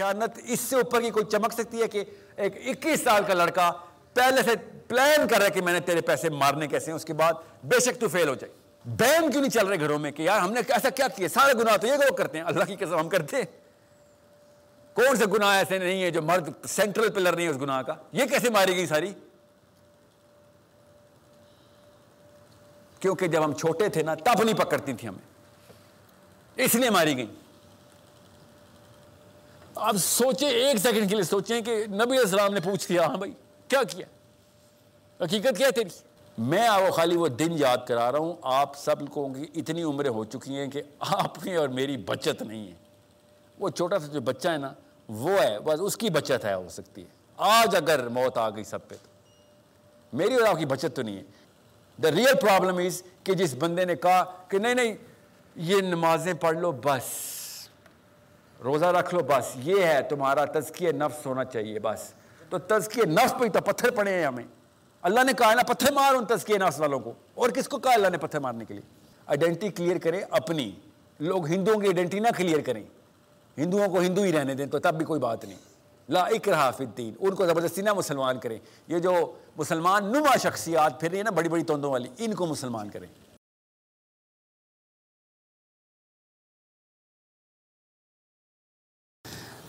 خیانت اس سے اوپر کی کوئی چمک سکتی ہے کہ ایک اکیس سال کا لڑکا پہلے سے پلان کر رہا ہے کہ میں نے تیرے پیسے مارنے کیسے ہیں؟ اس کے بعد بے شک تو فیل ہو جائے۔ بین کیوں نہیں چل رہے گھروں میں کہ یار ہم نے ایسا کیا کیا؟ سارے گناہ تو یہ لوگ کرتے ہیں۔ اللہ کی قسم ہم کرتے ہیں۔ کون سے گناہ ایسے نہیں ہے جو مرد سینٹرل پلر نہیں ہے اس گناہ کا؟ یہ کیسے ماری گئی ساری؟ کیونکہ جب ہم چھوٹے تھے نا، تب نہیں پکڑتی تھی ہمیں۔ اس لیے ماری گئی اب سوچیں ایک سیکنڈ کے لیے، سوچیں کہ نبی السلام نے پوچھ لیا ہاں بھائی، کیا کیا؟ حقیقت کیا تیری؟ میں آپ کو خالی وہ دن یاد کرا رہا ہوں، آپ سب لوگوں کی اتنی عمریں ہو چکی ہیں کہ آپ کی اور میری بچت نہیں ہے۔ وہ چھوٹا سا جو بچہ ہے نا، وہ ہے، بس اس کی بچت ہے، ہو سکتی ہے۔ آج اگر موت آ گئی سب پہ تو۔ میری اور آپ کی بچت تو نہیں ہے۔ دا ریئل پرابلم از کہ جس بندے نے کہا کہ نہیں نہیں، یہ نمازیں پڑھ لو، بس۔ روزہ رکھ لو، بس یہ ہے تمہارا تزکیہ نفس ہونا چاہیے بس۔ تو تزکیہ نفس پہ تو پتھر پڑے ہیں ہمیں۔ اللہ نے کہا نا، پتھر مار ان تزکیہ نفس والوں کو۔ اور کس کو کہا اللہ نے پتھر مارنے کے لیے؟ آئیڈینٹی کلیئر کریں اپنی۔ لوگ ہندوؤں کی آئیڈینٹی نہ کلیئر کریں۔ ہندوؤں کو ہندو ہی رہنے دیں تو تب بھی کوئی بات نہیں۔ لا اکرہ فی الدین۔ ان کو زبردستی نہ مسلمان کریں۔ یہ جو مسلمان نما شخصیات پھر رہی ہیں نا، بڑی بڑی توندوں والی، ان کو مسلمان کریں۔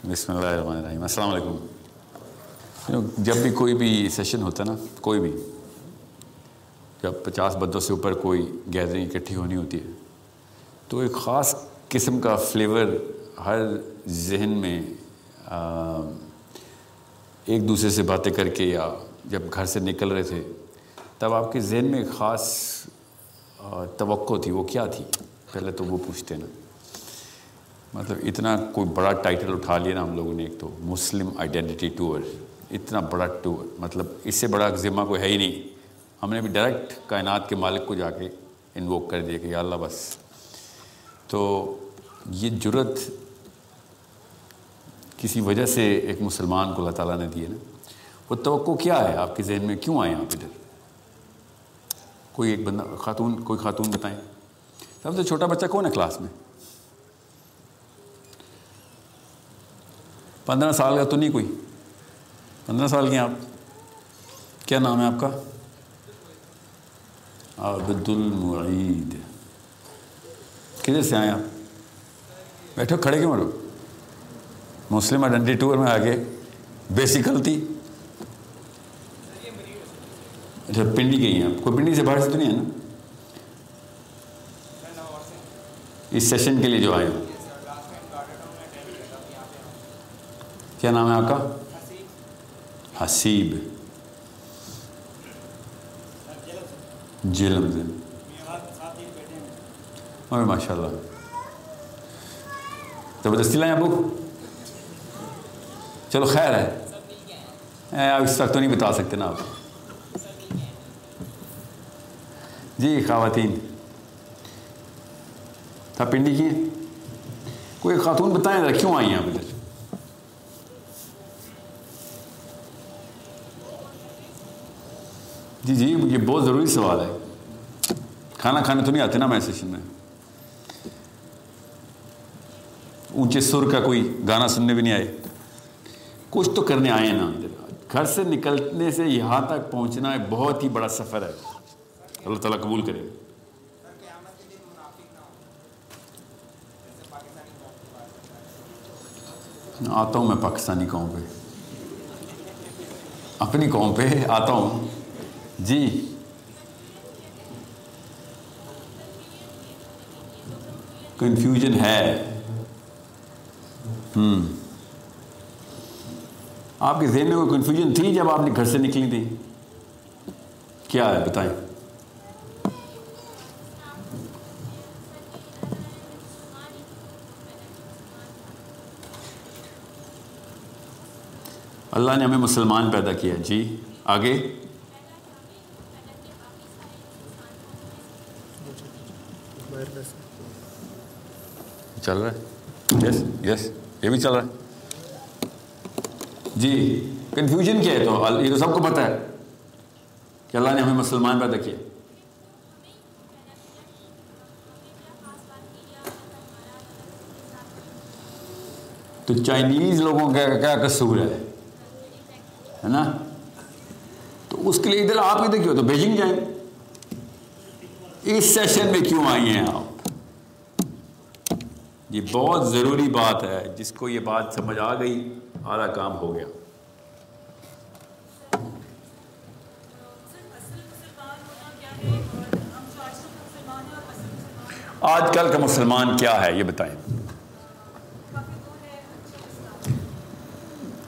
بسم اللہ الرحمن الرحیم۔ السلام علیکم۔ جب بھی کوئی بھی سیشن ہوتا ہے نا، کوئی بھی، جب پچاس بندوں سے اوپر کوئی گیدرنگ اکٹھی ہونی ہوتی ہے، تو ایک خاص قسم کا فلیور ہر ذہن میں ایک دوسرے سے باتیں کر کے یا جب گھر سے نکل رہے تھے، تب آپ کے ذہن میں ایک خاص توقع تھی۔ وہ کیا تھی؟ پہلے تو وہ پوچھتے نا۔ مطلب اتنا کوئی بڑا ٹائٹل اٹھا لیا نا ہم لوگوں نے ایک تو مسلم آئیڈینٹی ٹور اتنا بڑا ٹور مطلب اس سے بڑا ذمہ کوئی ہے ہی نہیں۔ ہم نے بھی ڈائریکٹ کائنات کے مالک کو جا کے انووک کر دیا کہ یا اللہ بس۔ تو یہ جرت کسی وجہ سے ایک مسلمان کو اللہ تعالیٰ نے دی ہے نا۔ وہ توقع کیا ہے؟ آپ کے ذہن میں کیوں آئے آپ ادھر؟ کوئی ایک بندہ، خاتون، کوئی خاتون بتائیں۔ سب سے چھوٹا بچہ کون ہے کلاس میں؟ پندرہ سال کا تو نہیں کوئی۔ پندرہ سال کے آپ۔ کیا نام ہے آپ کا؟ عبد المعید کدھر سے آئے آپ؟ بیٹھو، کھڑے کیوں مرو مسلم آئیڈینٹی ٹور میں آگے۔ بیسک غلطی اچھا پنڈی گئی ہیں آپ۔ کوئی پنڈی سے باہر سے تو نہیں ہے نا؟ اس سیشن کے لیے جو آئے ہیں کیا نام ہے آپ کا؟ حسیب۔ جلم سے۔ اور ماشاء اللہ زبردستی لائیں ابو۔ چلو خیر ہے۔ آپ اس وقت تو نہیں بتا سکتے نا آپ۔ جی خواتین۔ تھا پنڈی کی کوئی خاتون بتائیں، ذرا کیوں آئی ہیں آپ ادھر؟ جی جی یہ بہت ضروری سوال ہے۔ کھانا کھانے تو نہیں آتے نا میں سیشن میں۔ اونچے سر کا کوئی گانا سننے بھی نہیں آئے۔ کچھ تو کرنے آئے نا گھر سے نکلنے سے یہاں تک پہنچنا ایک بہت ہی بڑا سفر ہے۔ اللہ تعالیٰ قبول کرے۔ آتا ہوں میں پاکستانی قوم پہ۔ اپنی قوم پہ آتا ہوں۔ جی۔ کنفیوژن ہے۔ ہوں آپ کے ذہن میں کوئی کنفیوژن تھی جب آپ نے گھر سے نکلی تھی؟ کیا ہے؟ بتائیں۔ اللہ نے ہمیں مسلمان پیدا کیا۔ جی آگے۔ چل رہا ہے؟ یس یس یہ بھی چل رہا ہے۔ جی کنفیوژن کیا ہے تو؟ یہ تو سب کو پتہ ہے۔ کہ اللہ نے ہمیں مسلمان پیدا کیا۔ تو چائنیز لوگوں کا کیا قصور ہے؟ ہے نا؟ تو اس کے لیے ادھر آپ ادھر کیوں تو بیجنگ جائیں۔ اس سیشن میں کیوں آئی ہیں آپ؟ یہ بہت ضروری بات ہے، جس کو یہ بات سمجھ آ گئی، آدھا کام ہو گیا۔ آج کل کا مسلمان کیا ہے، یہ بتائیں۔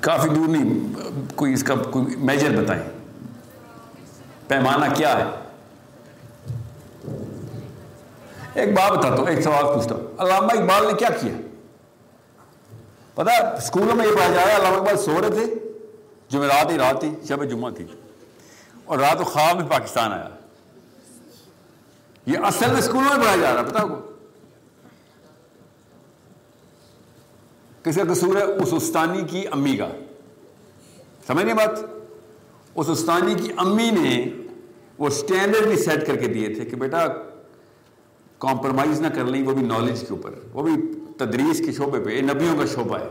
کافی دور نہیں، کوئی اس کا کوئی میجر بتائیں۔ پیمانہ کیا ہے؟ ایک بات بتاتا ہوں ایک سوال پوچھتا ہوں۔ علامہ اقبال نے کیا کیا؟ پتا اسکولوں میں یہ پڑھا جا رہا ہے، علامہ اقبال سو رہے تھے، جمعرات ہی رات تھی، شب جمعہ تھی، اور رات و خواب میں پاکستان آیا۔ یہ اصل میں اسکولوں میں پڑھایا جا رہا ہے پتا کو کس کا قصور ہے؟ اس استانی کی امی کا۔ سمجھ نہیں بات؟ اس استانی کی امی نے وہ اسٹینڈرڈ بھی سیٹ کر کے دیے تھے کہ بیٹا کمپرومائز نہ کر لیں، وہ بھی نالج کے اوپر۔ وہ بھی تدریس کے شعبے پہ نبیوں کا شعبہ ہے۔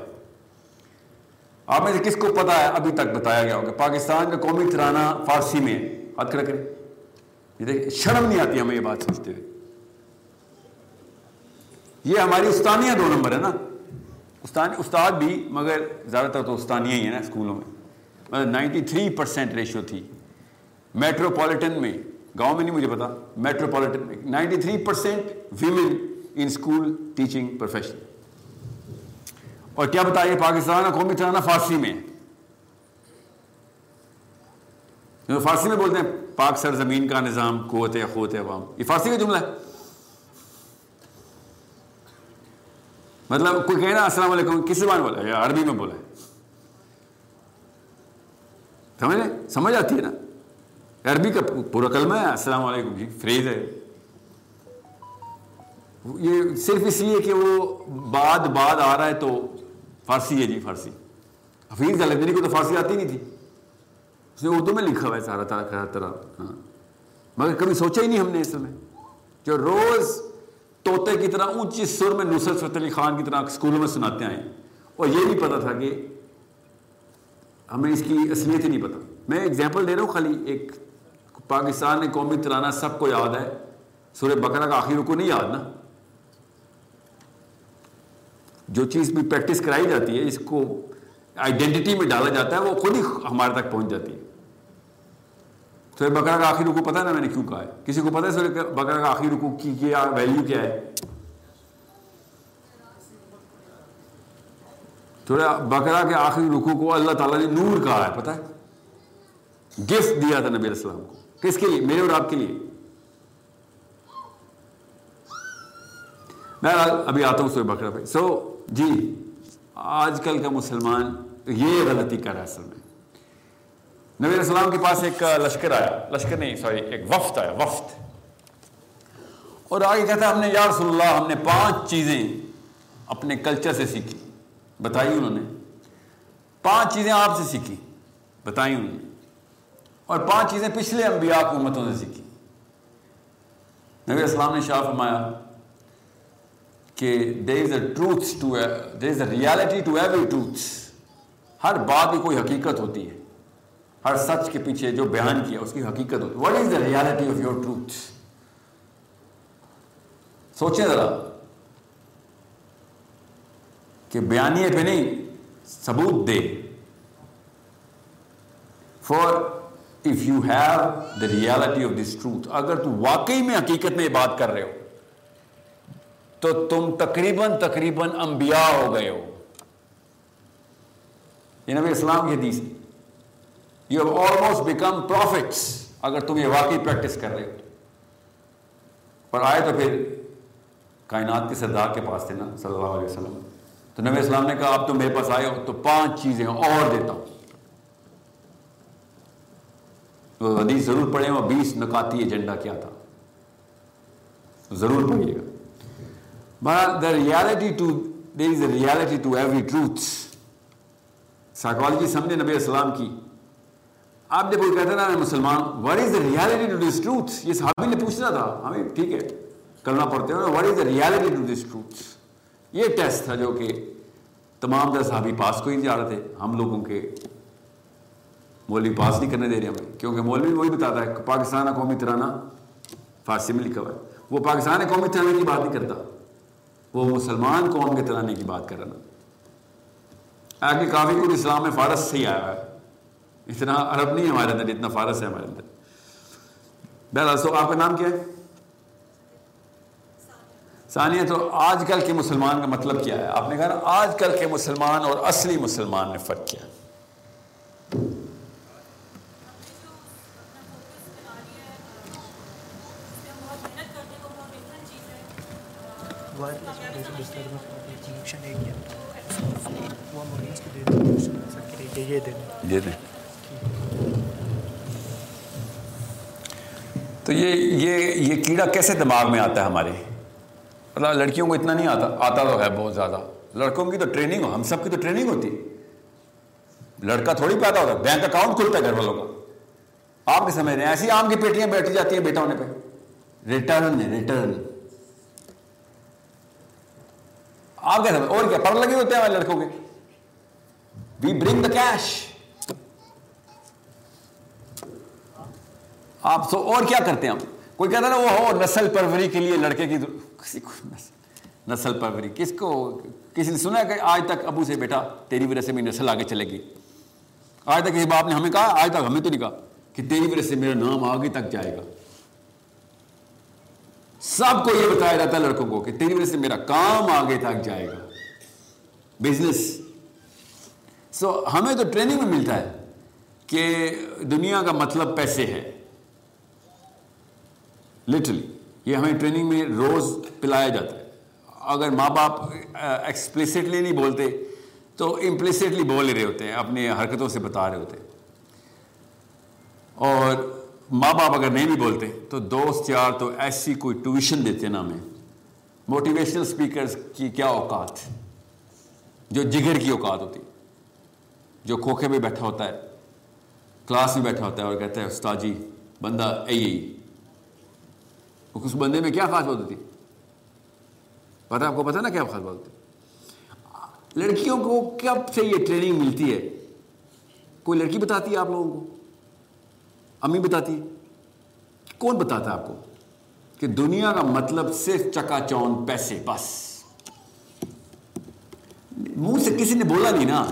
آپ میں سے کس کو پتا ہے؟ ابھی تک بتایا گیا ہوگا۔ پاکستان کا قومی ترانہ فارسی میں ہاتھ کھڑا کریں یہ دیکھ شرم نہیں آتی ہمیں یہ بات سوچتے ہوئے۔ یہ ہماری استانیاں دو نمبر ہے نا۔ استاد بھی، مگر زیادہ تر تو استانیاں ہی ہیں نا اسکولوں میں۔ مطلب نائنٹی تھری پرسینٹ ریشو تھی۔ میٹروپولیٹن میں۔ گاؤں میں نہیں مجھے پتا میٹروپولیٹن میں ninety three percent women in school teaching profession اور کیا بتائیے پاکستان قومی ترانہ فارسی میں؟ فارسی میں بولتے ہیں، پاک سر زمین کا نظام، قوت قوت عوام. یہ فارسی کا جملہ ہے۔ مطلب کوئی کہنا السلام علیکم، کس زبان بولا یا عربی میں بولا ہے سمجھ سمجھ آتی ہے نا؟ عربی کا پورا کلمہ ہے، السلام علیکم جی فریز ہے۔ یہ صرف اس لیے کہ وہ بعد بعد آ رہا ہے تو فارسی ہے جی فارسی۔ حفیظ الدنی کو تو فارسی آتی نہیں تھی۔ اس نے اردو میں لکھا ہوا ہے سارا طرح طرح ہاں۔ مگر کبھی سوچا ہی نہیں ہم نے اس میں۔ جو روز طوطے کی طرح اونچی سر میں نصرت فتح علی خان کی طرح اسکولوں میں سناتے آئے اور یہ نہیں پتا تھا کہ ہمیں اس کی اصلیت ہی نہیں پتا۔ میں ایگزامپل دے رہا ہوں خالی ایک پاکستان نے قومی ترانہ سب کو یاد ہے۔ سورہ بکرا کا آخر کو نہیں یاد نا؟ جو چیز بھی پریکٹس کرائی جاتی ہے، اس کو آئیڈینٹی میں ڈالا جاتا ہے، وہ خود ہی ہمارے تک پہنچ جاتی ہے۔ سورہ بکرا کا آخر رکو پتا ہے نا میں نے کیوں کہا ہے؟ کسی کو پتا ہے سورہ بکرا کا آخر رکو کی کیا ویلیو کیا ہے؟ سورہ بکرا کے آخری رکو کو اللہ تعالیٰ نے نور کہا ہے پتا ہے؟ گفٹ دیا تھا نبی السلام کو۔ کس کے لیے؟ میرے اور آپ کے لیے۔ میں ابھی آتا ہوں سورہ بکرا پہ۔ سو جی آج کل کا مسلمان یہ غلطی کر رہا ہے اصل میں۔ نبی السلام کے پاس ایک لشکر آیا۔ لشکر نہیں، سوری، ایک وفد آیا، وفد۔ اور آگے کہتا ہے، ہم نے یا رسول اللہ، ہم نے پانچ چیزیں اپنے کلچر سے سیکھی۔ بتائی انہوں نے۔ پانچ چیزیں آپ سے سیکھی۔ بتائی انہوں نے۔ اور پانچ چیزیں پچھلے انبیاء حکومتوں سے سیکھی۔ نبی السلام نے شاہ فرمایا کہ there is a truth to there is a reality to every truth ہر بات کی کوئی حقیقت ہوتی ہے۔ ہر سچ کے پیچھے جو بیان کیا، اس کی حقیقت ہوتی ہے۔ What is the reality of your truth سوچیں ذرا کہ بیانیے پہ نہیں، ثبوت دے۔ For if you have the reality of this truth اگر تم واقعی میں حقیقت میں یہ بات کر رہے ہو، تو تم تقریباً تقریباً انبیاء ہو گئے ہو۔ یہ نبی اسلام کی حدیث۔ You have almost become prophets اگر تم یہ واقعی پریکٹس کر رہے ہو۔ پر آئے تو پھر کائنات کے سردار کے پاس تھے نا، صلی اللہ علیہ وسلم۔ تو نبی اسلام نے کہا، اب تم میرے پاس آئے ہو، تو پانچ چیزیں اور دیتا ہوں۔ حدیث ضرور پڑھیں وہ بیس نکاتی ایجنڈا کیا تھا۔ ضرور پڑھیے گا۔ The reality to there is a reality to every truth psychology سمجھے نبی السلام کی۔ آپ نے کوئی کہتے نا مسلمان what is the reality to this truth یہ صحابی نے پوچھنا تھا۔ ہمیں ٹھیک ہے، کرنا پڑتے ہیں what is the reality to this truth یہ ٹیسٹ تھا جو کہ تمام دس صحابی پاس کو ہی جا رہے تھے، ہم لوگوں کے مولوی پاس نہیں کرنے دے رہے ہمیں کیونکہ مولوی وہی بتاتا ہے پاکستان قومی ترانہ فارسی میں لکھا ہوا ہے۔ وہ پاکستان قومی ترانے کی بات نہیں کرتا۔ وہ مسلمان قوم کے ترانے کی بات کر رہا آگے کافی کچھ اسلام میں فارس سے ہی آیا ہے۔ اتنا عرب نہیں ہمارے اندر، اتنا فارس ہے ہمارے اندر۔ بہرحال، تو آپ کا نام کیا ہے؟ ثانیہ۔ تو آج کل کے مسلمان کا مطلب کیا ہے؟ آپ نے کہا آج کل کے مسلمان اور اصلی مسلمان میں فرق کیا۔ تو یہ یہ یہ کیڑا کیسے دماغ میں آتا ہے ہمارے مطلب لڑکیوں کو اتنا نہیں آتا آتا تو ہے بہت زیادہ لڑکوں کی تو ٹریننگ ہو ہم سب کی تو ٹریننگ ہوتی لڑکا تھوڑی پیدا ہوتا ہے بینک اکاؤنٹ کھلتا ہے گھر والوں کا آپ بھی سمجھ رہے ہیں ایسی آم کی پیٹیاں بیٹھی جاتی ہیں بیٹا ہونے پہ ریٹرن ریٹرن آپ کیا سمجھ اور کیا پڑھ لگے ہوتے ہیں ہمارے لڑکوں کے وی برنگ دا کیش آپ سو اور کیا کرتے ہیں ہم؟ کوئی کہتا نا، وہ ہو نسل پروری کے لیے لڑکے کی کسی کو نسل پروری، کس کو، کسی نے سنا کہ آج تک ابو سے بیٹا تیری وجہ سے میری نسل آگے چلے گی؟ آج تک کسی باپ نے ہمیں کہا، آج تک ہمیں تو نہیں کہا کہ تیری وجہ سے میرا نام آگے تک جائے گا۔ سب کو یہ بتایا جاتا ہے لڑکوں کو کہ تیری وجہ سے میرا کام آگے تک جائے گا۔ بزنس سو ہمیں تو ٹریننگ میں ملتا ہے کہ دنیا کا مطلب پیسے ہے لٹرلی یہ ہمیں ٹریننگ میں روز پلایا جاتا ہے۔ اگر ماں باپ uh, ایکسپلسٹلی نہیں بولتے، تو امپلسٹلی بول رہے ہوتے ہیں اپنے حرکتوں سے بتا رہے ہوتے ہیں۔ اور ماں باپ اگر نہیں بھی بولتے تو دوست یار تو ایسی کوئی ٹیوشن دیتے نا ہمیں۔ موٹیویشنل اسپیکرز کی کیا اوقات؟ جو جگر کی اوقات ہوتی۔ جو کھوکھے میں بیٹھا ہوتا ہے۔ کلاس میں بیٹھا ہوتا ہے اور کہتا ہے، استاد جی بندہ اے اس بندے میں کیا خاص بات ہوتی؟ پتا آپ کو پتا نا کیا خاص بات ہوتی؟ لڑکیوں کو کب سے یہ ٹریننگ ملتی ہے؟ کوئی لڑکی بتاتی ہے آپ لوگوں کو؟ امی بتاتی ہے کون بتاتا ہے آپ کو کہ دنیا کا مطلب صرف چکا چون پیسے بس؟ منہ سے کسی نے بولا نہیں نا؟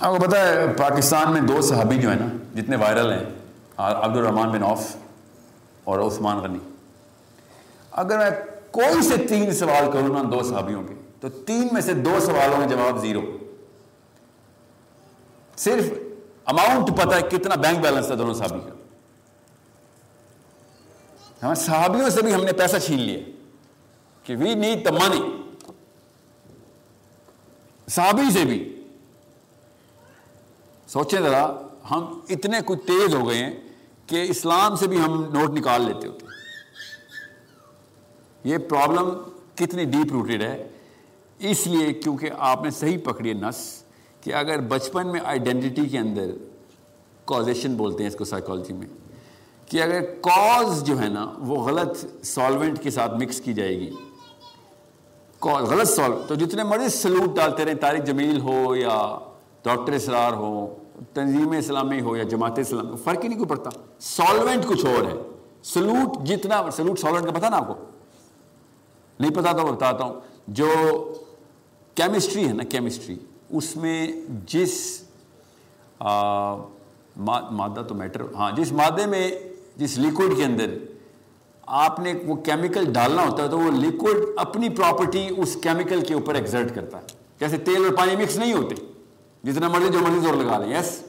آپ کو پتا ہے، پاکستان میں دو صحابی جو ہیں نا، جتنے وائرل ہیں عبد الرحمان بن عوف اور عثمان غنی۔ اگر میں کوئی سے تین سوال کروں نا دو صحابیوں کے، تو تین میں سے دو سوالوں میں جواب زیرو۔ صرف اماؤنٹ پتا ہے کتنا بینک بیلنس تھا دونوں صحابی کا۔ ہمیں صحابیوں سے بھی ہم نے پیسہ چھین لیا کہ وی نیڈ دا منی صحابی سے بھی۔ سوچیں ذرا، ہم اتنے کچھ تیز ہو گئے ہیں کہ اسلام سے بھی ہم نوٹ نکال لیتے ہوتے۔ یہ پرابلم کتنی ڈیپ روٹیڈ ہے؟ اس لیے کیونکہ آپ نے صحیح پکڑی نس کہ اگر بچپن میں آئیڈینٹی کے اندر کازیشن بولتے ہیں اس کو سائیکالوجی میں، کہ اگر کاز جو ہے نا وہ غلط سالوینٹ کے ساتھ مکس کی جائے گی۔ غلط سالو تو جتنے مرضی سلوٹ ڈالتے رہے تاریخ جمیل ہو یا ڈاکٹر اسرار ہو، تنظیم اسلامی ہو یا جماعت اسلامی فرق ہی نہیں کوئی پڑتا۔ سالوینٹ کچھ اور ہے۔ سلوٹ جتنا سلوٹ سالوینٹ کا پتا نا آپ کو؟ نہیں پتا تو بتاتا ہوں۔ جو کیمسٹری ہے نا کیمسٹری اس میں جس مادہ تو میٹر ہاں جس مادے میں، جس لیکوڈ کے اندر آپ نے وہ کیمیکل ڈالنا ہوتا ہے تو وہ لیکوڈ اپنی پراپرٹی اس کیمیکل کے اوپر ایگزرٹ کرتا ہے۔ جیسے تیل اور پانی مکس نہیں ہوتے۔ جتنا مرضی جو مرضی زور لگا لیں یس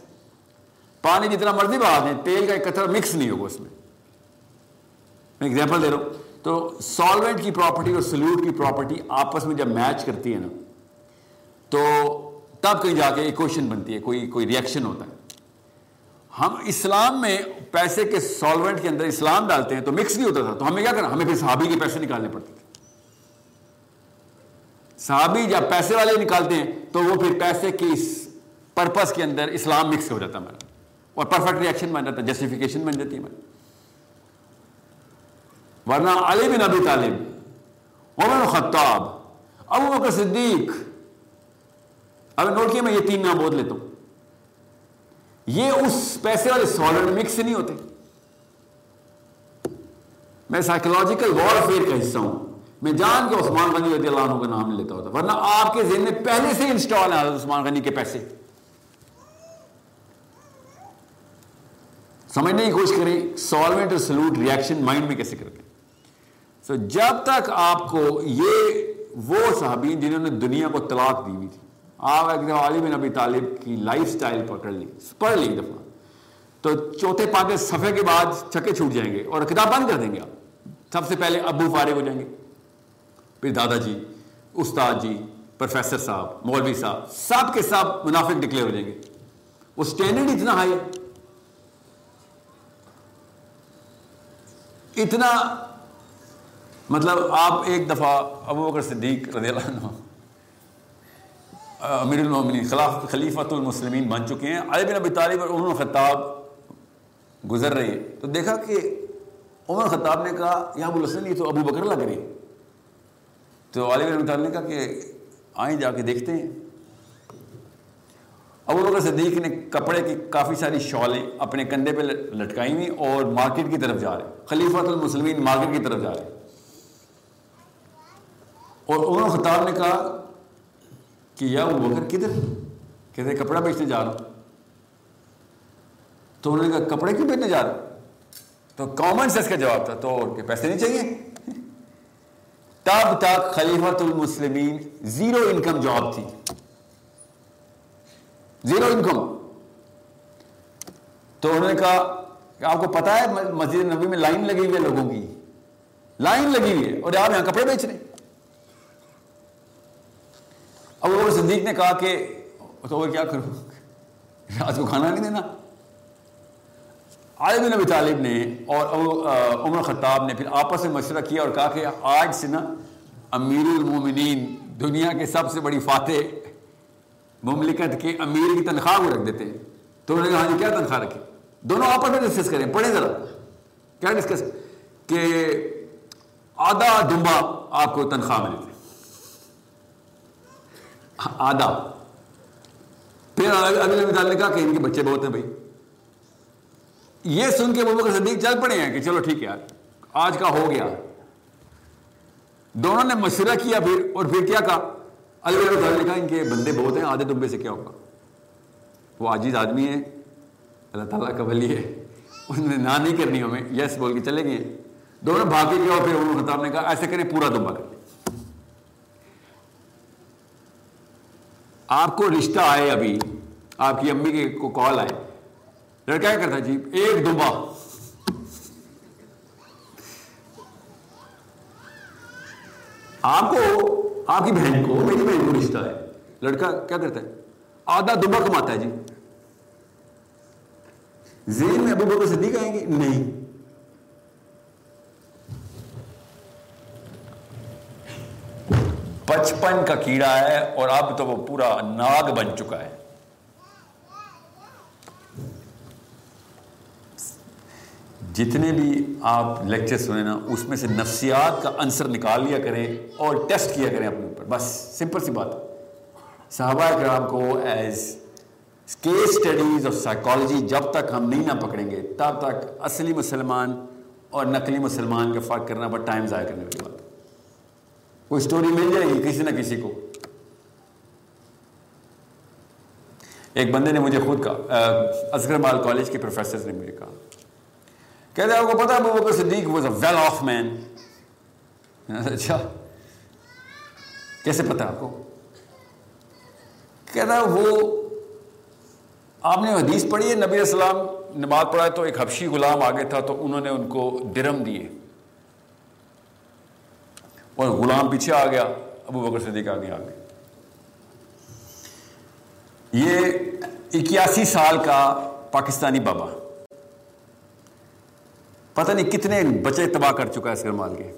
پانی جتنا مرضی بہا دیں، تیل کا ایک مکس نہیں ہوگا اس میں۔ میں ایگزامپل دے رہا ہوں۔ تو سالوینٹ کی پراپرٹی اور سلوٹ کی پراپرٹی آپس میں جب میچ کرتی ہے نا، تو تب کہیں جا کے ایک کوشچن بنتی ہے، کوئی کوئی ریئیکشن ہوتا ہے۔ ہم اسلام میں پیسے کے سالوینٹ کے اندر اسلام ڈالتے ہیں تو مکس نہیں ہوتا تھا۔ تو ہمیں کیا کرنا، ہمیں پھر صحابی کے پیسے نکالنے پڑتے تھے۔ صحابی جب پیسے والے نکالتے ہیں تو وہ پھر پیسے کی اس پرپس کے اندر اسلام مکس ہو جاتا ہے اور پرفیکٹ ریئیکشن بن جاتا ہے جسٹیفیکیشن بن جاتی ہے ورنہ علی بن ابی طالب، عمر خطاب، ابو بکر صدیق۔ اب نوٹ کیا میں یہ تین نام بول لیتا ہوں۔ یہ اس پیسے والے سالڈ مکس نہیں ہوتے۔ میں سائیکولوجیکل وار فیئر کا حصہ ہوں۔ میں جان کے عثمان غنی رضی اللہ عنہ کا نام لیتا ہوتا۔ ورنہ آپ کے ذہن میں پہلے سے انسٹال ہیں عثمان غنی کے پیسے۔ سمجھنے کی کوشش کریں سالوینٹ اور سلوٹ ریئیکشن مائنڈ میں کیسے کرتے سو جب تک آپ کو یہ وہ صحابین جنہوں نے دنیا کو طلاق دی ہوئی تھی، آپ ایک دفعہ علی بن ابی طالب کی لائف سٹائل پکڑ لی، پڑھ لی ایک دفعہ، تو چوتھے پانچ صفحے کے بعد چھکے چھوٹ جائیں گے اور کتاب بند کر دیں گے آپ۔ سب سے پہلے ابو فارغ ہو جائیں گے، پھر دادا جی استاد جی پروفیسر صاحب، مولوی صاحب، سب کے سب منافق ڈکلیئر ہو جائیں گے۔ وہ اسٹینڈرڈ اتنا ہائی ہے۔ اتنا مطلب آپ ایک دفعہ ابو بکر صدیق رضی اللہ عنہ امیر المومنین، خلاف خلیفۃ المسلمین بن چکے ہیں۔ علی بن ابی طالب اور عمر خطاب گزر رہے ہیں۔ تو دیکھا کہ عمر خطاب نے کہا، یا ابو الحسن، یہ تو ابو بکر لگ رہے تو علی بن ابی طالب نے کہا کہ آئیں جا کے دیکھتے ہیں۔ ابو بکر صدیق نے کپڑے کی کافی ساری شالیں اپنے کندھے پہ لٹکائی ہوئی اور مارکیٹ کی طرف جا رہے خلیفۃ المسلمین مارکیٹ کی طرف جا رہے اور عمر خطاب نے کہا کہ یا ابو بکر کدھر کہتے کپڑا بیچنے جا رہا تو انہوں نے کہا کپڑے کیوں بیچنے جا رہا تو کامن سینس کا جواب تھا تو کہ پیسے نہیں چاہیے۔ تب تک خلیفۃ المسلمین زیرو انکم جاب تھی۔ Zero income. تو انہوں نے کہا کہ آپ کو پتا ہے مسجد نبی میں لائن لگی ہوئی ہے لوگوں کی۔ لائن لگی ہوئی ہے اور آپ یہاں کپڑے بیچ رہے اب وہ صدیق نے کہا کہ تو وہ کیا کروں؟ آج کو کھانا نہیں دینا۔ عالم نبی طالب نے اور عمر خطاب نے پھر آپس میں مشورہ کیا اور کہا کہ آج سے نا امیر المومنین دنیا کے سب سے بڑی فاتح مملکت کے امیر کی تنخواہ کو رکھ دیتے ہیں۔ تو انہوں نے کہا ہاں جی کیا تنخواہ رکھے دونوں آپس میں ڈسکس کریں۔ پڑھیں ذرا۔ کیا ڈسکس کہ آدھا دمبا آپ کو تنخواہ ملے آدھا پھر اگلے مثال نے کہا کہ ان کے بچے بہت ہیں بھائی۔ یہ سن کے بابو کا صدیق چل پڑے ہیں کہ چلو ٹھیک ہے یار، آج کا ہو گیا۔ دونوں نے مشورہ کیا پھر، اور پھر کیا کہا؟ اللہ نے کہا ان کے بندے بہت ہیں، آدھے دمبے سے کیا ہوگا؟ وہ عاجز آدمی ہے اللہ تعالیٰ کا ولی ہے۔ انہوں نے نہ نہیں کرنی ہمیں، یس بول کے چلے گئے۔ دونوں بھاگے گیا اور پھر انہوں نے خطاب نے کہا، ایسے کریں پورا دمبا کر آپ کو رشتہ آئے ابھی۔ آپ کی امی کے کو کال آئے۔ لڑکا کیا کرتا جی؟ ایک دمبا آپ کو، آپ کی بہن کو، میری بہن کو رشتہ ہے۔ لڑکا کیا کرتا ہے؟ آدھا دمبا کماتا ہے جی۔ ذہن میں ابو بکر صدیق آئیں گے؟ نہیں۔ بچپن کا کیڑا ہے اور اب تو وہ پورا ناگ بن چکا ہے۔ جتنے بھی آپ لیکچر سنیں نا، اس میں سے نفسیات کا انصر نکال لیا کریں اور ٹیسٹ کیا کریں اپنے اوپر۔ بس، سمپل سی بات۔ صحابہ کرام کو ایز کیس اسٹڈیز اور سائیکالوجی جب تک ہم نہیں نہ پکڑیں گے، تب تک اصلی مسلمان اور نقلی مسلمان کا فرق کرنا بٹ ٹائم ضائع کرنے والی بات کوئی اسٹوری مل جائے گی کسی نہ کسی کو ایک بندے نے مجھے خود کہا اصغر مال کالج کے پروفیسر نے مجھے کہا کہتے آپ کو پتا Abu Bakr Siddiq was a well off man اچھا کیسے پتا آپ کو کہتا ہے وہ آپ نے حدیث پڑھی ہے نبی السلام نماز پڑھا تو ایک حبشی غلام آگے تھا تو انہوں نے ان کو درم دیے اور غلام پیچھے آ گیا، ابو بکر صدیق آگے آ گئے۔ یہ اکیاسی سال کا پاکستانی بابا۔ پتہ نہیں کتنے بچے تباہ کر چکا ہے اس گرمال کے۔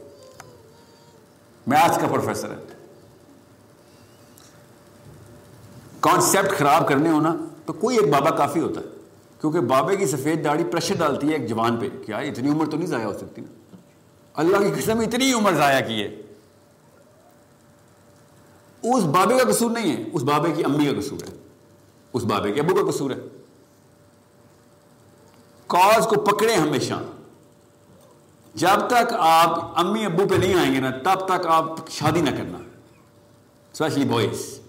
میتھس کا پروفیسر ہے کانسیپٹ خراب کرنے ہونا تو کوئی ایک بابا کافی ہوتا ہے۔ کیونکہ بابے کی سفید داڑھی پریشر ڈالتی ہے ایک جوان پہ۔ کیا اتنی عمر تو نہیں ضائع ہو سکتی۔ نا اللہ کی قسم، اتنی عمر ضائع کی ہے۔ اس بابے کا قصور نہیں ہے، اس بابے کی امی کا قصور ہے۔ اس بابے کے ابو کا قصور ہے۔ کاز کو پکڑے ہمیشہ۔ جب تک آپ امی ابو پہ نہیں آئیں گے نا، تب تک آپ شادی نہ کرنا۔ اسپیشلی بوائز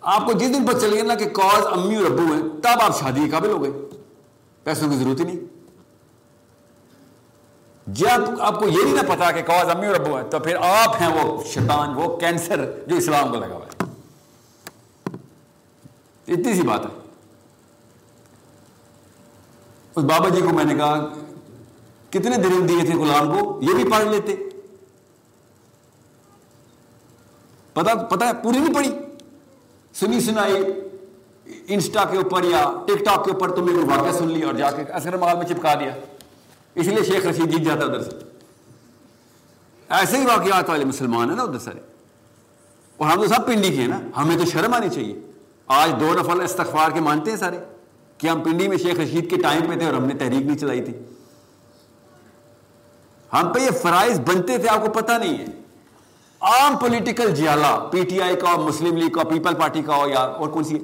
آپ کو جس دن پتہ چلے گا نا کہ کاز امی اور ابو ہیں، تب آپ شادی کے قابل ہو گئے۔ پیسوں کی ضرورت ہی نہیں۔ جب آپ کو یہ نہیں نہ پتا کہ کاز امی اور ابو ہیں، تو پھر آپ ہیں وہ شیطان، وہ کینسر جو اسلام کو لگا ہوا ہے۔ اتنی سی بات ہے۔ اس بابا جی کو میں نے کہا، کتنے دن دیے تھے غلام کو؟ یہ بھی پڑھ لیتے۔ پتا پتا ہے، پوری نہیں پڑھی۔ سنی، سنائی، انسٹا کے اوپر یا ٹک ٹاک کے اوپر تم نے واقعہ سن لیا اور جا کے اثر مال میں چپکا دیا۔ اس لیے شیخ رشید جیت جاتا ادھر سے۔ ایسے ہی واقعات والے مسلمان ہیں نا ادھر سارے۔ اور ہم تو سب پنڈی کے ہیں نا۔ ہمیں تو شرم آنی چاہیے۔ آج دو نفل استغفار کے مانتے ہیں سارے۔ کہ ہم پنڈی میں شیخ رشید کے ٹائم پہ تھے اور ہم نے تحریک نہیں چلائی تھی۔ ہم پہ یہ فرائض بنتے تھے، آپ کو پتہ نہیں ہے۔ عام پولیٹیکل جیالا، پی ٹی آئی کا، مسلم لیگ کا، پیپل پارٹی کا ہو یا اور کون سی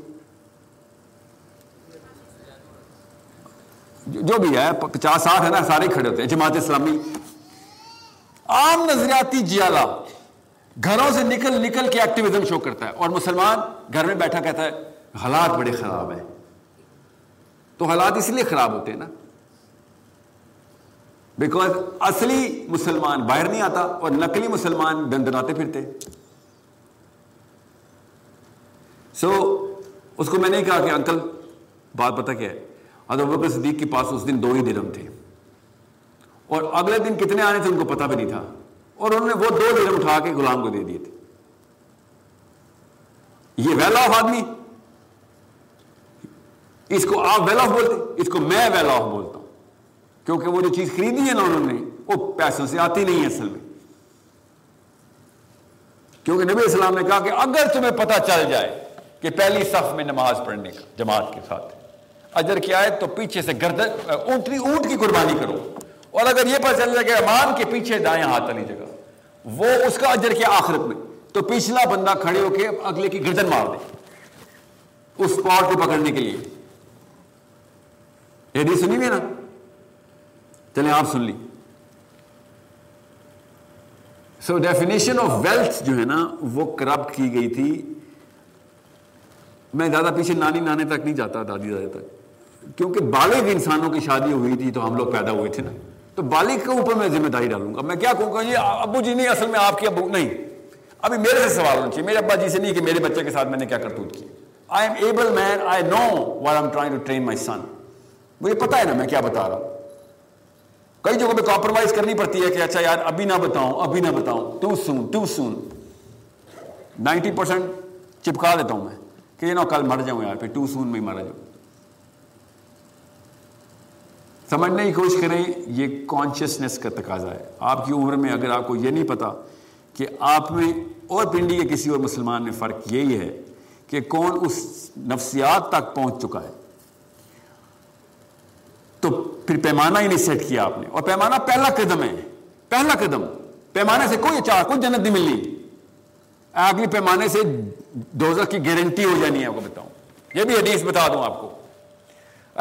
جو بھی ہے، پچاس ساٹھ ہے نا، سارے کھڑے ہوتے ہیں، جماعت اسلامی۔ عام نظریاتی جیالا گھروں سے نکل نکل کے ایکٹیویزم شو کرتا ہے اور مسلمان گھر میں بیٹھا کہتا ہے، حالات بڑے خراب ہیں۔ تو حالات اس لیے خراب ہوتے ہیں نا۔ بیکاز اصلی مسلمان باہر نہیں آتا اور نقلی مسلمان دندناتے پھرتے۔ سو اس کو میں نے کہا کہ انکل، بات پتہ کیا ہے؟ حضرت بکر صدیق کے پاس اس دن دو ہی درم تھے۔ اور اگلے دن کتنے آنے تھے ان کو پتہ بھی نہیں تھا۔ اور انہوں نے وہ دو درم اٹھا کے غلام کو دے دیے تھے۔ یہ ویل آف آدمی۔ اس کو آپ ویل آف بولتے۔ اس کو میں ویل آف بولتا ہوں۔ کیونکہ وہ جو چیز خریدی ہے نا انہوں نے، وہ پیسوں سے آتی نہیں ہے اصل میں۔ کیونکہ نبی اسلام نے کہا کہ اگر تمہیں پتہ چل جائے کہ پہلی صف میں نماز پڑھنے کا، جماعت کے ساتھ۔ اجر کیا ہے تو پیچھے سے گردن، اونٹنی اونٹ کی قربانی کرو۔ اور اگر یہ پتہ چل جائے کہ امام کے پیچھے دائیں ہاتھ علی جگہ، وہ اس کا اجر کیا آخرت میں۔ تو پچھلا بندہ کھڑے ہو کے اگلے کی گردن مار دے۔ اس پاٹ کو پکڑنے کے لیے۔ یہ نہیں سنی ہوئی نا چلیں آپ سن لی۔ سو ڈیفینیشن آف ویلتھ جو ہے نا، وہ کرپٹ کی گئی تھی۔ میں زیادہ پیچھے نانی نانے تک نہیں جاتا، دادی دادے تک۔ کیونکہ بالغ انسانوں کی شادی ہوئی تھی تو ہم لوگ پیدا ہوئے تھے نا۔ تو بالغ کے اوپر میں ذمہ داری ڈالوں گا۔ میں کیا کہوں گا، یہ ابو جی نہیں، اصل میں آپ کے ابو، نہیں۔ ابھی میرے سے سوال ہونا چاہیے۔ میرے ابا جی سے نہیں کہ میرے بچے کے ساتھ میں نے کیا کرتوت کی۔ I am able man I know war I'm trying to train my son مجھے پتا ہے نا میں کیا بتا رہا ہوں۔ کئی جگہوں پہ کمپرومائز کرنی پڑتی ہے کہ اچھا یار، ابھی نہ بتاؤں، ابھی نہ بتاؤں۔ Too soon too soon ninety percent چپکا دیتا ہوں میں کہ یہ نہ کل مر جاؤں یار، پھر ٹو سون میں مر جاؤں۔ سمجھنے کی کوشش کریں، یہ کانشیسنیس کا تقاضا ہے۔ آپ کی عمر میں اگر آپ کو یہ نہیں پتا کہ آپ میں اور پنڈی کے کسی اور مسلمان میں فرق یہی ہے کہ کون اس نفسیات تک پہنچ چکا ہے۔ تو پھر پیمانہ ہی نہیں سیٹ کیا آپ نے۔ اور پیمانہ پہلا قدم ہے۔ پہلا قدم۔ پیمانے سے کوئی چار، کوئی جنت نہیں ملنی۔ اگلی پیمانے سے دوزہ کی گارنٹی ہو جانی ہے، آپ کو بتاؤں۔ یہ بھی حدیث بتا دوں آپ کو۔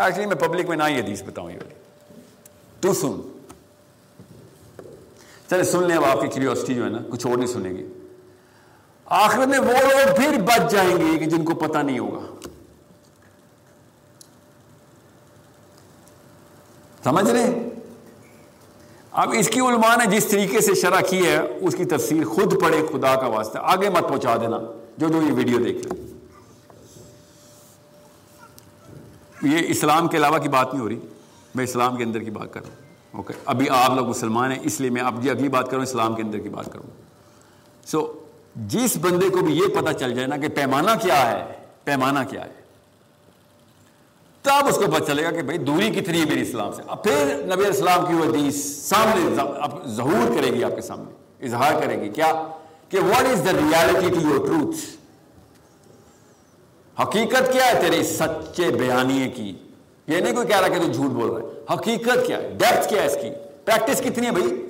ایکچولی میں پبلک میں نہ ہی حدیث بتاؤں یہ والی۔ تو سن۔ چلے، سن لیں اب آپ کی کیریوسٹی جو ہے نا، کچھ اور نہیں سنیں گے۔ آخر میں وہ لوگ پھر بچ جائیں گے کہ جن کو پتہ نہیں ہوگا۔ سمجھ رہے؟ اب اس کی علماء نے جس طریقے سے شرح کی ہے، اس کی تفسیر خود پڑھے خدا کا واسطہ۔ آگے مت پہنچا دینا، جو جو یہ ویڈیو دیکھ لیں یہ اسلام کے علاوہ کی بات نہیں ہو رہی۔ میں اسلام کے اندر کی بات کر رہا ہوں۔ اوکے ابھی آپ لوگ مسلمان ہیں، اس لیے میں اب جی اگلی بات کروں، اسلام کے اندر کی بات کروں۔ سو جس بندے کو بھی یہ پتہ چل جائے نا کہ پیمانہ کیا ہے، پیمانہ کیا ہے، تب اس کو پتہ چلے گا کہ بھائی دوری کتنی ہے میری اسلام سے۔ اب پھر نبی اسلام کی وہ حدیث سامنے ظہور کرے گی آپ کے سامنے، اظہار کرے گی۔ کیا؟ کہ what is the reality to your truth حقیقت کیا ہے تیرے سچے بیانیے کی؟ یہ نہیں کوئی کہہ رہا کہ تو جھوٹ بول رہا ہے۔ حقیقت کیا ہے؟ ڈیپتھ کیا ہے اس کی؟ پریکٹس کتنی ہے بھائی؟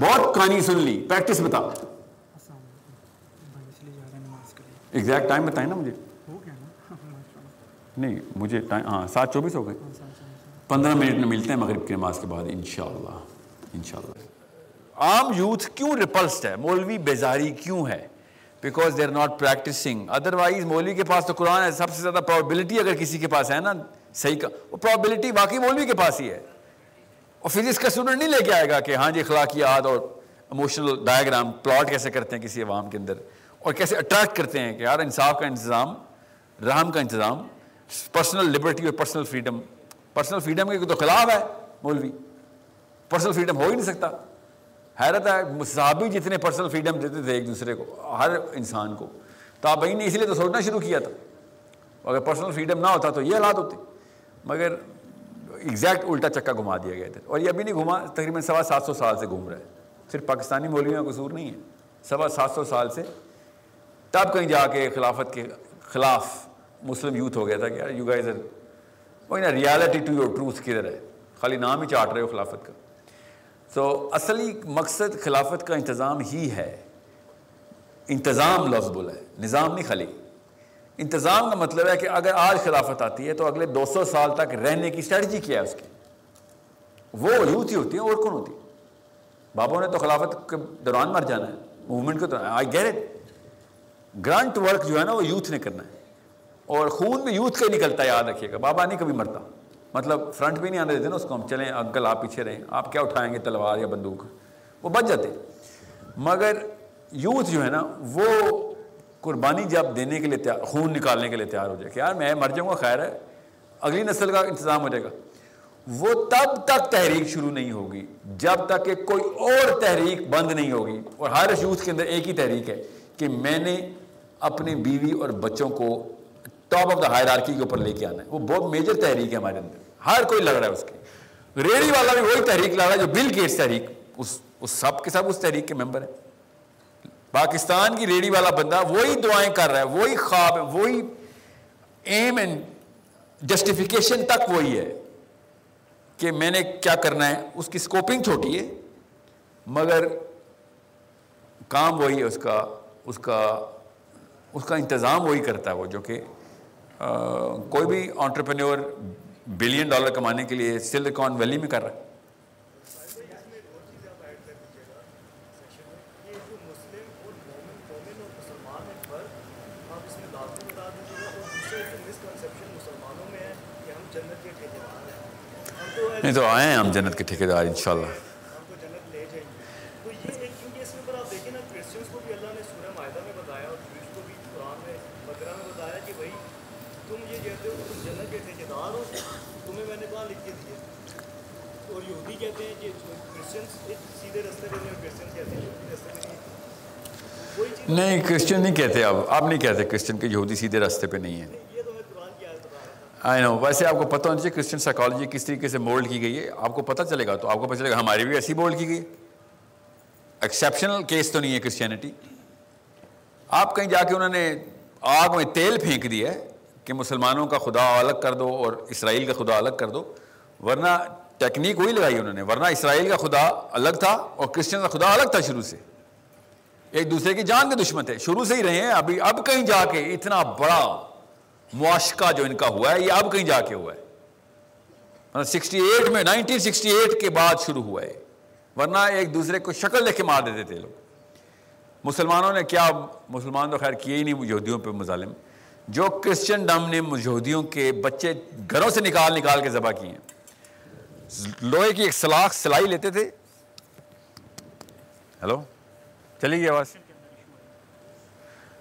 بہت کہانی سن لی۔ پریکٹس بتا ایگزیکٹ ٹائم بتائیں نا مجھے؟ نہیں، مجھے ٹائم ہاں سات چوبیس ہو گئے۔ پندرہ منٹ میں ملتے ہیں مغرب کی نماز کے بعد، انشاءاللہ۔ انشاءاللہ۔ عام یوتھ کیوں ریپلسڈ ہے؟ مولوی بیزاری کیوں ہے؟ Because they are not practising otherwise مولوی کے پاس تو قرآن ہے، سب سے زیادہ پرابلٹی اگر کسی کے پاس ہے نا، صحیح کا، وہ پرابلٹی باقی مولوی کے پاس ہی ہے۔ اور فزکس کا اسٹوڈنٹ نہیں لے کے آئے گا کہ ہاں جی اخلاقیات اور اموشنل ڈائیگرام پلاٹ کیسے کرتے ہیں کسی عوام کے اندر اور کیسے اٹریکٹ کرتے ہیں کہ یار، انصاف کا انتظام، رحم کا انتظام پرسنل لبرٹی اور پرسنل فریڈم پرسنل فریڈم کے تو خلاف ہے مولوی پرسنل فریڈم ہو ہی نہیں سکتا۔ حیرت ہے، صحابی جتنے پرسنل فریڈم دیتے تھے ایک دوسرے کو، ہر انسان کو۔ تو آپ بھائی نے اسی لیے تو سوچنا شروع کیا تھا۔ اگر پرسنل فریڈم نہ ہوتا تو یہ حالات ہوتے۔ مگر ایگزیکٹ الٹا چکا گھما دیا گیا تھا۔ اور یہ ابھی نہیں گھما، تقریباً سوا سات سو سال سے گھوم رہا ہے۔ صرف پاکستانی مولویوں کا قصور نہیں ہے۔ سوا سات سو سال سے۔ تب کہیں جا کے خلافت کے خلاف مسلم یوتھ ہو گیا تھا کہ یار یو گائز وہی نا ریالٹی ٹو یور ٹروتھ کدھر ہے؟ خالی نام ہی چاٹ رہے ہو خلافت کا۔ تو اصلی مقصد خلافت کا انتظام ہی ہے۔ انتظام لفظ بولا ہے، نظام نہیں خالی۔ انتظام کا مطلب ہے کہ اگر آج خلافت آتی ہے تو اگلے دو سو سال تک رہنے کی اسٹریٹجی کیا ہے اس کی۔ وہ یوتھ ہی ہوتی ہے اور کون ہوتی ہے بابوں نے تو خلافت کے دوران مر جانا ہے موومنٹ کے دوران۔ I get it grant work جو ہے نا، وہ یوتھ نے کرنا ہے۔ اور خون بھی یوتھ کا ہی نکلتا ہے، یاد رکھیے گا۔ بابا نہیں کبھی مرتا۔ مطلب فرنٹ بھی نہیں آنے دیتے نا اس کو ہم، چلیں انکل آپ پیچھے رہیں۔ آپ کیا اٹھائیں گے، تلوار یا بندوق؟ وہ بچ جاتے۔ مگر یوتھ جو ہے نا، وہ قربانی جب دینے کے لیے تیار، خون نکالنے کے لیے تیار ہو جائے کہ یار میں مر جاؤں گا، خیر ہے، اگلی نسل کا انتظام ہو جائے گا۔ وہ تب تک تحریک شروع نہیں ہوگی، جب تک کہ کوئی اور تحریک بند نہیں ہوگی۔ اور ہر یوتھ کے اندر ایک ہی تحریک ہے کہ میں نے اپنی بیوی اور بچوں کو top of the hierarchy کے اوپر لے کے آنا ہے۔ وہ بہت میجر تحریک ہے ہمارے اندر۔ ہر کوئی لگ رہا ہے اس کی۔ ریڈی والا بھی وہی تحریک لگ رہا ہے جو بل گیٹس تحریک، اس اس سب کے سب اس تحریک کے ممبر ہے پاکستان کی ریڈی والا بندہ وہی دعائیں کر رہا ہے، وہی خواب ہے، وہی ایم اینڈ جسٹیفیکیشن تک وہی ہے کہ میں نے کیا کرنا ہے۔ اس کی اسکوپنگ چھوٹی ہے، مگر کام وہی ہے، اس کا اس کا اس کا انتظام وہی کرتا ہے وہ، جو کہ کوئی بھی آنٹرپرینور بلین ڈالر کمانے کے لیے سلکان ویلی میں کر رہا ہے۔ نہیں تو آئے ہیں ہم جنت کے ٹھیکیدار، انشاءاللہ۔ نہیں کرسچن نہیں کہتے اب آپ نہیں کہتے کرسچن کہ یہودی سیدھے راستے پہ نہیں ہے آئی نو ویسے آپ کو پتہ ہونا چاہیے کرسچن سائیکالوجی کس طریقے سے مولڈ کی گئی ہے۔ آپ کو پتہ چلے گا تو آپ کو پتہ چلے گا ہماری بھی ایسی مولڈ کی گئی ایکسیپشنل کیس تو نہیں ہے کرسچینٹی آپ کہیں جا کے انہوں نے آگ میں تیل پھینک دیا ہے کہ مسلمانوں کا خدا الگ کر دو اور اسرائیل کا خدا الگ کر دو، ورنہ ٹیکنیک وہی لگائی انہوں نے، ورنہ اسرائیل کا خدا الگ تھا اور کرسچن کا خدا الگ تھا شروع سے۔ ایک دوسرے کی جان کے دشمن تھے، شروع سے ہی رہے ہیں، ابھی اب کہیں جا کے اتنا بڑا معاشقہ جو ان کا ہوا ہے، یہ اب کہیں جا کے ہوا ہے۔ مطلب سکسٹی ایٹ میں نائنٹین سکسٹی ایٹ کے بعد شروع ہوا ہے۔ ورنہ ایک دوسرے کو شکل لے کے مار دیتے تھے لوگ۔ مسلمانوں نے کیا، مسلمان تو خیر کیے ہی نہیں یہودیوں پہ مظالم۔ جو کرسچن ڈم نے یہودیوں کے بچے گھروں سے نکال نکال کے ذبح کیے ہیں۔ لوہے کی ایک سلاخ، سلائی لیتے تھے۔ ہیلو؟ چلی گئی آواز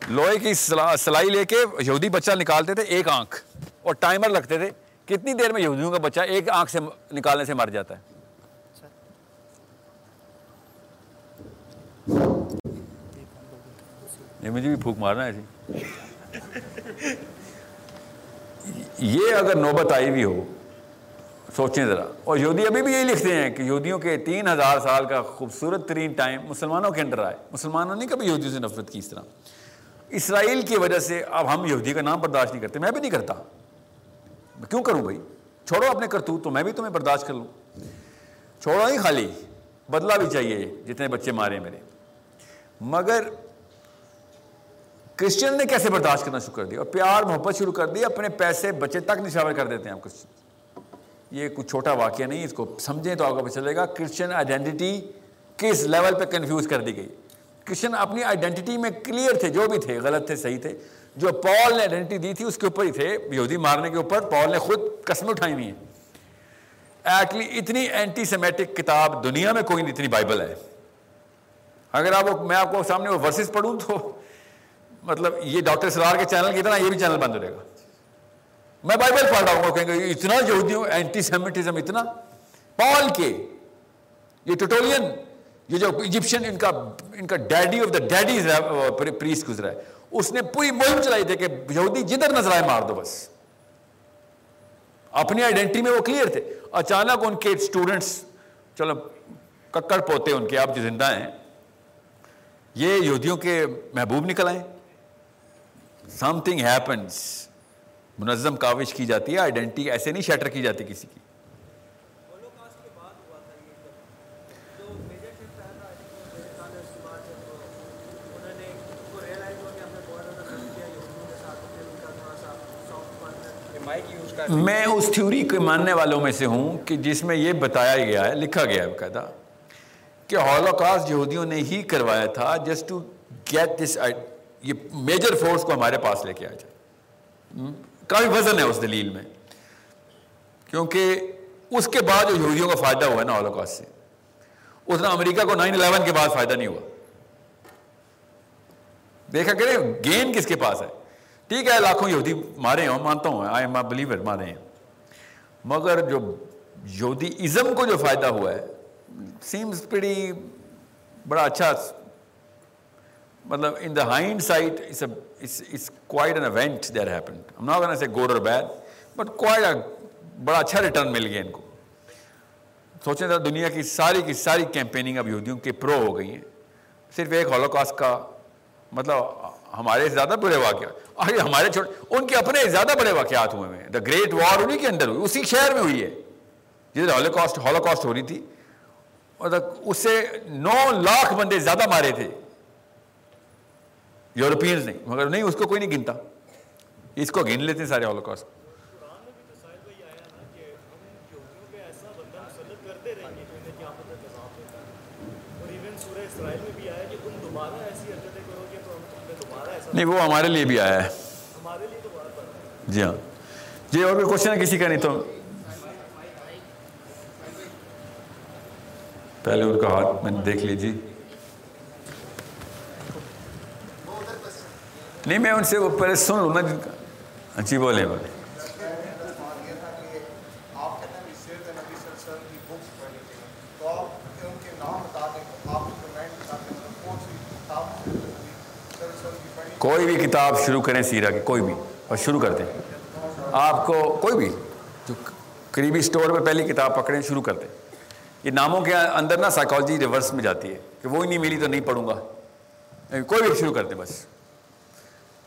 لوہے کی سلائی لے کے یہودی بچہ نکالتے تھے ایک آنکھ اور ٹائمر لگتے تھے۔ کتنی دیر میں یہودیوں کا بچہ ایک آنکھ سے نکالنے سے مر جاتا ہے۔ یہ مجھے بھی پھوک مارنا ہے۔ یہ اگر نوبت آئی بھی ہو سوچیں ذرا۔ اور یہودی ابھی بھی یہی لکھتے ہیں کہ یہودیوں کے تین ہزار سال کا خوبصورت ترین ٹائم مسلمانوں کے اندر آئے۔ مسلمانوں نے کبھی یہودیوں سے نفرت کی اس طرح۔ اسرائیل کی وجہ سے اب ہم یہودی کا نام برداشت نہیں کرتے۔ میں بھی نہیں کرتا۔ کیوں کروں بھائی؟ چھوڑو اپنے کرتو تو میں بھی تمہیں برداشت کر لوں۔ چھوڑو ہی خالی بدلا بھی چاہیے جتنے بچے مارے میرے۔ مگر کرسچن نے کیسے برداشت کرنا شروع کر دیا؟ اور پیار محبت شروع کر دی، اپنے پیسے بچے تک نشاور کر دیتے ہیں آپ کرسچن۔ یہ کچھ چھوٹا واقعہ نہیں، اس کو سمجھیں تو آپ کو پتہ چلے گا۔ کرسچن آئیڈینٹی کس لیول پہ کنفیوز کر دی گئی۔ کرسچن اپنی آئیڈینٹی میں کلیئر تھے، جو بھی تھے، غلط تھے، صحیح تھے۔ جو پال نے آئیڈینٹی دی تھی، اس کے اوپر ہی تھے۔ یہودی مارنے کے اوپر پال نے خود قسم اٹھائی ہوئی ہیں۔ ایکچولی اتنی اینٹی سیمیٹک کتاب دنیا میں کوئی نہیں، اتنی بائبل ہے۔ اگر آپ میں آپ کو سامنے وہ ورسز پڑھوں تو مطلب یہ ڈاکٹر سرار کے چینل کی طرح یہ بھی چینل بند ہو جائے گا۔ میں بائبل پڑھ رہا ہوں کہیں گے اتنا یہودیوں اینٹی سیمیٹزم اتنا۔ پال کے، یہ ٹوٹولین یہ جو ایجپشن ان کا ان کا ڈیڈی آف دا ڈیڈی پریس گزرا ہے۔ اس نے پوری مہم چلائی تھی کہ یہودی جدھر نظر آئے مار دو بس۔ اپنی آئیڈینٹی میں وہ کلیئر تھے۔ اچانک ان کے اسٹوڈنٹس چلو، ککڑ پوتے ان کے، آپ جو زندہ ہیں، یہ یہودیوں کے محبوب نکل آئے۔ سم تھنگ ہیپنس منظم کاوش کی جاتی ہے آئیڈینٹی ایسے نہیں شیٹر کی جاتی کسی کی۔ میں اس تھیوری کے ماننے والوں میں سے ہوں کہ جس میں یہ بتایا گیا ہے، لکھا گیا ہے باقاعدہ، کہ ہالوکاسٹ یہودیوں نے ہی کروایا تھا جسٹ ٹو گیٹ دس یہ میجر فورس کو ہمارے پاس لے کے آ جائے۔ کافی وزن ہے اس دلیل میں۔ کیونکہ اس کے بعد جو یہودیوں کا فائدہ ہوا ہے نا ہالوکاسٹ سے، اتنا امریکہ کو نائن الیون کے بعد فائدہ نہیں ہوا۔ دیکھا کرے گین کس کے پاس ہے؟ ٹھیک ہے، لاکھوں یہودی مارے ہیں مانتا ہوں آئی ایم بلیور مارے ہیں۔ مگر جو یہودی ازم کو جو فائدہ ہوا ہے سیمس پڑی بڑا اچھا مطلب in the hindsight quite an event there happened ہم ناٹ سے گور اور بیڈ بٹ کوائٹ بڑا اچھا ریٹرن مل گیا ان کو سوچیں تھا دنیا کی ساری کی ساری کیمپیننگ اب یہودیوں کے پرو ہو گئی ہیں صرف ایک ہولوکاسٹ کا مطلب ہمارے زیادہ برے واقعات ہمارے چھوٹے ان کے اپنے زیادہ بڑے واقعات ہوئے ہیں دا گریٹ وار انہیں کے اندر ہوئی اسی شہر میں ہوئی ہے جدھر ہالوکاسٹ ہالوکاسٹ ہو رہی تھی اور اس سے نو لاکھ بندے زیادہ مارے تھے یورپینز نے مگر نہیں، اس کو کوئی نہیں گنتا۔ اس کو گن لیتے ہیں سارے ہالوکاسٹ نہیں، وہ ہمارے لیے بھی آیا ہے۔ جی ہاں۔ جی اور کوئی کوشچن ہے کسی کا؟ نہیں تو۔ پہلے ان کا ہاتھ میں دیکھ لیجیے۔ نہیں میں ان سے وہ پہلے سن لوں نا جن کا جی بولے بولے کوئی بھی کتاب شروع کریں سیرا کی کوئی بھی اور شروع کر دیں آپ کو کوئی بھی جو قریبی اسٹور میں پہلی کتاب پکڑیں شروع کر دیں یہ ناموں کے اندر نا سائیکالوجی ریورس میں جاتی ہے کہ وہ نہیں ملی تو نہیں پڑھوں گا کوئی بھی شروع کر دیں بس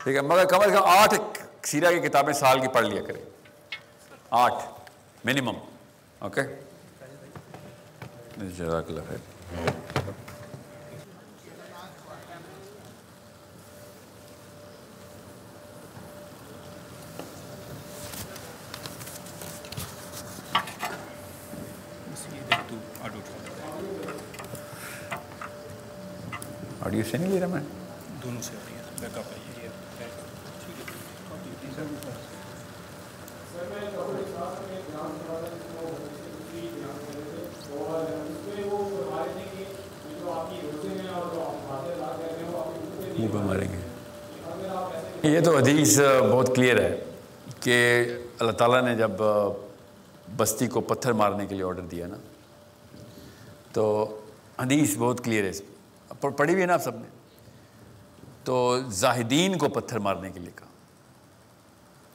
ٹھیک ہے، مگر کم از کم آٹھ سیرا کی کتابیں سال کی پڑھ لیا کریں۔ آٹھ منیمم اوکے جزاک اللہ خیر۔ آڈیو سے نہیں لے رہا میں؟ دونوں سے بیک اپ ماریں گے یہ تو حدیث بہت کلیئر ہے کہ اللہ تعالیٰ نے جب بستی کو پتھر مارنے کے لیے آڈر دیا نا، تو حدیث بہت کلیئر ہے پڑھی ہوئی ہے نا آپ سب نے؟ تو زاہدین کو پتھر مارنے کے لیے کہا۔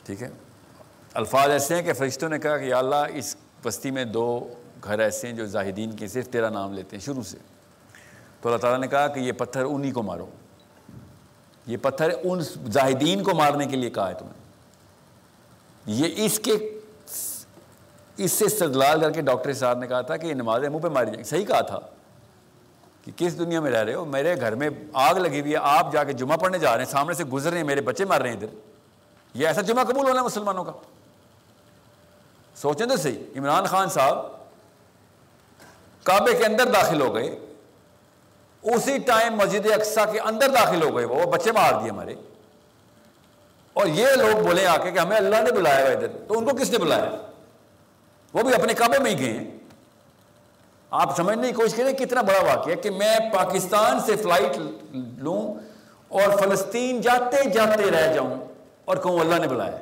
ٹھیک ہے؟ الفاظ ایسے ہیں کہ فرشتوں نے کہا کہ یا اللہ، اس بستی میں دو گھر ایسے ہیں جو زاہدین کے صرف تیرا نام لیتے ہیں، شروع سے۔ تو اللہ تعالیٰ نے کہا کہ یہ پتھر انہی کو مارو۔ یہ پتھر ان زاہدین کو مارنے کے لیے کہا ہے تمہیں۔ یہ اس کے اس سے استدلال کر کے ڈاکٹر صاحب نے کہا تھا کہ یہ نمازیں منہ پہ ماری جائیں۔ صحیح کہا تھا کہ کس دنیا میں رہ رہے ہو؟ میرے گھر میں آگ لگی ہوئی ہے، آپ جا کے جمعہ پڑھنے جا رہے ہیں، سامنے سے گزر رہے ہیں، میرے بچے مار رہے ہیں ادھر۔ یہ ایسا جمعہ قبول ہونا ہے مسلمانوں کا۔ سوچیں تو صحیح، عمران خان صاحب کعبے کے اندر داخل ہو گئے۔ اسی ٹائم مسجد اقسا کے اندر داخل ہو گئے وہ بچے مار دیے ہمارے۔ اور یہ لوگ بولے آ کے کہ ہمیں اللہ نے بلایا ہوا ادھر، تو ان کو کس نے بلایا؟ وہ بھی اپنے کعبے میں ہی گئے ہیں۔ آپ سمجھنے کی کوشش کریں کتنا بڑا واقعہ کہ میں پاکستان سے فلائٹ لوں اور فلسطین جاتے جاتے رہ جاؤں اور کہوں اللہ نے بلایا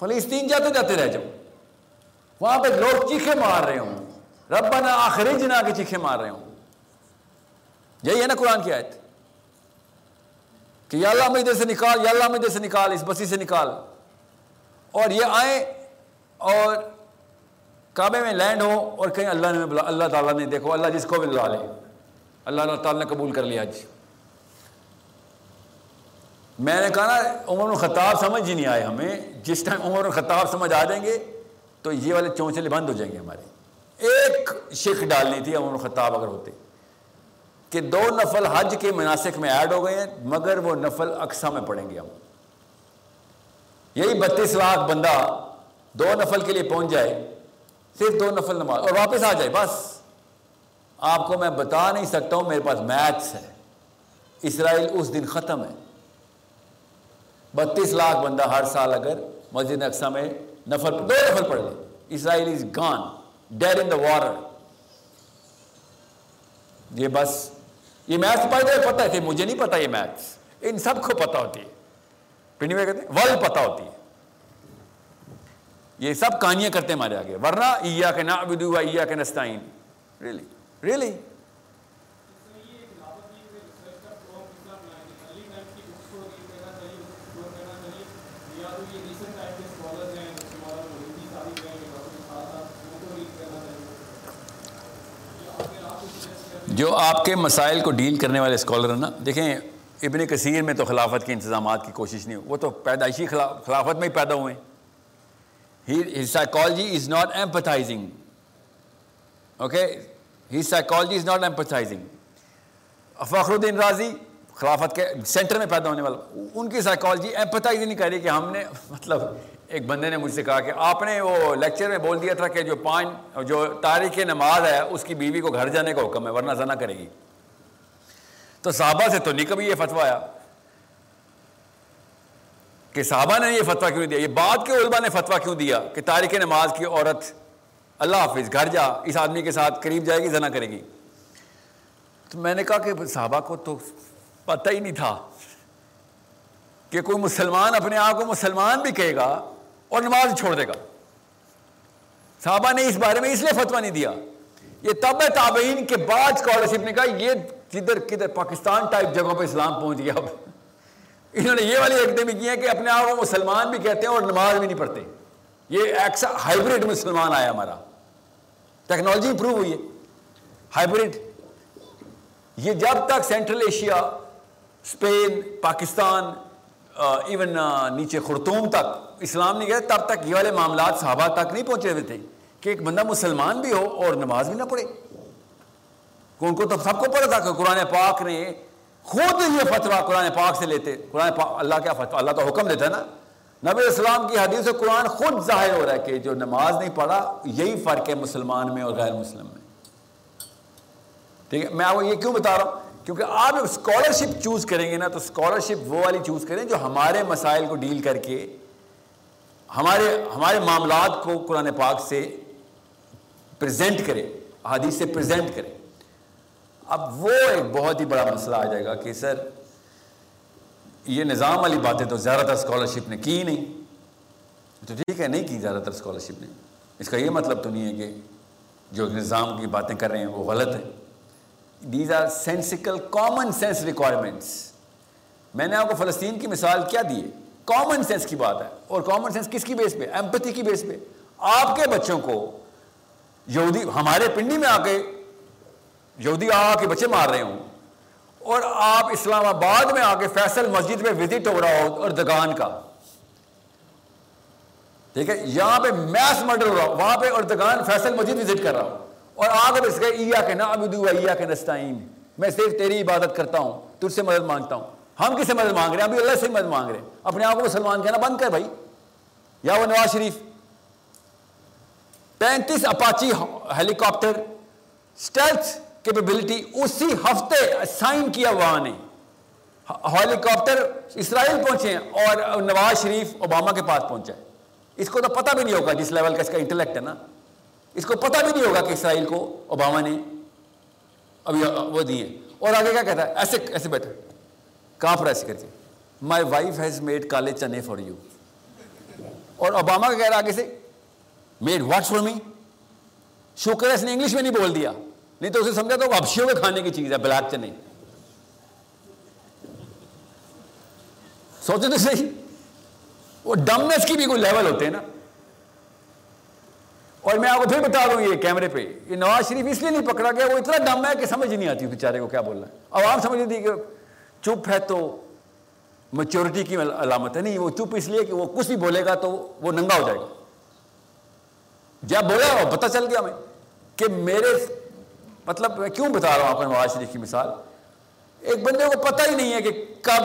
فلسطین جاتے جاتے رہ جاؤں۔ وہاں پہ لوگ چیخے مار رہے ہوں۔ ربنا آخری جنا کے چیخے مار رہے ہوں۔ یہی ہے نا قرآن کی آیت کہ یا اللہ مجھے سے نکال، یا اللہ مجھے سے نکال، اس بسی سے نکال۔ اور یہ آئیں اور کعبے میں لینڈ ہو اور کہیں اللہ نے بلا، اللہ تعالیٰ نے دیکھو، اللہ جس کو بھی بلا لے۔ اللہ تعالیٰ نے قبول کر لیا آج میں نے کہا نا، عمر الخطاب سمجھ ہی نہیں آئے ہمیں۔ جس ٹائم عمر الخطاب سمجھ آ جائیں گے تو یہ والے چونچلے بند ہو جائیں گے ہمارے۔ ایک شک ڈالنی تھی عمر الخطاب اگر ہوتے۔ کہ دو نفل حج کے مناسب میں ایڈ ہو گئے ہیں، مگر وہ نفل اقسا میں پڑھیں گے ہم۔ یہی بتیس لاکھ بندہ دو نفل کے لیے پہنچ جائے، صرف دو نفل نماز، اور واپس آ جائے، بس۔ آپ کو میں بتا نہیں سکتا ہوں، میرے پاس میچس ہے۔ اسرائیل اس دن ختم ہے۔ بتیس لاکھ بندہ ہر سال اگر مسجد اقسا میں نفل، دو نفل پڑھ لے۔ اسرائیل از گان ڈیڈ ان دا وارر یہ بس یہ میتھ پڑھ گئے پتہ ہے مجھے نہیں پتا یہ میتھس ان سب کو پتا ہوتی ہے۔ پنڈی میں کہتے؟ ہیں ول پتا ہوتی ہے۔ یہ سب کہانیاں کرتے ہمارے آگے۔ ورنہ ایا کے نا بدو ایا کے نستعین۔ ریلی ریلی جو آپ کے مسائل کو ڈیل کرنے والے اسکالر ہیں نا، دیکھیں، ابن کثیر میں تو خلافت کے انتظامات کی کوشش نہیں، وہ تو پیدائشی خلافت میں ہی پیدا ہوئے ہیں۔ Psychology is not empathizing okay he psychology is not empathizing Fakhruddin Razi خلافت کے سینٹر میں پیدا ہونے والا، ان کی سائیکالوجی ایمپتھائز نہیں کر رہی کہ ہم نے مطلب ایک بندے نے مجھ سے کہا کہ آپ نے وہ لیکچر میں بول دیا تھا کہ جو پانچ جو تاریخ نماز ہے، اس کی بیوی کو گھر جانے کا حکم ہے، ورنہ زنا کرے گی۔ تو صحابہ سے تو نہیں کبھی یہ فتویٰ آیا کہ صحابہ نے یہ فتویٰ کیوں دیا؟ یہ بعد کے علماء نے فتویٰ کیوں دیا کہ تاریخ نماز کی عورت اللہ حافظ گھر جا، اس آدمی کے ساتھ قریب جائے گی، زنا کرے گی۔ تو میں نے کہا کہ صحابہ کو تو پتہ ہی نہیں تھا کہ کوئی مسلمان اپنے آپ کو مسلمان بھی کہے گا اور نماز چھوڑ دے گا۔ صحابہ نے اس بارے میں اس لیے فتویٰ نہیں دیا۔ یہ تب تابعین کے بعد اسکالرشپ نے کہا، یہ کدھر کدھر پاکستان ٹائپ جگہوں پہ اسلام پہنچ گیا۔ اب انہوں نے یہ والی ایکٹیں کی ہیں کہ اپنے آپ کو مسلمان بھی کہتے ہیں اور نماز بھی نہیں پڑھتے۔ یہ ایکسا ہائیبریڈ مسلمان آیا ہمارا۔ ٹیکنالوجی امپروو ہوئی ہے۔ ہائیبریڈ یہ جب تک Central Asia Spain Pakistan even نیچے خرطوم تک، اسلام نہیں گیا تب تک یہ والے معاملات صحابہ تک نہیں پہنچے ہوئے تھے کہ ایک بندہ مسلمان بھی ہو اور نماز بھی نہ پڑھے۔ ان کو تو سب کو پڑھا تھا کہ قرآن پاک نے خود یہ فتویٰ قرآن پاک سے لیتے۔ قرآن پاک، اللہ کیا فتویٰ، اللہ تو حکم دیتا ہے نا۔ نبی اسلام کی حدیث سے قرآن خود ظاہر ہو رہا ہے کہ جو نماز نہیں پڑھا، یہی فرق ہے مسلمان میں اور غیر مسلم میں۔ ٹھیک ہے، میں آپ کو یہ کیوں بتا رہا ہوں؟ کیونکہ آپ اسکالرشپ چوز کریں گے نا تو اسکالرشپ وہ والی چوز کریں جو ہمارے مسائل کو ڈیل کر کے ہمارے ہمارے معاملات کو قرآن پاک سے پریزنٹ کرے حدیث سے پریزنٹ کرے۔ اب وہ ایک بہت ہی بڑا مسئلہ آ جائے گا کہ سر، یہ نظام والی باتیں تو زیادہ تر اسکالرشپ نے کی نہیں۔ تو ٹھیک ہے، نہیں کی زیادہ تر اسکالرشپ نے۔ اس کا یہ مطلب تو نہیں ہے کہ جو نظام کی باتیں کر رہے ہیں وہ غلط ہے۔ These are sensical common sense requirements میں نے آپ کو فلسطین کی مثال کیا دی ہے؟ کامن سینس کی بات ہے۔ اور کامن سینس کس کی بیس پہ؟ ایمپتی کی بیس پہ۔ آپ کے بچوں کو یہودی، ہمارے پنڈی میں آ کے یہودی آ کے بچے مار رہے ہوں۔ اور آپ اسلام آباد میں آ کے فیصل مسجد میں وزٹ ہو رہا ہو اور دگان کا۔ ٹھیک ہے؟ یہاں پہ میس مرڈر ہو رہا ہوں وہاں پہ اردگان فیصل مجید وزٹ کر رہا ہوں اور آگے اس کے ایا کے نا ابدو ایا کے نستعین میں صرف تیری عبادت کرتا ہوں، تجھ سے مدد مانگتا ہوں۔ ہم کس سے مدد مانگ رہے ہیں؟ ابھی اللہ سے مدد مانگ رہے ہیں۔ اپنے آپ کو مسلمان کہنا بند کر بھائی۔ یا وہ نواز شریف۔ پینتیس Apache helicopter stealth capability اسی ہفتے سائن کیا وہاں نے۔ ہیلی کاپٹر اسرائیل پہنچے ہیں اور نواز شریف اوباما کے پاس پہنچا ہے۔ اس کو تو پتہ بھی نہیں ہوگا جس لیول کا اس کا انٹلیکٹ ہے نا۔ اس کو پتہ بھی نہیں ہوگا کہ اسرائیل کو اوباما نے ابھی وہ دیے اور آگے کیا کہتا ہے؟ ایسے ایسے بیٹھے کہاں پر ایسے کر کے مائی وائف ہیز میڈ کالے چنے فار یو اور اوباما کا کہہ رہا آگے سے میڈ واٹ فار می شکر ہے اس نے انگلش میں نہیں بول دیا۔ نہیں تو اسے سمجھا تو وبشیوں کے کھانے کی چیز ہے بلیک چنے۔ سوچے تو صحیح۔ وہ ڈمنس کی بھی کوئی لیول ہوتے ہیں نا۔ اور میں آپ کو پھر بتا دوں یہ کیمرے پہ، یہ نواز شریف اس لیے نہیں پکڑا گیا، وہ اتنا ڈم ہے کہ سمجھ نہیں آتی بیچارے کو کیا بولنا ہے۔ عوام سمجھ تھی کہ چپ ہے تو میچورٹی کی علامت ہے، نہیں، وہ چپ اس لیے کہ وہ کچھ بھی بولے گا تو وہ ننگا ہو جائے گا۔ جب بولا وہ پتہ چل گیا میں کہ میرے مطلب میں کیوں بتا رہا ہوں آپ کو نواز شریف کی مثال؟ ایک بندے کو پتہ ہی نہیں ہے کہ کب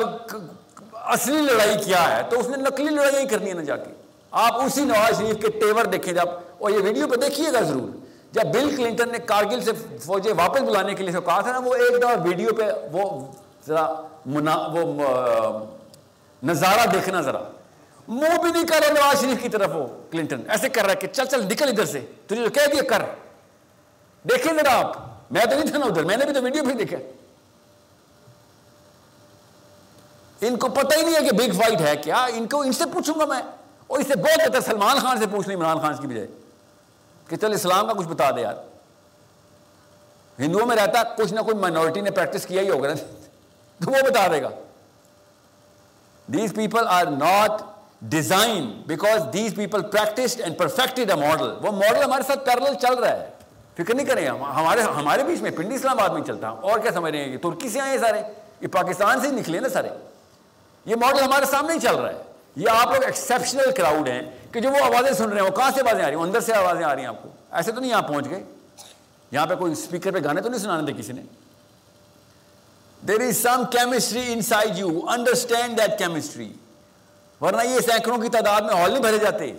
اصلی لڑائی کیا ہے، تو اس نے نقلی لڑائی کرنی ہے نا جا کے۔ آپ اسی نواز شریف کے ٹیور دیکھیں جب اور یہ ویڈیو پہ دیکھیے گا ضرور۔ جب بل کلنٹن نے کارگل سے فوجیں واپس بلانے کے لیے کہا تھا نا، وہ ایک دفعہ ویڈیو پہ وہ ذرا منا، وہ نظارہ دیکھنا ذرا۔ منہ بھی نہیں کر رہا، نواز شریف کی طرف وہ کلنٹن۔ ایسے کر رہا ہے کہ چل چل، نکل ادھر سے۔ تجھے جو کہہ دیا، کر۔ دیکھیں ذرا آپ۔ میں تو نہیں تھا نا ادھر، میں نے بھی تو ویڈیو بھی دیکھا۔ ان کو پتہ ہی نہیں ہے کہ بگ فائٹ ہے کیا۔ ان کو، ان سے پوچھوں گا میں۔ اور اس سے بہت بہتر سلمان خان سے پوچھ لیں عمران خان کی بجائے کہ چل اسلام کا کچھ بتا دے یار۔ ہندوؤں میں رہتا کچھ نہ کچھ مائنورٹی نے پریکٹس کیا ہی ہوگا نا۔ تو وہ بتا دے گا۔ These people are not designed because these people practised and perfected a model وہ ماڈل ہمارے ساتھ پیرل چل رہا ہے۔ فکر نہیں کریں ہمارے ہمارے بیچ میں پنڈی اسلام آباد میں چلتا۔ اور کیا سمجھ رہے ہیں کہ ترکی سے آئے ہیں سارے؟ یہ پاکستان سے ہی نکلے نا سارے۔ یہ ماڈل ہمارے سامنے ہی چل رہا ہے۔ یہ آپ لوگ ایکسیپشنل کراؤڈ ہیں کہ جو وہ آوازیں سن رہے ہیں، وہ کہاں سے آوازیں آ رہی ہیں؟ اندر سے آوازیں آ رہی ہیں آپ کو۔ ایسے تو نہیں یہاں پہنچ گئے۔ یہاں پہ کوئی اسپیکر پہ گانے تو نہیں سنانے تھے کسی نے؟ There is some chemistry inside you understand that chemistry ورنہ یہ سینکڑوں کی تعداد میں ہال نہیں بھرے جاتے۔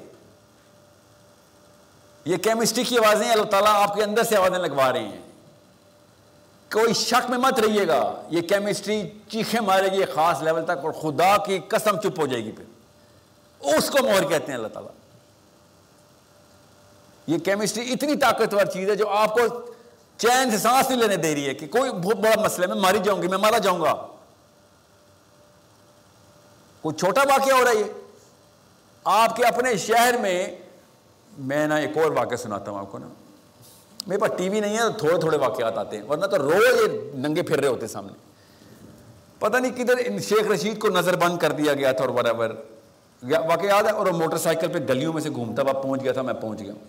یہ کیمسٹری کی آوازیں اللہ تعالیٰ آپ کے اندر سے آوازیں لگوا رہے ہیں۔ کوئی شک میں مت رہیے گا۔ یہ کیمسٹری چیخیں مارے گی، خاص لیول تک، اور خدا کی قسم چپ ہو جائے گی پھر۔ اس کو مہر کہتے ہیں اللہ تعالیٰ۔ یہ کیمسٹری اتنی طاقتور چیز ہے جو آپ کو چین سے سانس نہیں لینے دے رہی ہے کہ کوئی بہت بڑا مسئلہ میں ماری جاؤں گی، میں مارا جاؤں گا۔ کوئی چھوٹا واقعہ ہو رہا ہے آپ کے اپنے شہر میں میں نا ایک اور واقعہ سناتا ہوں آپ کو نا۔ میرے پاس ٹی وی نہیں ہے تو تھوڑے تھوڑے واقعات آتے ہیں، ورنہ تو روز یہ ننگے پھر رہے ہوتے سامنے۔ پتہ نہیں کدھر شیخ رشید کو نظر بند کر دیا گیا تھا اور برابر واقعہ یاد ہے؟ اور وہ موٹر سائیکل پہ گلیوں میں سے گھومتا ہوا پہنچ گیا تھا، میں پہنچ گیا ہوں۔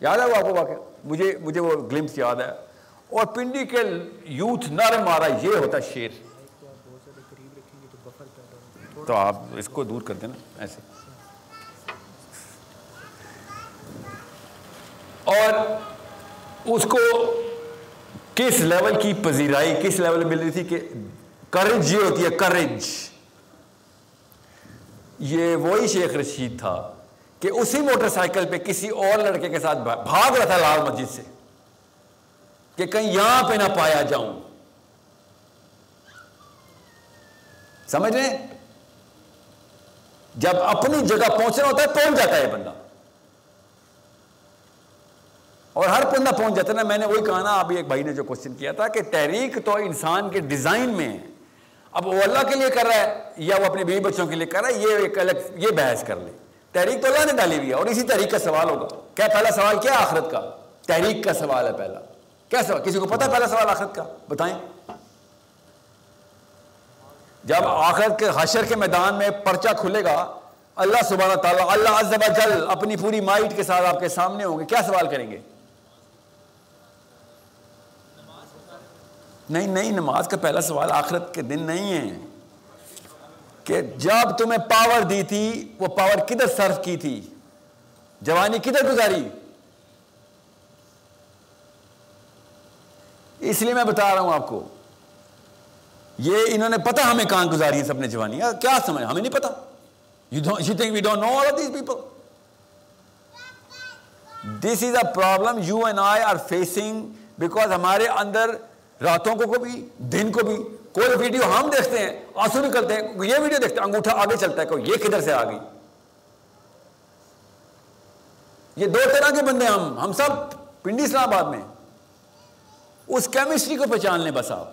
یاد ہے وہ آپ کو واقعہ؟ مجھے مجھے وہ گلمس یاد ہے۔ اور پنڈی کے یوتھ نر مارا، یہ ہوتا شیر۔ تو آپ اس کو دور کر دیں نا ایسے۔ اور اس کو کس لیول کی پذیرائی، کس لیول مل رہی تھی کہ کرج یہ ہوتی ہے کرج یہ وہی شیخ رشید تھا کہ اسی موٹر سائیکل پہ کسی اور لڑکے کے ساتھ بھاگ رہا تھا لال مسجد سے کہ کہیں یہاں پہ نہ پایا جاؤں۔ سمجھ رہے جب اپنی جگہ پہنچنا ہوتا ہے پہنچ جاتا ہے بندہ۔ اور ہر بندہ پہنچ جاتا ہے نا، میں نے وہی کہا نا، ابھی ایک بھائی نے جو کوشچن کیا تھا کہ تحریک تو انسان کے ڈیزائن میں ہے۔ اب وہ اللہ کے لیے کر رہا ہے یا وہ اپنے بیوی بچوں کے لیے کر رہا ہے، یہ ایک الگ یہ بحث کر لے تحریک تو اللہ نے ڈالی ہوئی ہے اور اسی تحریک کا سوال ہوگا۔ کیا پہلا سوال کیا آخرت کا؟ تحریک کا سوال ہے پہلا۔ کیا سوال کسی کو پتا پہلا سوال آخرت کا؟ بتائیں۔ جب آخرت کے حشر کے میدان میں پرچہ کھلے گا، اللہ سبحانہ تعالیٰ اللہ عز و جل اپنی پوری مائٹ کے ساتھ آپ کے سامنے ہوں گے۔ کیا سوال کریں گے؟ نہیں نہیں، نماز کا پہلا سوال آخرت کے دن نہیں ہے۔ کہ جب تمہیں پاور دی تھی، وہ پاور کدھر صرف کی تھی؟ جوانی کدھر گزاری؟ اس لیے میں بتا رہا ہوں آپ کو۔ یہ انہوں نے پتا ہمیں کہاں گزاری ہے سب نے جوانی۔ کیا سمجھ؟ ہمیں نہیں پتا you think we don't know all these people this is a problem you and I are facing because ہمارے اندر راتوں کو بھی دن کو بھی۔ کوئی ویڈیو ہم دیکھتے ہیں، آنسو نکلتے ہیں یہ ویڈیو دیکھتے ہیں، انگوٹھا آگے چلتا ہے، کوئی یہ کدھر سے آ گئی یہ دو طرح کے بندے ہم ہم سب پنڈی اسلام آباد میں اس کیمسٹری کو پہچان لیں بس آپ۔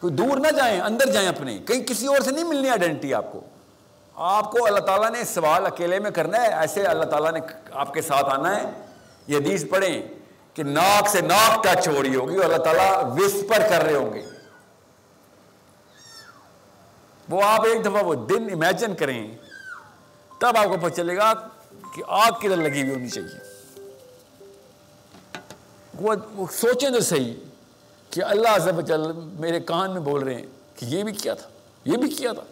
کوئی دور نہ جائیں، اندر جائیں اپنے۔ کہیں کسی اور سے نہیں ملنی آئیڈینٹی آپ کو۔ آپ کو اللہ تعالیٰ نے سوال اکیلے میں کرنا ہے، ایسے اللہ تعالیٰ نے آپ کے ساتھ آنا ہے۔ یہ حدیث پڑھیں۔ کہ ناک سے ناک ٹچ ہو رہی ہوگی اور اللہ تعالیٰ وسپر کر رہے ہوں گے۔ وہ آپ ایک دفعہ وہ دن امیجن کریں، تب آپ کو پتہ چلے گا کہ آگ کدھر لگی ہوئی ہونی چاہیے۔ وہ سوچیں تو صحیح کہ اللہ سے بچل میرے کان میں بول رہے ہیں کہ یہ بھی کیا تھا، یہ بھی کیا تھا۔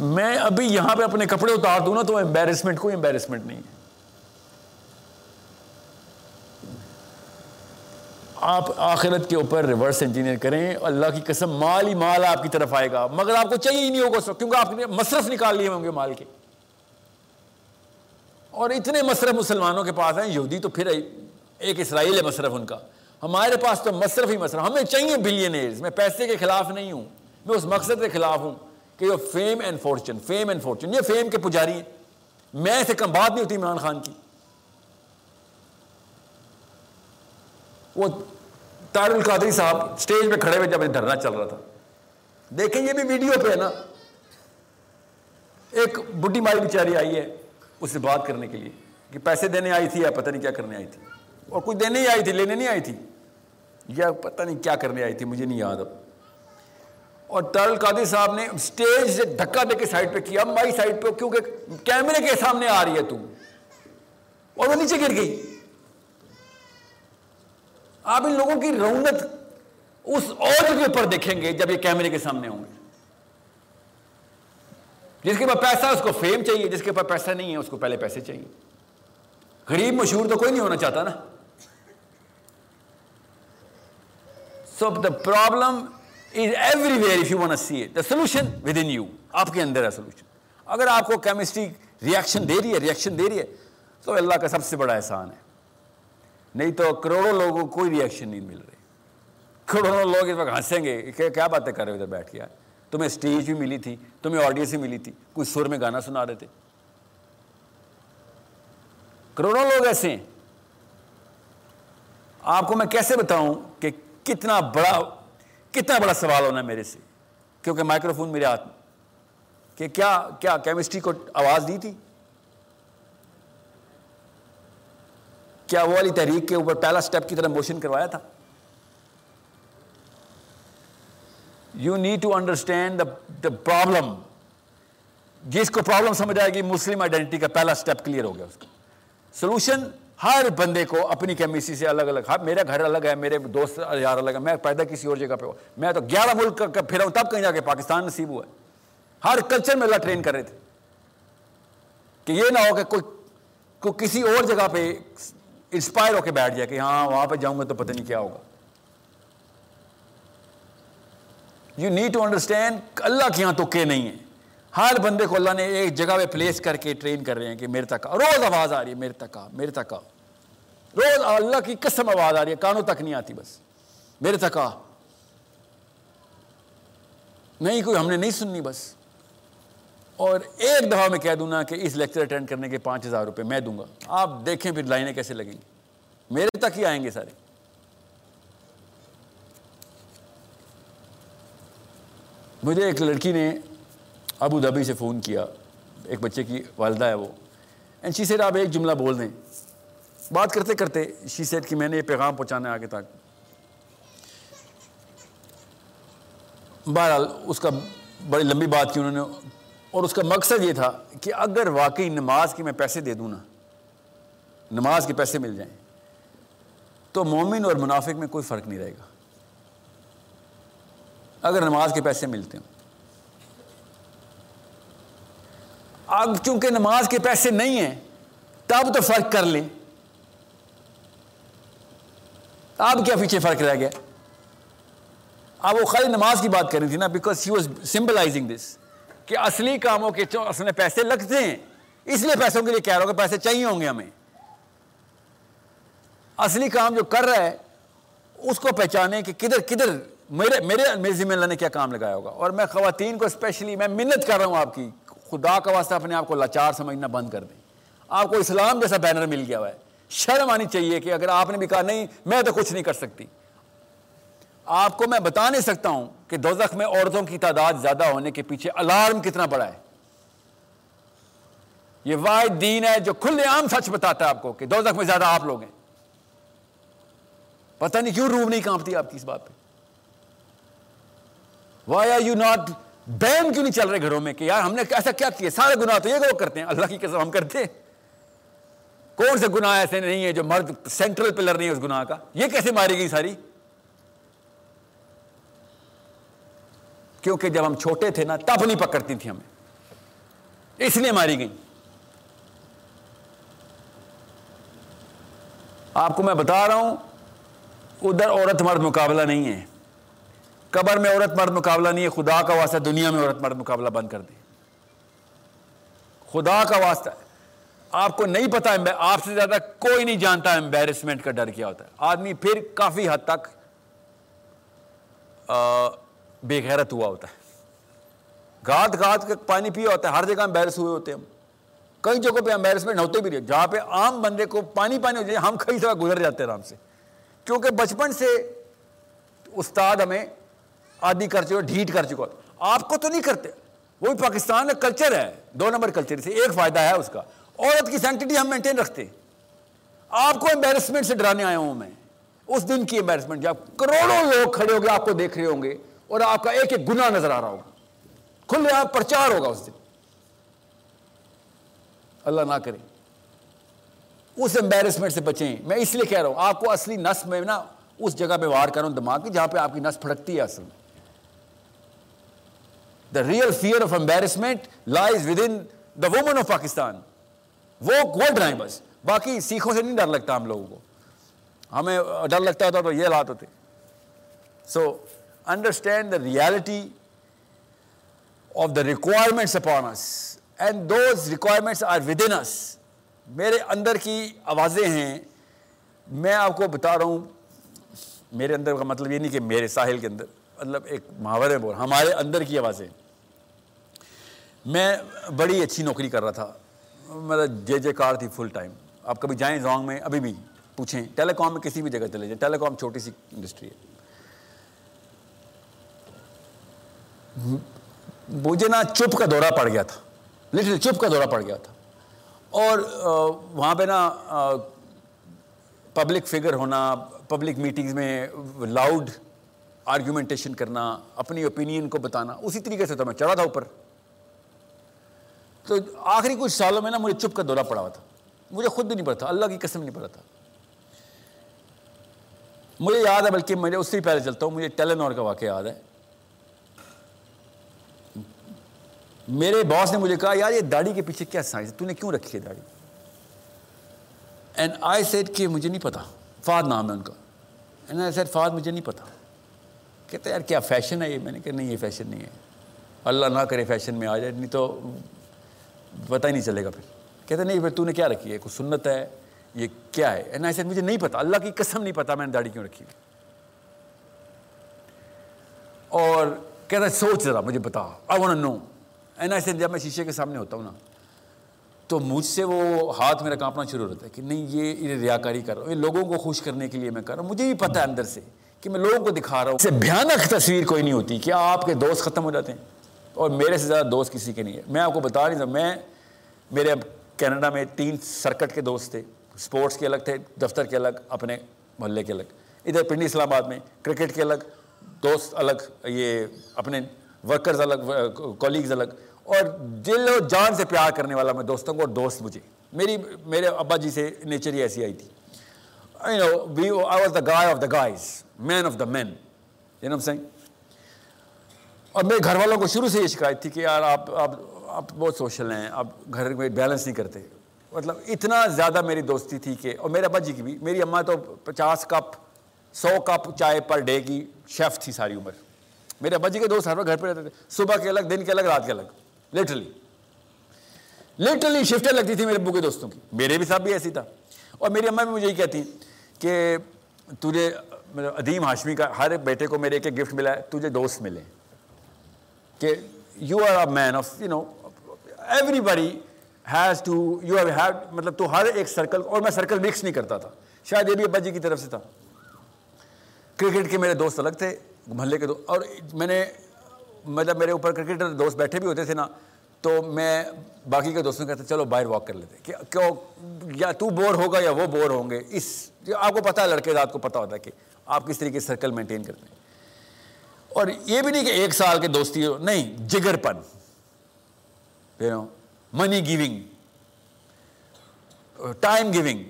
میں ابھی یہاں پہ اپنے کپڑے اتار دوں نا تو امبیرسمنٹ کوئی امبیرسمنٹ نہیں ہے۔ آپ آخرت کے اوپر ریورس انجینئر کریں، اللہ کی قسم مال ہی مال آپ کی طرف آئے گا۔ مگر آپ کو چاہیے ہی نہیں ہوگا کیونکہ آپ نے مصرف نکال لیے ہوں گے مال کے۔ اور اتنے مصرف مسلمانوں کے پاس ہیں، یہودی تو پھر ایک اسرائیل ہے مصرف ان کا۔ ہمارے پاس تو مصرف ہی مصرف، ہمیں چاہیے بلینئرز میں پیسے کے خلاف نہیں ہوں، میں اس مقصد کے خلاف ہوں۔ کہ یہ fame and fortune fame and fortune یہ فیم کے پجاری ہیں. میں سے کم بات نہیں ہوتی عمران خان کی. وہ تار القادری صاحب اسٹیج پہ کھڑے ہوئے جب دھرنا چل رہا تھا. دیکھیں یہ بھی ویڈیو پہ ہے نا. ایک بڈی مائی بیچاری آئی ہے اس سے بات کرنے کے لیے کہ پیسے دینے آئی تھی یا پتہ نہیں کیا کرنے آئی تھی. اور کچھ دینے ہی آئی تھی، لینے نہیں آئی تھی. یا پتہ نہیں کیا کرنے آئی تھی، مجھے نہیں یاد اب. اور تارل قادری صاحب نے اسٹیج سے دھکا دے کے سائڈ پہ کیا، مائی سائڈ پہ، کیونکہ کیمرے کے سامنے آ رہی ہے تو۔ اور وہ نیچے گر گئی۔ آپ ان لوگوں کی رونت اس اور کے اوپر دیکھیں گے جب یہ کیمرے کے سامنے ہوں گے۔ جس کے پاس پیسہ اس کو فیم چاہیے، جس کے پاس پیسہ نہیں ہے، اس کو پہلے پیسے چاہیے۔ غریب مشہور تو کوئی نہیں ہونا چاہتا نا۔ So the problem is everywhere if you want see the solution within you آپ کے اندر ہے سولوشن اگر آپ کو کیمسٹری ریئیکشن دے رہی ہے ریئیکشن دے رہی ہے تو اللہ کا سب سے بڑا احسان ہے نہیں تو کروڑوں لوگوں کو کوئی ریئیکشن نہیں مل رہی کروڑوں لوگ اس وقت ہنسیں گے کہ کیا باتیں کر رہے ادھر بیٹھ کے تمہیں اسٹیج بھی ملی تھی تمہیں آڈینس بھی ملی تھی کوئی سر میں گانا سنا رہے تھے کروڑوں لوگ ایسے ہیں آپ کو میں کیسے بتاؤں کہ کتنا بڑا کتنا بڑا سوال ہونا ہے میرے سے؟ کیونکہ مائکرو فون میرے ہاتھ میں۔ کہ کیا کیا کیمسٹری کو آواز دی تھی؟ کیا وہ والی تحریک کے اوپر پہلا سٹیپ کی طرح موشن کروایا تھا؟ You need to understand the problem جس کو پرابلم سمجھ آئے گی مسلم آئیڈینٹی کا پہلا سٹیپ کلیئر ہو گیا اس کا۔ سولوشن ہر بندے کو اپنی کیمیسی سے الگ الگ میرا گھر الگ ہے، میرے دوست یار الگ ہے، میں پیدا کسی اور جگہ پہ ہوں۔ میں تو گیارہ ملک کا پھر ہوں تب کہیں جا کے پاکستان نصیب ہوا ہے۔ ہر کلچر میں اللہ ٹرین کر رہے تھے۔ کہ یہ نہ ہو کہ کوئی کوئی کسی اور جگہ پہ انسپائر ہو کے بیٹھ جائے کہ ہاں وہاں پہ جاؤں گا تو پتہ نہیں کیا ہوگا۔ یو نیڈ ٹو انڈرسٹینڈ اللہ کے یہاں تو کہ نہیں ہے ہر بندے کو اللہ نے ایک جگہ پہ پلیس کر کے ٹرین کر رہے ہیں کہ میرے تک روز آواز آ رہی ہے، میرے تک آ، میرے تک آ۔ روز اللہ کی قسم آواز آ رہی ہے، کانوں تک نہیں آتی بس۔ میرے تک آ۔ نہیں، کوئی ہم نے نہیں سننی بس۔ اور ایک دفعہ میں کہہ دوں نا کہ اس لیکچر اٹینڈ کرنے کے پانچ ہزار روپے میں دوں گا۔ آپ دیکھیں پھر لائنیں کیسے لگیں۔ گی میرے تک ہی آئیں گے سارے۔ مجھے ایک لڑکی نے ابو دھبی سے فون کیا۔ ایک بچے کی والدہ ہے وہ۔ اینڈ شی سیٹ آپ ایک جملہ بول دیں۔ بات کرتے کرتے شی سیٹ کہ میں نے یہ پیغام پہنچانا ہے آگے تک۔ بہرحال اس کا بڑی لمبی بات کی انہوں نے۔ اور اس کا مقصد یہ تھا کہ اگر واقعی نماز کی میں پیسے دے دوں نا، نماز کے پیسے مل جائیں، تو مومن اور منافق میں کوئی فرق نہیں رہے گا۔ اگر نماز کے پیسے ملتے ہوں۔ اب چونکہ نماز کے پیسے نہیں ہیں، تب تو فرق کر لیں۔ اب کیا پیچھے فرق رہ گیا؟ اب وہ خالی نماز کی بات کر رہی تھی نا بیکاز ہی واز سمبلائزنگ دس کہ اصلی کاموں کے اصل میں پیسے لگتے ہیں۔ اس لیے پیسوں کے لیے کہہ رہا ہوں کہ پیسے چاہیے ہوں گے ہمیں۔ اصلی کام جو کر رہا ہے، اس کو پہچانے کہ کدھر کدھر میرے میرے میرے ذمہ اللہ نے کیا کام لگایا ہوگا۔ اور میں خواتین کو اسپیشلی میں منت کر رہا ہوں آپ کی۔ خدا کا واسطہ اپنے آپ کو لاچار سمجھنا بند کر دیں۔ آپ کو اسلام جیسا بینر مل گیا ہوا ہے۔ شرم آنی چاہیے کہ اگر آپ نے بھی کہا نہیں، میں تو کچھ نہیں کر سکتی۔ آپ کو میں بتا نہیں سکتا ہوں کہ دوزخ میں عورتوں کی تعداد زیادہ ہونے کے پیچھے الارم کتنا بڑا ہے۔ یہ واحد دین ہے جو کھلے عام سچ بتاتا ہے آپ کو کہ دوزخ میں زیادہ آپ لوگ ہیں۔ پتہ نہیں کیوں روح نہیں کانپتی آپ کی اس بات پہ۔ Why are you not been کیوں نہیں چل رہے گھروں میں کہ یار ہم نے ایسا کیا کیا؟ سارے گناہ تو یہ لوگ کرتے ہیں۔ اللہ کی قسم ہم کرتے ہیں۔ کون سے گناہ ایسے نہیں ہے جو مرد سینٹرل پلر نہیں ہے اس گناہ کا؟ یہ کیسے ماری گئی ساری؟ کیونکہ جب ہم چھوٹے تھے نا، تب نہیں پکڑتی تھی ہمیں۔ اس لیے ماری گئی۔ آپ کو میں بتا رہا ہوں، ادھر عورت مرد مقابلہ نہیں ہے۔ قبر میں عورت مرد مقابلہ نہیں ہے، خدا کا واسطہ دنیا میں عورت مرد مقابلہ بند کر دیں خدا کا واسطہ۔ آپ کو نہیں پتا آپ سے زیادہ کوئی نہیں جانتا امبیرسمنٹ کا ڈر کیا ہوتا ہے۔ آدمی پھر کافی حد تک بے غیرت ہوا ہوتا ہے۔ گات گات کا پانی پیا ہوتا ہے ہر جگہ امبیرس ہوئے ہوتے ہیں ہم۔ کئی جگہوں پہ امبیرسمنٹ ہوتے بھی رہے جہاں پہ عام بندے کو پانی پانی ہو جائے، ہم کئی جگہ گزر جاتے ہیں آرام سے۔ کیونکہ بچپن سے استاد ہمیں آدھی کر چکا ڈھیٹ کر چکا آپ کو تو نہیں کرتے۔ وہ بھی پاکستان میں کلچر ہے، دو نمبر کلچر سے ایک فائدہ ہے اس کا۔ عورت کی سینکٹی ہم مینٹین رکھتے۔ آپ کو امبیرسمنٹ سے ڈرانے آیا ہوں میں۔ اس دن کی امبیرسمنٹ جب کروڑوں لوگ کھڑے ہو گے، آپ کو دیکھ رہے ہوں گے اور آپ کا ایک ایک گناہ نظر آ رہا ہوگا۔ کھلے آپ پرچار ہوگا اس دن۔ اللہ نہ کرے۔ اس امبیرسمنٹ سے بچیں۔ میں اس لیے کہہ رہا ہوں، آپ کو اصلی نس میں نا اس جگہ پہ وار کروں دماغ کی، جہاں پہ آپ کی نس پھڑکتی ہے اصل میں۔ The real fear of embarrassment lies within the woman of Pakistan وہ گولڈ رہے بس باقی سیکھوں سے نہیں ڈر لگتا ہم لوگوں کو. ہمیں ڈر لگتا تھا تو یہ حالات ہوتے. So understand the reality of the requirements اپانس and those requirements are within میرے اندر کی آوازیں ہیں. میں آپ کو بتا رہا ہوں. میرے اندر کا مطلب یہ نہیں کہ میرے ساحل کے اندر. مطلب ایک محاورے بول ہمارے اندر کی آوازیں. میں بڑی اچھی نوکری کر رہا تھا۔ مطلب جے جے کار تھی فل ٹائم آپ کبھی جائیں زونگ میں، ابھی بھی پوچھیں۔ ٹیلی کام میں کسی بھی جگہ چلے جائیں۔ ٹیلی کام چھوٹی سی انڈسٹری ہے۔ مجھے نا چپ کا دورہ پڑ گیا تھا۔ لٹرلی چپ کا دورہ پڑ گیا تھا۔ اور وہاں پہ نا پبلک فگر ہونا پبلک میٹنگز میں لاؤڈ آرگیومنٹیشن کرنا، اپنی اوپینین کو بتانا، اسی طریقے سے تو میں چڑھا تھا اوپر۔ تو آخری کچھ سالوں میں نا مجھے چپ کا دورہ پڑا ہوا تھا۔ مجھے خود بھی نہیں پڑا تھا، اللہ کی قسم نہیں پڑا تھا۔ مجھے یاد ہے بلکہ مجھے اس سے پہلے چلتا ہوں، مجھے ٹیلنور کا واقعہ یاد ہے۔ میرے باس نے مجھے کہا، یار، یہ داڑھی کے پیچھے کیا سائنس ہے؟ تو نے کیوں رکھی ہے داڑھی؟ اینڈ آئی سیٹ کہ مجھے نہیں پتا۔ فاد نام ہے ان کا۔ اینڈ آئی سیٹ فاد مجھے نہیں پتا۔ کہتے یار، کیا فیشن ہے یہ؟ میں نے کہا، نہیں، یہ فیشن نہیں ہے۔ اللہ نہ کرے فیشن میں آ جائے، نہیں تو پتہ ہی نہیں چلے گا پھر۔ کہتے نہیں پھر تو نے کیا رکھی ہے؟ کوئی سنت ہے؟ یہ کیا ہے؟ اینڈ آئی مجھے نہیں پتا اللہ کی قسم نہیں پتا میں نے داڑھی کیوں رکھی اور کہتا ہے، سوچ ذرا مجھے بتا۔ I want know and I جب میں شیشے کے سامنے ہوتا ہوں نا، تو مجھ سے وہ ہاتھ میرا کانپنا شروع ہوتا ہے کہ نہیں، یہ ریا کاری کر رہا ہوں، یہ لوگوں کو خوش کرنے کے لیے میں کر رہا ہوں۔ مجھے بھی پتہ ہے اندر سے کہ میں لوگوں کو دکھا رہا ہوں۔ سے بھیانک تصویر کوئی نہیں ہوتی کیا آپ کے دوست ختم ہو جاتے ہیں۔ اور میرے سے زیادہ دوست کسی کے نہیں ہے۔ میں آپ کو بتا نہیں تھا میں میرے کینیڈا میں تین سرکٹ کے دوست تھے۔ اسپورٹس کے الگ تھے، دفتر کے الگ، اپنے محلے کے الگ۔ ادھر پنڈی اسلام آباد میں کرکٹ کے الگ، دوست الگ، یہ اپنے ورکرز الگ کولیگز الگ۔ اور دل و جان سے پیار کرنے والا میں دوستوں کو، اور دوست مجھے۔ میری، میرے ابا جی سے نیچر ہی ایسی آئی تھی۔ I was the guy of the guys man of the man you know سینگ اور میرے گھر والوں کو شروع سے یہ شکایت تھی کہ یار آپ آپ اب بہت سوشل ہیں اب گھر میں بیلنس نہیں کرتے۔ مطلب اتنا زیادہ میری دوستی تھی کہ، اور میرے ابا جی کی بھی، میری اماں تو پچاس کپ، سو کپ چائے پر ڈے کی شیف تھی ساری عمر۔ میرے ابا جی کے دوست ہر وقت گھر پہ رہتے تھے۔ صبح کے الگ، دن کے الگ، رات کے الگ۔ لٹرلی لٹرلی شفٹیں لگتی تھی میرے ابو کے دوستوں کی۔ میرے بھی صاحب بھی ایسی تھا۔ اور میری اماں بھی مجھے یہ کہتی کہ، تجھے، ادیم ہاشمی کا ہر بیٹے کو میرے ایک ایک گفٹ ملا ہے، تجھے دوست ملے۔ کہ you are a man of you know everybody has to you have have مطلب تو ہر ایک سرکل اور میں سرکل مکس نہیں کرتا تھا۔ شاید یہ بھی ابا جی کی طرف سے تھا۔ کرکٹ کے میرے دوست الگ تھے، محلے کے دوست اور میں نے مطلب میرے اوپر کرکٹر دوست بیٹھے بھی ہوتے تھے نا، تو میں باقی کے دوستوں کہتے چلو باہر واک کر لیتے۔ کہ کیوں؟ یا تو بور ہوگا یا وہ بور ہوں گے۔ اس، آپ کو پتہ ہے، لڑکے رات کو پتہ ہوتا ہے کہ آپ کس طریقے سے سرکل مینٹین کرتے ہیں۔ اور یہ بھی نہیں کہ ایک سال کے دوستی ہو، نہیں جگر پن منی گیونگ ٹائم گیونگ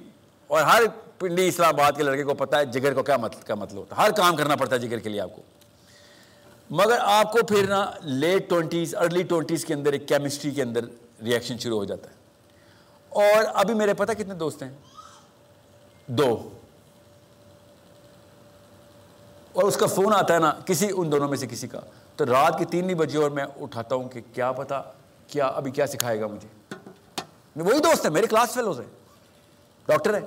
اور ہر پنڈی اسلام آباد کے لڑکے کو پتا ہے، جگر کو کیا مطلب کیا مطلب ہوتا ہے؟ ہر کام کرنا پڑتا ہے جگر کے لیے آپ کو۔ مگر آپ کو پھر نا لیٹ ٹوینٹیز ارلی ٹوینٹیز کے اندر ایک کیمسٹری کے اندر ریئیکشن شروع ہو جاتا ہے۔ اور ابھی میرے پتہ کتنے دوست ہیں؟ دو۔ اور اس کا فون آتا ہے نا کسی، ان دونوں میں سے کسی کا۔ تو رات کی تین نہیں بجے اور میں اٹھاتا ہوں کہ کیا پتا، کیا، ابھی کیا سکھائے گا مجھے۔ وہی دوست ہے میرے کلاس فیلوز ہیں۔ ڈاکٹر ہے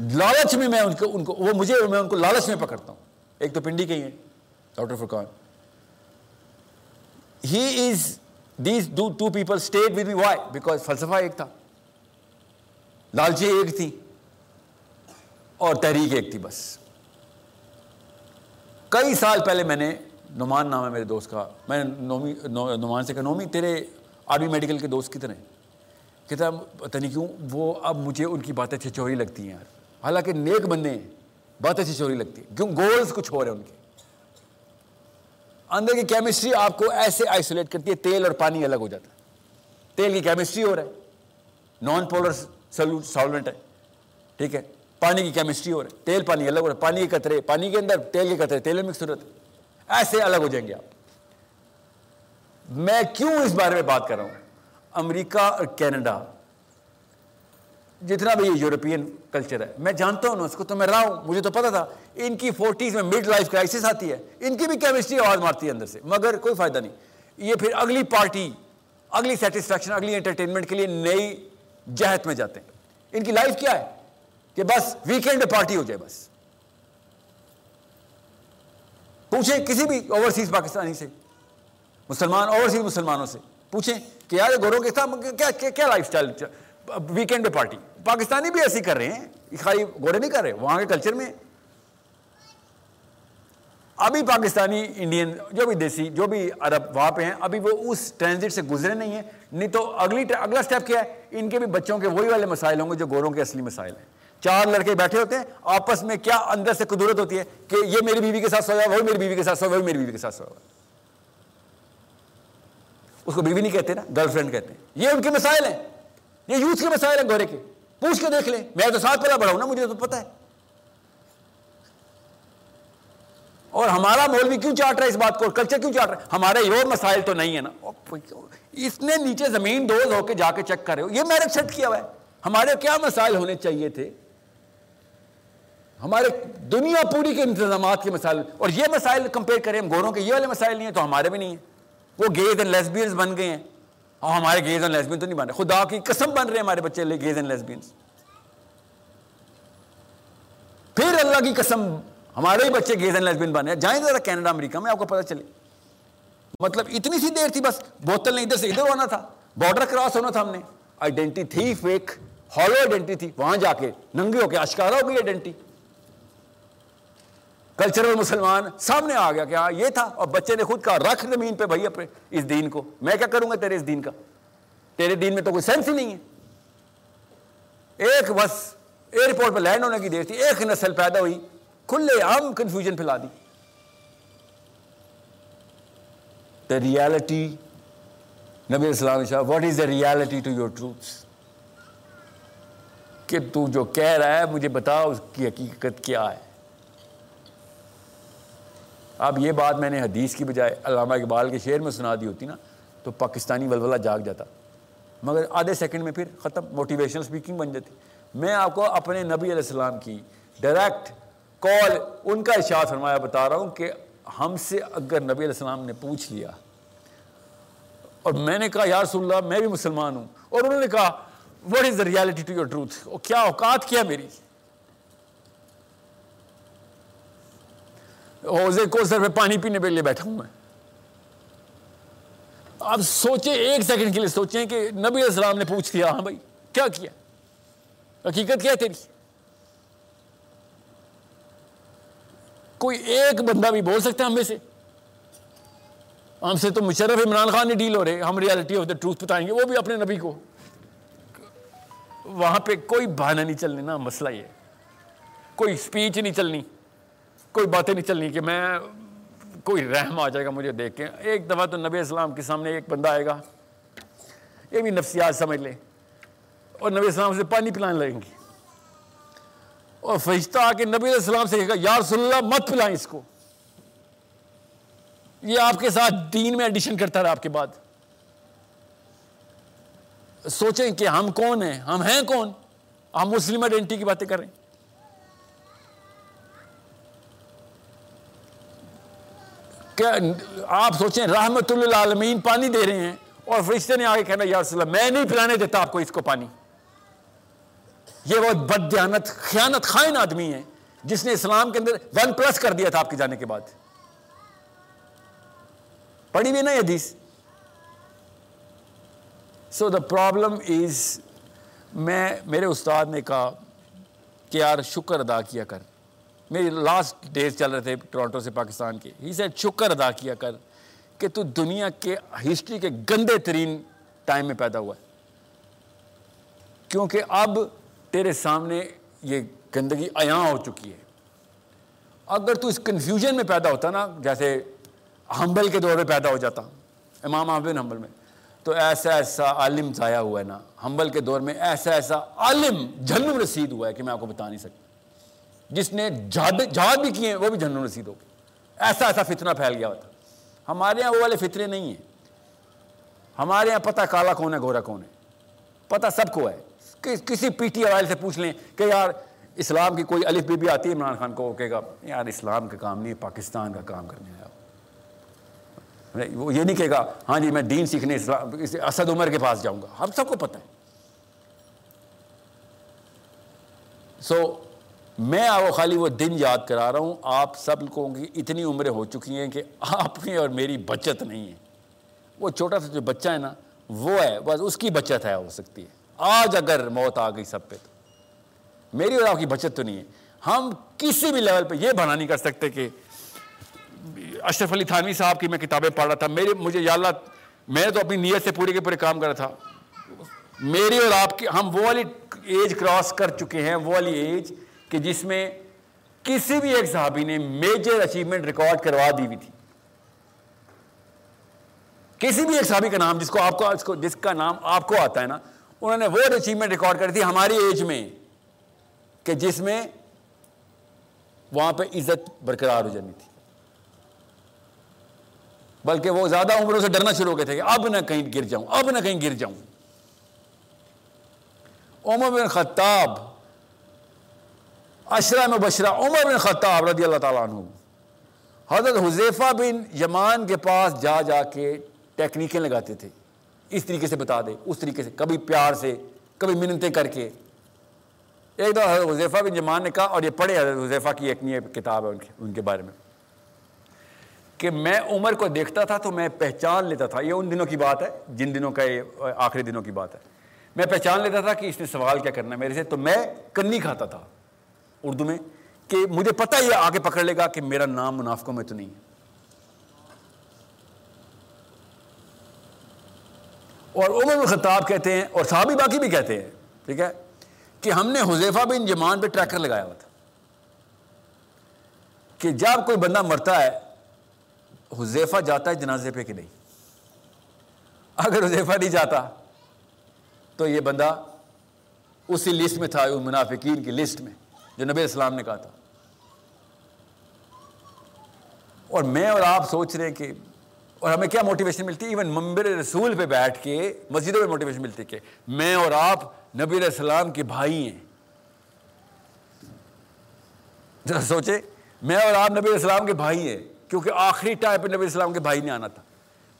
لالچ میں میں ان کو ان کو، وہ مجھے میں ان کو لالچ میں پکڑتا ہوں۔ ایک تو پنڈی کے ہی ہیں، doctor Furqan. He is these two people state with why because فلسفہ ایک تھا۔ لالچی ایک تھی۔ اور تحریک ایک تھی بس۔ کئی سال پہلے میں نے نعمان نام ہے میرے دوست کا، میں نے نومی نعمان سے کہا، نومی، تیرے آرمی میڈیکل کے دوست کتنے کہتا پتہ نہیں کیوں، وہ اب مجھے ان کی باتیں چھچوری لگتی ہیں یار۔ حالانکہ نیک بندے ہیں، باتیں چھچوری لگتی ہیں۔ کیوں؟ گولز کچھ ہو رہے ہیں ان کے۔ اندر کی کیمسٹری آپ کو ایسے آئسولیٹ کرتی ہے، تیل اور پانی الگ ہو جاتا ہے۔ تیل کی کیمسٹری ہو رہا ہے۔ نان پولر سالوینٹ ہے۔ ٹھیک ہے؟ پانی کی کیمسٹری ہو رہا ہے۔ تیل پانی الگ ہو رہا ہے۔ پانی کے قطرے، پانی کے اندر تیل کے قطرے، تیل میں مکس ہو رہا ہے ایسے الگ ہو جائیں گے آپ۔ میں کیوں اس بارے میں بات کر رہا ہوں؟ امریکہ اور کینیڈا۔ جتنا بھی یہ یورپین کلچر ہے، میں جانتا ہوں نا اس کو تو میں رہا ہوں۔ مجھے تو پتا تھا، ان کی فورٹیز میں مڈ لائف کرائسس آتی ہے۔ ان کی بھی کیمسٹری آواز مارتی ہے اندر سے، مگر کوئی فائدہ نہیں۔ یہ پھر اگلی پارٹی اگلی سیٹسفیکشن اگلی انٹرٹینمنٹ کے لیے نئی جہت میں جاتے ہیں۔ ان کی لائف کیا ہے؟ کہ بس ویکینڈ پارٹی ہو جائے بس۔ پوچھیں کسی بھی اوورسیز پاکستانی سے، مسلمان اوورسیز مسلمانوں سے، پوچھیں کہ یار گوروں کے ساتھ کیا کیا لائف اسٹائل ویکینڈ پہ پارٹی پاکستانی بھی ایسی کر رہے ہیں خالی گورے نہیں کر رہے، وہاں کے کلچر میں۔ ابھی پاکستانی انڈین جو بھی دیسی، جو بھی عرب وہاں پہ ہیں، ابھی وہ اس ٹرانزٹ سے گزرے نہیں ہیں، نہیں تو اگلی اگلا سٹیپ کیا ہے؟ ان کے بھی بچوں کے وہی والے مسائل ہوں گے جو گوروں کے اصلی مسائل ہیں۔ چار لڑکے بیٹھے ہوتے ہیں، آپس میں کیا اندر سے قدرت ہوتی ہے کہ یہ میری بیوی کے ساتھ سویا وہی میری بیوی کے ساتھ سویا وہی میری بیوی کے ساتھ سویا اس کو بیوی نہیں کہتے نا گرل فرینڈ کہتے ہیں۔ یہ ان کے مسائل ہیں۔ یہ یوتھ کے مسائل ہیں گورے کے۔ پوچھ کے دیکھ لیں۔ میں تو ساتھ پہلا بڑھا ہوں نا، مجھے تو پتا ہے۔ اور ہمارا مولوی کیوں چاٹ رہا ہے اس بات کو؟ کلچر کیوں چاٹ رہا ہے؟ ہمارے یہ مسائل تو نہیں ہے نا۔ اس نے نیچے زمین دوز ہو کے جا کے چیک کر رہے ہو۔ یہ میں نے سیٹ کیا ہوا ہے؟ ہمارے کیا مسائل ہونے چاہیے تھے؟ ہمارے دنیا پوری کے انتظامات کے مسائل، اور یہ مسائل کمپیئر کریں، ہم گوروں کے یہ والے مسائل نہیں ہیں، تو ہمارے بھی نہیں ہیں۔ وہ گیز اینڈ لیسبینس بن گئے ہیں۔ اور ہمارے گیز اینڈ لیسبین تو نہیں بن رہے، خدا کی قسم بن رہے ہیں ہمارے بچے گیز اینڈ لیسبینس پھر اللہ کی قسم، ہمارے ہی بچے گیز اینڈ لیسبین بن رہے ہیں۔ جائیں ذرا کینیڈا، امریکہ میں آپ کو پتہ چلے۔ مطلب اتنی سی دیر تھی، بس بوتل نے ادھر سے ادھر ہونا تھا۔ بارڈر کراس ہونا تھا ہم نے۔ آئیڈینٹی تھی فیک ہالو آئیڈینٹی تھی، وہاں جا کے ننگے ہو کے اشکارا ہو گئی آئیڈینٹی کلچرل مسلمان سامنے آ گیا کہ ہاں یہ تھا اور بچے نے خود کہا، رکھ زمین پہ بھائی اپنے اس دین کو۔ میں کیا کروں گا تیرے اس دین کا؟ تیرے دین میں تو کوئی سینس ہی نہیں ہے۔ ایک بس ایئرپورٹ پہ لینڈ ہونے کی دیر تھی ایک نسل پیدا ہوئی، کھلے عام کنفیوژن پھیلا دی۔ دا ریالٹی نبی السلام شاہ what is the reality to your truths کہ تو جو کہہ رہا ہے، مجھے بتا اس کی حقیقت کیا ہے۔ اب یہ بات میں نے حدیث کی بجائے علامہ اقبال کے شعر میں سنا دی ہوتی نا، تو پاکستانی ولولہ جاگ جاتا۔ مگر آدھے سیکنڈ میں پھر ختم موٹیویشنل سپیکنگ بن جاتی۔ میں آپ کو اپنے نبی علیہ السلام کی ڈائریکٹ کال ان کا اشاعت فرمایا، بتا رہا ہوں کہ ہم سے اگر نبی علیہ السلام نے پوچھ لیا، اور میں نے کہا، یا رسول اللہ، میں بھی مسلمان ہوں، اور انہوں نے کہا what is the reality to your truth کیا اوقات کیا میری؟ حوضے کو سر پہ پانی پینے پہ لیے بیٹھا ہوں میں۔ آپ سوچیں، ایک سیکنڈ کے لیے سوچیں کہ نبی علیہ السلام نے پوچھ لیا ہاں بھائی، کیا کیا؟ حقیقت کیا ہے تیری؟ کوئی ایک بندہ بھی بول سکتا ہے ہم میں سے؟ ہم سے تو مشرف عمران خان نے ڈیل ہو رہے، ہم ریالٹی آف دا ٹروتھ بتائیں گے، وہ بھی اپنے نبی کو۔ وہاں پہ کوئی بہانہ نہیں چلنے نا مسئلہ یہ۔ کوئی اسپیچ نہیں چلنی۔ کوئی باتیں نہیں چلنی کہ میں کوئی رحم آ جائے گا مجھے دیکھ کے۔ ایک دفعہ تو نبی اسلام کے سامنے ایک بندہ آئے گا۔ یہ بھی نفسیات سمجھ لے اور نبی اسلام سے پانی پلانے لگیں گے۔ اور فرشتہ آ کے نبی السلام سے کہے گا، یا رسول اللہ، مت پلائیں اس کو۔ یہ آپ کے ساتھ دین میں ایڈیشن کرتا رہا آپ کے بعد۔ سوچیں کہ ہم کون ہیں؟ ہم ہیں کون؟ ہم مسلم آئیڈینٹی کی باتیں کر رہے ہیں۔ آپ سوچیں رحمت اللہ پانی دے رہے ہیں اور فرشتے نے آگے کہنا، یا رسول اللہ، میں نہیں پلانے دیتا آپ کو اس کو پانی. یہ بہت بد دیانت، خیانت خائن آدمی ہے جس نے اسلام کے اندر ون پلس کر دیا تھا آپ کے جانے کے بعد۔ پڑھی بھی نا حدیث؟ سو دا پرابلم از میں، میرے استاد نے کہا کہ یار شکر ادا کیا کر۔ میری لاسٹ ڈیز چل رہے تھے ٹورانٹو سے پاکستان کے۔ ہی سیٹ شکر ادا کیا کر کہ تو دنیا کے ہسٹری کے گندے ترین ٹائم میں پیدا ہوا ہے۔ کیونکہ اب تیرے سامنے یہ گندگی عیاں ہو چکی ہے۔ اگر تو اس کنفیوژن میں پیدا ہوتا نا، جیسے حنبل کے دور میں پیدا ہو جاتا۔ امام بن حنبل میں۔ تو ایسا ایسا عالم ضائع ہوا ہے نا۔ حنبل کے دور میں ایسا ایسا عالم جہنم رسید ہوا ہے کہ میں آپ کو بتا نہیں سکتا۔ جس نے جہاد بھی کیے ہیں، وہ بھی جہنم رسید ہو گئے۔ ایسا ایسا فتنہ پھیل گیا ہوتا۔ ہمارے یہاں وہ والے فطرے نہیں ہیں۔ ہمارے یہاں پتہ کالا کون ہے گورا کون ہے۔ پتہ سب کو ہے۔ کسی پی ٹی آئی سے پوچھ لیں کہ یار، اسلام کی کوئی الف بی بھی آتی ہے؟ عمران خان کو کہے گا، یار، اسلام کا کام نہیں پاکستان کا کام کرنے آیا۔ وہ یہ نہیں کہے گا ہاں جی میں دین سیکھنے، اسلام اسد عمر کے پاس جاؤں گا۔ ہم سب کو پتہ ہے۔ سو میں وہ خالی وہ دن یاد کرا رہا ہوں، آپ سب لوگوں کی اتنی عمریں ہو چکی ہیں کہ آپ کی اور میری بچت نہیں ہے۔ وہ چھوٹا سا جو بچہ ہے نا، وہ ہے، بس اس کی بچت ہے، ہو سکتی ہے۔ آج اگر موت آ گئی سب پہ تو۔ میری اور آپ کی بچت تو نہیں ہے۔ ہم کسی بھی لیول پہ یہ بنا نہیں کر سکتے کہ اشرف علی تھانوی صاحب کی میں کتابیں پڑھ رہا تھا۔ میری مجھے یا اللہ، میں تو اپنی نیت سے پورے کے پورے کام کر رہا تھا۔ میری اور آپ کی، ہم وہ والی ایج کراس کر چکے ہیں، وہ والی ایج کہ جس میں کسی بھی ایک صحابی نے میجر اچیومنٹ ریکارڈ کروا دی ہوئی تھی۔ کسی بھی ایک صحابی کا نام جس کو آپ کو جس کا نام آپ کو آتا ہے نا، انہوں نے وہ اچیومنٹ ریکارڈ کری تھی ہماری ایج میں کہ جس میں وہاں پہ عزت برقرار ہو جانی تھی۔ بلکہ وہ زیادہ عمروں سے ڈرنا شروع ہو گئے تھے کہ اب نہ کہیں گر جاؤں، اب نہ کہیں گر جاؤں۔ عمر بن خطاب اشرا میں بشرا عمر بن خطاب رضی اللہ تعالیٰ عنہ۔ حضرت حذیفہ بن یمان کے پاس جا جا کے ٹیکنیکیں لگاتے تھے۔ اس طریقے سے بتا دے، اس طریقے سے، کبھی پیار سے، کبھی منتیں کر کے۔ ایک دفعہ حضرت حذیفہ بن یمان نے کہا، اور یہ پڑھے حضرت حذیفہ کی ایک نئی کتاب ہے ان کے ان کے بارے میں، کہ میں عمر کو دیکھتا تھا تو میں پہچان لیتا تھا۔ یہ ان دنوں کی بات ہے، جن دنوں کا یہ آخری دنوں کی بات ہے۔ میں پہچان لیتا تھا کہ اس نے سوال کیا کرنا ہے میرے سے، تو میں کنی کھاتا تھا۔ اردو میں کہ مجھے پتہ یہ آگے پکڑ لے گا کہ میرا نام منافقوں میں تو نہیں ہے۔ اور عمر خطاب کہتے ہیں اور صحابی باقی بھی کہتے ہیں، ٹھیک ہے، کہ ہم نے حذیفہ بن جمان پہ ٹریکر لگایا ہوا تھا کہ جب کوئی بندہ مرتا ہے، حذیفہ جاتا ہے جنازے پہ کہ نہیں؟ اگر حذیفہ نہیں جاتا تو یہ بندہ اسی لسٹ میں تھا، منافقین کی لسٹ میں۔ جو نبی اسلام نے کہا تھا۔ اور میں اور آپ سوچ رہے ہیں کہ اور ہمیں کیا موٹیویشن ملتی؟ ہے ایون ممبر رسول پہ بیٹھ کے مسجدوں میں موٹیویشن ملتی ہے کہ میں اور آپ نبی علیہ السلام کے بھائی ہیں۔ ذرا سوچے میں اور آپ نبی علیہ السلام کے بھائی ہیں، کیونکہ آخری ٹائم پہ نبی علیہ السلام کے بھائی نے آنا تھا۔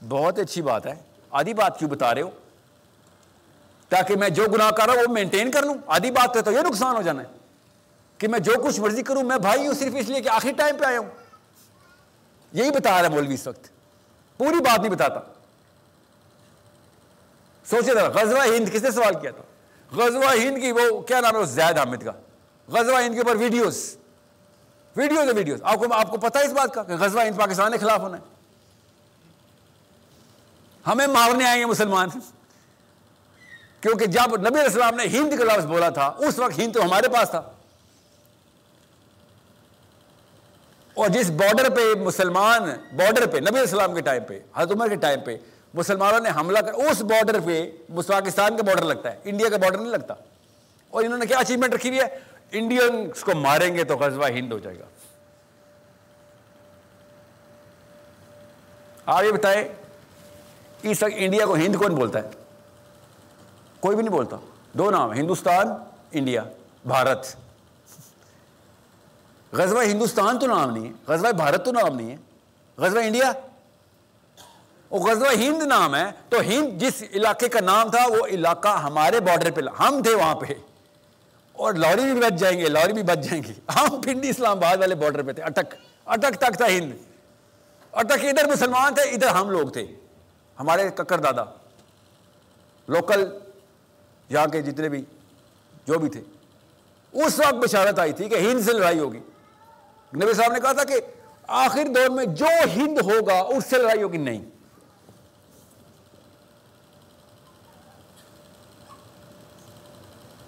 بہت اچھی بات ہے۔ آدھی بات کیوں بتا رہے ہو؟ تاکہ میں جو گناہ کر رہا ہوں وہ مینٹین کر لوں۔ آدھی بات تو یہ نقصان ہو جانا ہے۔ کہ میں جو کچھ مرضی کروں، میں بھائی ہوں صرف اس لیے کہ آخری ٹائم پہ آیا ہوں۔ یہی بتا رہا ہے مولوی اس وقت۔ پوری بات نہیں بتاتا۔ سوچے تھا غزوہ ہند کس نے سوال کیا تھا؟ غزوہ ہند کی وہ کیا نام ہے؟ زید حامد کا۔ غزوہ ہند کے اوپر ویڈیوز ویڈیوز ہے ویڈیوز آپ کو آپ کو پتا ہے اس بات کا کہ غزوہ ہند پاکستان کے خلاف ہونا ہے۔ ہمیں مارنے آئیں گے مسلمان۔ کیونکہ جب نبی علیہ السلام نے ہند کا لفظ بولا تھا، اس وقت ہند تو ہمارے پاس تھا۔ اور جس بارڈر پہ مسلمان بارڈر پہ، نبی علیہ السلام کے ٹائم پہ، حضرت عمر کے ٹائم پہ مسلمانوں نے حملہ کر اس بارڈر پہ پاکستان کا بارڈر لگتا ہے انڈیا کا بارڈر نہیں لگتا۔ اور انہوں نے کیا اچیومنٹ رکھی ہوئی ہے؟ انڈینس کو ماریں گے تو غزوہ ہند ہو جائے گا۔ آپ یہ بتائیں، اس وقت انڈیا کو ہند کون بولتا ہے؟ کوئی بھی نہیں بولتا۔ دو نام، ہندوستان انڈیا بھارت۔ غزوہ ہندوستان تو نام نہیں ہے، غزوہ بھارت تو نام نہیں ہے۔ غزوہ انڈیا؟ وہ غزوہ ہند نام ہے۔ تو ہند جس علاقے کا نام تھا، وہ علاقہ ہمارے بارڈر پہ ہم تھے وہاں پہ۔ اور لوری بھی بچ جائیں گے لوری بھی بچ جائیں گی ہم پنڈی اسلام آباد والے بارڈر پہ تھے، اٹک۔ اٹک تک تھا ہند۔ اٹک ادھر مسلمان تھے، ادھر ہم لوگ تھے۔ ہمارے ککر دادا لوکل یہاں کے جتنے بھی جو بھی تھے۔ اس وقت بشارت آئی تھی کہ ہند سے لڑائی ہوگی۔ نبی صاحب نے کہا تھا کہ آخر دور میں جو ہند ہوگا اس سے لڑائی ہوگی نہیں۔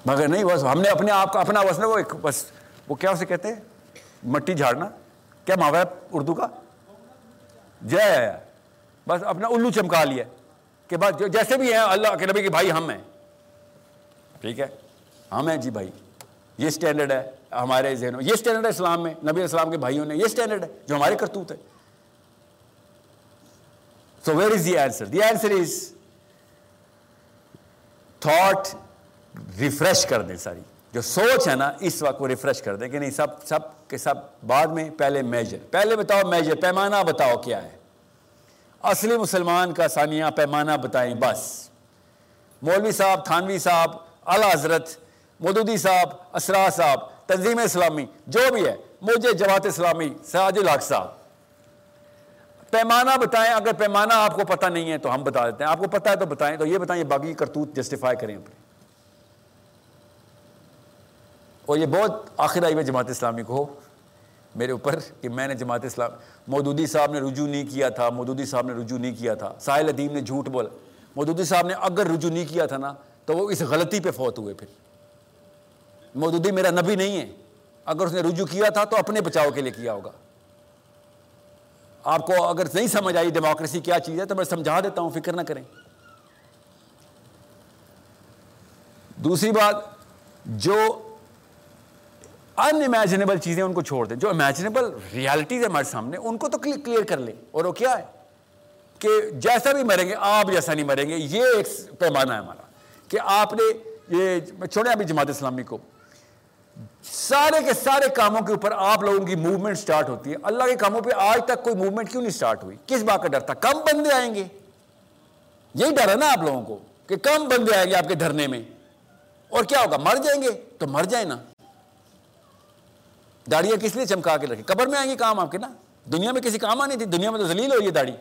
مگر نہیں، بس ہم نے اپنے آپ کا، اپنا بس نا وہ ایک، بس وہ کیا اسے کہتے ہیں؟ مٹی جھاڑنا۔ کیا ماوا ہے اردو کا؟ جے، بس اپنا الو چمکا لیا کہ بس جیسے بھی ہیں، اللہ کے نبی کے بھائی ہم ہیں۔ ٹھیک ہے؟ ہم ہیں جی بھائی۔ یہ اسٹینڈرڈ ہے ہمارے ذہنوں یہ اسٹینڈرڈ ہے اسلام میں، نبی اسلام کے بھائیوں نے، یہ اسٹینڈرڈ ہے جو ہمارے کرتوت ہے۔ So where is the answer the answer is thought refresh کر دیں ساری۔ جو سوچ ہے نا، اس وقت وہ ریفریش کر دیں کہ نہیں، سب سب کے سب بعد میں پہلے میجر پہلے بتاؤ میجر پیمانہ بتاؤ کیا ہے۔ اصلی مسلمان کا ثانیہ پیمانہ بتائیں بس۔ مولوی صاحب، تھانوی صاحب، اعلیٰ حضرت مودودی صاحب، اسرا صاحب، تنظیم اسلامی، جو بھی ہے مجھے جوات اسلامی، سراج الحق صاحب۔ پیمانہ بتائیں، اگر پیمانہ آپ کو پتہ نہیں ہے تو ہم بتا دیتے ہیں۔ آپ کو پتہ ہے تو بتائیں، تو یہ بتائیں یہ باقی کرتوت جسٹیفائی کریں اپنے۔ اور یہ بہت آخر آئی ہوئی جماعت اسلامی کو ہو، میرے اوپر کہ میں نے جماعت اسلام، مودودی صاحب نے رجوع نہیں کیا تھا، مودودی صاحب نے رجوع نہیں کیا تھا۔ ساحل ادیم نے جھوٹ بولا۔ مودودی صاحب نے اگر رجوع نہیں کیا تھا نا، تو وہ اس غلطی پہ فوت ہوئے پھر۔ مودودی میرا نبی نہیں ہے۔ اگر اس نے رجوع کیا تھا تو اپنے بچاؤ کے لیے کیا ہوگا۔ آپ کو اگر نہیں سمجھ آئی ڈیموکریسی کیا چیز ہے تو میں سمجھا دیتا ہوں، فکر نہ کریں۔ دوسری بات، جو ان امیجنیبل چیزیں ان کو چھوڑ دیں، جو امیجنیبل ریالٹیز ہے ہمارے سامنے، ان کو تو کلیئر کر لیں۔ اور وہ کیا ہے؟ کہ جیسا بھی مریں گے، آپ جیسا نہیں مریں گے، یہ ایک پیمانہ ہے ہمارا۔ کہ آپ نے یہ چھوڑیں ابھی جماعت اسلامی کو۔ سارے کے سارے کاموں کے اوپر آپ لوگوں کی موومنٹ سٹارٹ ہوتی ہے۔ اللہ کے کاموں پہ آج تک کوئی موومنٹ کیوں نہیں سٹارٹ ہوئی؟ کس بات کا ڈر تھا؟ کم بندے آئیں گے۔ یہی ڈر ہے نا آپ لوگوں کو کہ کم بندے آئیں گے آپ کے دھرنے میں۔ اور کیا ہوگا؟ مر جائیں گے؟ تو مر جائیں نا۔ داڑیاں کس لیے چمکا کے رکھے قبر میں آئیں گے کام آپ کے نا۔ دنیا میں کسی کام آنی تھی۔ دنیا میں تو ذلیل ہو یہ داڑھی۔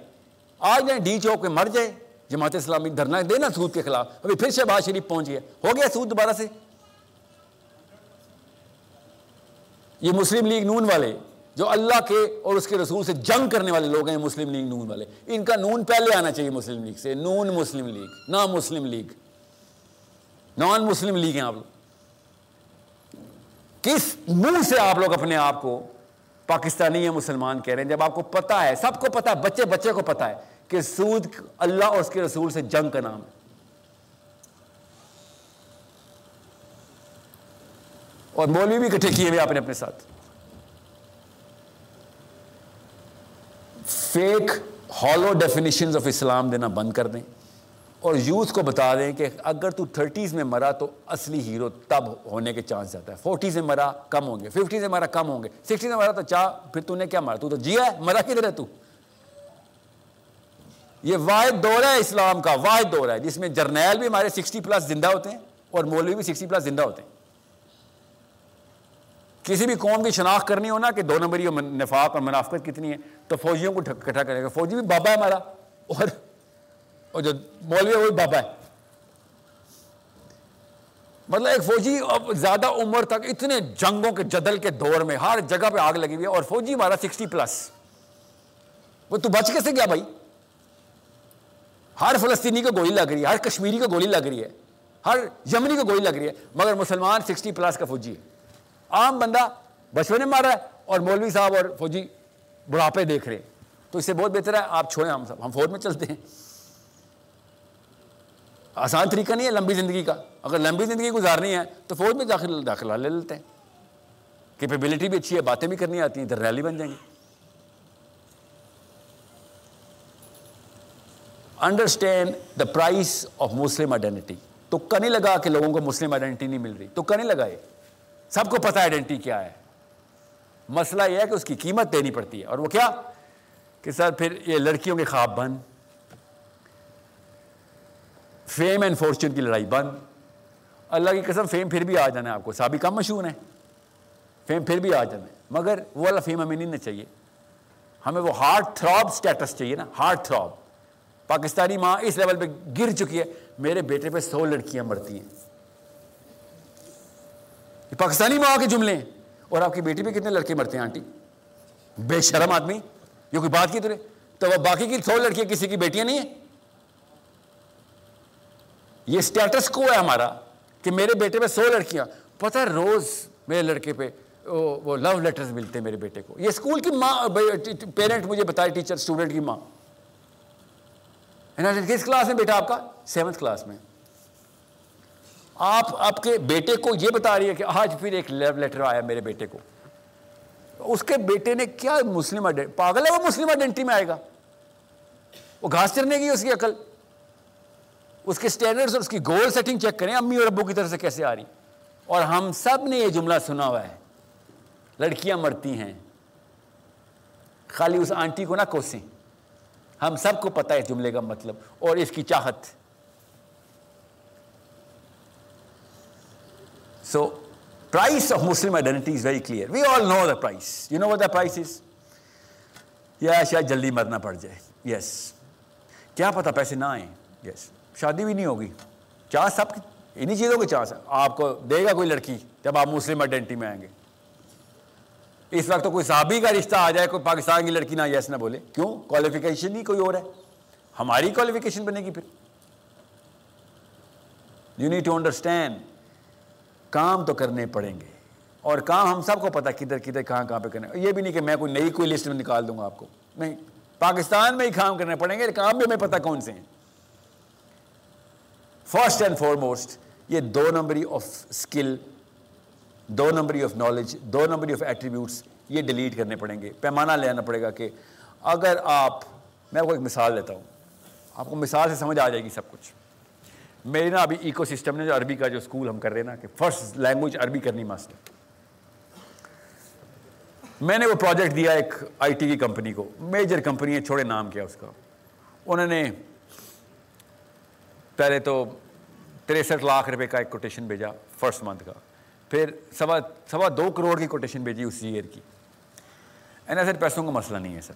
آج جائیں ڈی چوک پہ مر جائے۔ جماعت اسلامی دھرنا دینا سود کے خلاف۔ ابھی پھر شہباز شریف پہنچ گیا۔ ہو گیا سود دوبارہ سے؟ یہ مسلم لیگ نون والے جو اللہ کے اور اس کے رسول سے جنگ کرنے والے لوگ ہیں مسلم لیگ نون والے۔ ان کا نون پہلے آنا چاہیے مسلم لیگ سے۔ نون مسلم لیگ نہ مسلم لیگ۔ نان مسلم لیگ ہیں آپ لوگ۔ کس منہ سے آپ لوگ اپنے آپ کو پاکستانی یا مسلمان کہہ رہے ہیں؟ جب آپ کو پتا ہے، سب کو پتا ہے، بچے بچے کو پتا ہے کہ سود اللہ اور اس کے رسول سے جنگ کا نام ہے۔ اور مولوی بھی اکٹھے کیے ہوئے آپ نے اپنے ساتھ۔ Fake hollow definitions of Islam دینا بند کر دیں۔ اور یوتھ کو بتا دیں کہ اگر تو تھرٹیز میں مرا تو اصلی ہیرو تب ہونے کے چانس زیادہ ہے۔ فورٹیز میں مرا کم ہوں گے ففٹیز میں مرا کم ہوں گے۔ سکسٹیز میں مرا تو چاہ پھر تو نے کیا مارا؟ تو تو جیا ہے، مرا کدھر ہے تو؟ یہ واحد دور ہے اسلام کا، واحد دور ہے، جس میں جرنیل بھی ہمارے سکسٹی پلس زندہ ہوتے ہیں اور مولوی بھی سکسٹی پلس زندہ ہوتے ہیں۔ کسی بھی قوم کی شناخت کرنی ہو نا کہ دو نمبری نفاق اور منافقت کتنی ہے، تو فوجیوں کو اکٹھا کرے گا۔ فوجی بھی بابا ہے ہمارا۔ اور اور جو مولوی ہے وہی بابا ہے۔ مطلب ایک فوجی اب زیادہ عمر تک اتنے جنگوں کے جدل کے دور میں ہر جگہ پہ آگ لگی ہوئی ہے اور فوجی ہمارا سکسٹی پلس۔ وہ تو بچ کیسے گیا بھائی؟ ہر فلسطینی کو گولی لگ رہی ہے، ہر کشمیری کو گولی لگ رہی ہے، ہر یمنی کو گولی لگ رہی ہے، مگر مسلمان سکسٹی پلس کا فوجی ہے۔ عام بندہ بچپن میں مار رہا ہے اور مولوی صاحب اور فوجی بڑھاپے دیکھ رہے ہیں۔ تو اس سے بہت بہتر ہے آپ چھوڑیں، ہم سب ہم فوج میں چلتے ہیں۔ آسان طریقہ نہیں ہے لمبی زندگی کا۔ اگر لمبی زندگی گزارنی ہے تو فوج میں داخل داخلہ لے لیتے ہیں۔ کیپیبلٹی بھی اچھی ہے، باتیں بھی کرنی آتی ہیں، ادھر ریلی بن جائیں گے۔ Understand the price of Muslim identity تو کہیں لگا کہ لوگوں کو مسلم آئیڈینٹی نہیں مل رہی۔ تو کہیں لگا یہ۔ سب کو پتا آئیڈینٹی کیا ہے۔ مسئلہ یہ ہے کہ اس کی قیمت دینی پڑتی ہے۔ اور وہ کیا؟ کہ سر پھر یہ لڑکیوں کے خواب بند۔ فیم اینڈ فارچون کی لڑائی بند۔ اللہ کی قسم فیم پھر بھی آ جانا ہے آپ کو۔ سابی کم مشہور ہیں۔ فیم پھر بھی آ جانا ہے۔ مگر وہ والا فیم ہمیں نہیں چاہیے۔ ہمیں وہ ہارٹ تھراب سٹیٹس چاہیے نا۔ ہارٹ تھراب پاکستانی ماں اس لیول پہ گر چکی ہے۔ میرے بیٹے پہ سو لڑکیاں مرتی ہیں۔ یہ پاکستانی ماں کے جملے ہیں۔ اور آپ کی بیٹی پہ کتنے لڑکے مرتے ہیں، آنٹی؟ بے شرم آدمی۔ یہ کوئی بات کی ترے تو وہ باقی کی سو لڑکیاں کسی کی بیٹیاں نہیں ہیں؟ یہ سٹیٹس کو ہے ہمارا کہ میرے بیٹے پہ سو لڑکیاں۔ پتہ روز میرے لڑکے پہ وہ لو لیٹرز ملتے ہیں میرے بیٹے کو۔ یہ اسکول کی ماں پیرنٹ مجھے بتائے ٹیچر اسٹوڈنٹ کی ماں۔ کس کلاس میں بیٹا آپ کا؟ سیونتھ کلاس میں۔ آپ آپ کے بیٹے کو یہ بتا رہی ہے کہ آج پھر ایک لو لیٹر آیا میرے بیٹے کو۔ اس کے بیٹے نے کیا مسلم پاگل ہے وہ مسلم آئیڈینٹی میں آئے گا۔ وہ گھاس چرنے کی اس کی عقل۔ اس کے سٹینڈرڈز اور اس کی گول سیٹنگ چیک کریں، امی اور ابو کی طرف سے کیسے آ رہی۔ اور ہم سب نے یہ جملہ سنا ہوا ہے۔ لڑکیاں مرتی ہیں۔ خالی اس آنٹی کو نہ کوسیں۔ ہم سب کو پتہ ہے جملے کا مطلب۔ اور اس کی چاہت۔ So price of Muslim identity is very clear we all know the price you know the price is یا شاید جلدی مرنا پڑ جائے یس کیا پتا پیسے نہ آئیں یس شادی بھی نہیں ہوگی چاہ سب انہیں چیزوں کی چانس ہے آپ کو دے گا کوئی لڑکی جب آپ مسلم آئیڈینٹی میں آئیں گے اس وقت تو کوئی صحابی کا رشتہ آ جائے کوئی پاکستان کی لڑکی نہ یس نہ بولے کیوں کوالیفیکیشن ہی کوئی اور ہے ہماری کوالیفیکیشن بنے گی پھر یو نیڈ ٹو انڈرسٹینڈ کام تو کرنے پڑیں گے۔ اور کام ہم سب کو پتا کدھر کدھر، کہاں کہاں پہ کرنے۔ یہ بھی نہیں کہ میں کوئی نئی کوئی لسٹ میں نکال دوں گا آپ کو۔ نہیں پاکستان میں ہی کام کرنے پڑیں گے، کام بھی ہمیں پتا کون سے ہیں۔ فرسٹ اینڈ فور موسٹ یہ دو نمبری آف اسکل دو نمبری آف نالج دو نمبری آف ایٹریبیوٹس یہ ڈیلیٹ کرنے پڑیں گے۔ پیمانہ لینا پڑے گا کہ اگر آپ، میں آپ کو ایک مثال لیتا ہوں۔ آپ کو مثال سے سمجھ آ جائے گی سب کچھ۔ میری نا ابھی ایکو سسٹم نے جو عربی کا جو اسکول ہم کر رہے ہیں نا کہ فرسٹ لینگویج عربی کرنی ماسٹر میں نے وہ پروجیکٹ دیا ایک آئی ٹی کی کمپنی کو. میجر کمپنی ہے، چھوڑے نام کیا اس کا. انہوں نے پہلے تو تریسٹھ لاکھ روپے کا ایک کوٹیشن بھیجا فرسٹ منتھ کا. پھر سوا سوا دو کروڑ کی کوٹیشن بھیجی اسی ایئر کی. اینا سر، پیسوں کا مسئلہ نہیں ہے سر.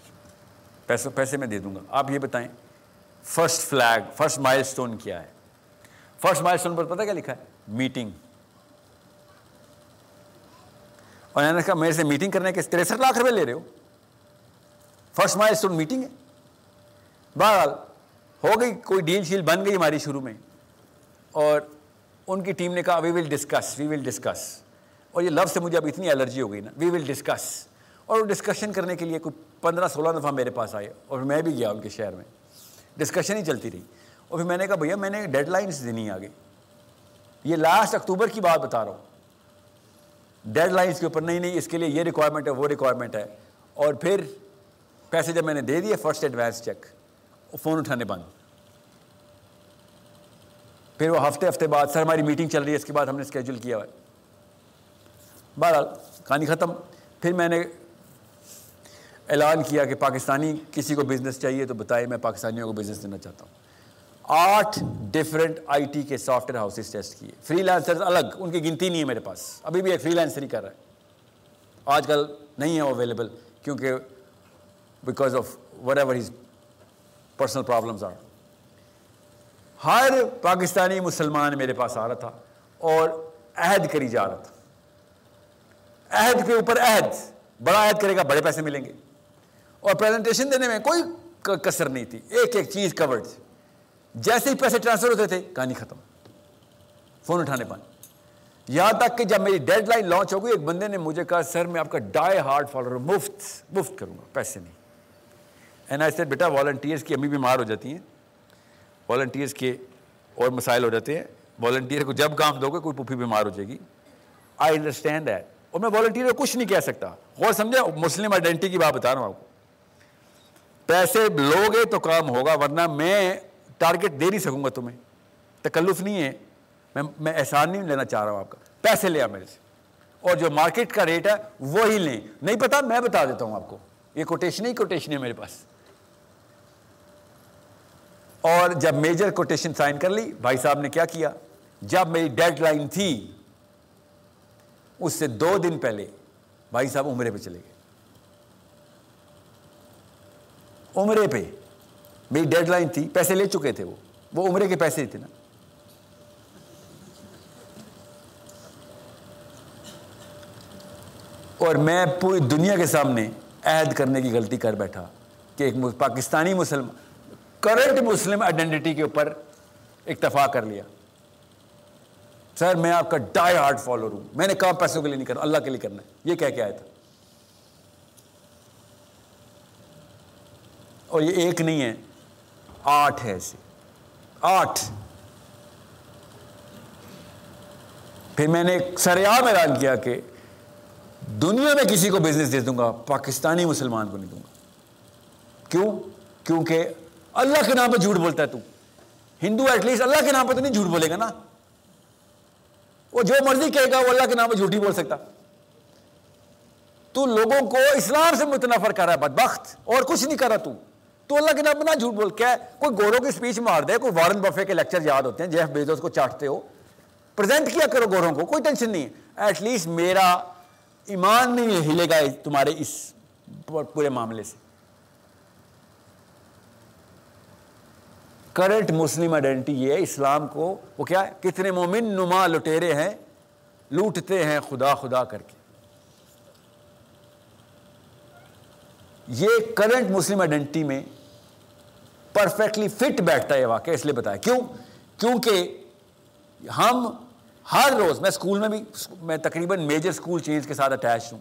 پیسوں، پیسے میں دے دوں گا. آپ یہ بتائیں first flag first milestone کیا ہے؟ فرسٹ مائل سٹون پر پتہ کیا لکھا ہے؟ میٹنگ اور نے کہا، میرے سے میٹنگ کرنے کے تریسٹھ لاکھ روپے لے رہے ہو۔ فرسٹ مائل سٹون میٹنگ ہے۔ بہرحال، ہو گئی کوئی ڈیل شیل، بن گئی ہماری شروع میں۔ اور ان کی ٹیم نے کہا وی will discuss we will discuss اور یہ لفظ سے مجھے اب اتنی الرجی ہو گئی نا۔ وی ول ڈسکس اور وہ ڈسکشن کرنے کے لیے کوئی پندرہ سولہ دفعہ میرے پاس آئے اور میں بھی گیا ان کے شہر میں۔ ڈسکشن ہی چلتی رہی۔ اور پھر میں نے کہا بھیا میں نے ڈیڈ لائنس دینی آگے۔ یہ لاسٹ اکتوبر کی بات بتا رہا ہوں۔ ڈیڈ لائنس کے اوپر نہیں نہیں، اس کے لیے یہ ریکوائرمنٹ ہے، وہ ریکوائرمنٹ ہے۔ اور پھر پیسے جب میں نے دے دیے فرسٹ ایڈوانس چیک وہ فون اٹھانے بند۔ پھر وہ ہفتے ہفتے بعد، سر ہماری میٹنگ چل رہی ہے، اس کے بعد ہم نے اسکیجول کیا ہوا ہے۔ بہرحال کہانی ختم۔ پھر میں نے اعلان کیا کہ پاکستانی کسی کو بزنس چاہیے تو بتائے، میں پاکستانیوں کو بزنس دینا چاہتا ہوں۔ آٹھ ڈفرینٹ آئی ٹی کے سافٹ ویئر ہاؤسز ٹیسٹ کیے۔ فری لانسر الگ، ان کی گنتی نہیں ہے میرے پاس۔ ابھی بھی ایک فری لانسر ہی کر رہا ہے۔ آج کل نہیں ہے وہ اویلیبل کیونکہ because of whatever his personal problems are ہر پاکستانی مسلمان میرے پاس آ رہا تھا اور عہد کری جا رہا تھا۔ عہد کے اوپر عہد، بڑا عہد کرے گا، بڑے پیسے ملیں گے۔ اور پریزنٹیشن دینے میں کوئی کسر نہیں تھی۔ ایک ایک چیز کورڈ جیسے ہی پیسے ٹرانسفر ہوتے تھے، کہانی ختم۔ فون اٹھانے پانے یہاں تک کہ جب میری ڈیڈ لائن لانچ ہو گئی، ایک بندے نے مجھے کہا، سر، میں آپ کا ڈائی ہارڈ فالوور مفت مفت کروں گا، پیسے نہیں۔ این آئی سیٹ بیٹا والنٹیئرس کی امی بیمار ہو جاتی ہیں۔ والنٹیئرس کے اور مسائل ہو جاتے ہیں۔ والنٹیئر کو جب کام دو گے، کوئی پوپھی بیمار ہو جائے گی۔ آئی انڈرسٹینڈ دیٹ اور میں والنٹیئر کو کچھ نہیں کہہ سکتا۔ اور سمجھا مسلم آئیڈینٹی کی بات بتا رہا ہوں آپ کو۔ پیسے لو گے تو کام ہوگا، ورنہ میں ٹارگیٹ دے نہیں سکوں گا تمہیں۔ تکلف نہیں ہے۔ میں میں احسان نہیں لینا چاہ رہا ہوں آپ کا۔ پیسے لیا میرے سے۔ اور جو مارکیٹ کا ریٹ ہے، وہی لیں۔ نہیں پتا، میں بتا دیتا ہوں آپ کو۔ یہ کوٹیشن ہی کوٹیشن ہے میرے پاس۔ اور جب میجر کوٹیشن سائن کر لی، بھائی صاحب نے کیا کیا؟ جب میری ڈیڈ لائن تھی، اس سے دو دن پہلے بھائی صاحب عمرے پہ چلے گئے۔ عمرے پہ۔ میری ڈیڈ لائن تھی، پیسے لے چکے تھے وہ۔ وہ عمرے کے پیسے تھے نا۔ اور میں پوری دنیا کے سامنے عہد کرنے کی غلطی کر بیٹھا کہ ایک Pakistani Muslim current Muslim identity کے اوپر اکتفا کر لیا۔ سر، میں آپ کا ڈائی ہارڈ فالوور ہوں۔ میں نے کہا پیسوں کے لیے نہیں کرنا، اللہ کے لیے کرنا ہے۔ یہ کہہ کے آیا تھا۔ اور یہ ایک نہیں ہے۔ آٹھ ہے ایسے آٹھ۔ پھر میں نے سریام اعلان کیا کہ دنیا میں کسی کو بزنس دے دوں گا، پاکستانی مسلمان کو نہیں دوں گا۔ کیوں؟ کیونکہ اللہ کے نام پہ جھوٹ بولتا ہے تو۔ ہندو ایٹ لیسٹ اللہ کے نام پہ تو نہیں جھوٹ بولے گا نا۔ وہ جو مرضی کہے گا، وہ اللہ کے نام پہ جھوٹ ہی بول سکتا۔ تو لوگوں کو اسلام سے متنفر کر رہا ہے، بدبخت، اور کچھ نہیں کر رہا تو۔ تو اللہ کے نام نہ جھوٹ بول، کیا کوئی گوروں کی اسپیچ مار دے، کوئی وارن بفے کے لیکچر یاد ہوتے ہیں جیف بیزوس کو چاٹتے ہو۔ پریزنٹ کیا کرو گوروں کو، کوئی ٹینشن نہیں ہے۔ ایٹ لیسٹ میرا ایمان نہیں ہلے گا تمہارے اس پورے معاملے سے۔ کرنٹ مسلم آئیڈینٹی یہ ہے، اسلام کو وہ کیا ہے؟ کتنے مومن نما لٹیرے ہیں، لوٹتے ہیں خدا خدا کر کے۔ یہ کرنٹ مسلم آئیڈینٹی میں پرفیکٹلی فٹ بیٹھتا ہے واقعہ، اس لیے بتایا۔ کیوں؟ کیونکہ ہم ہر روز، میں اسکول میں بھی، میں تقریباً میجر اسکول چینج کے ساتھ اٹیچ ہوں۔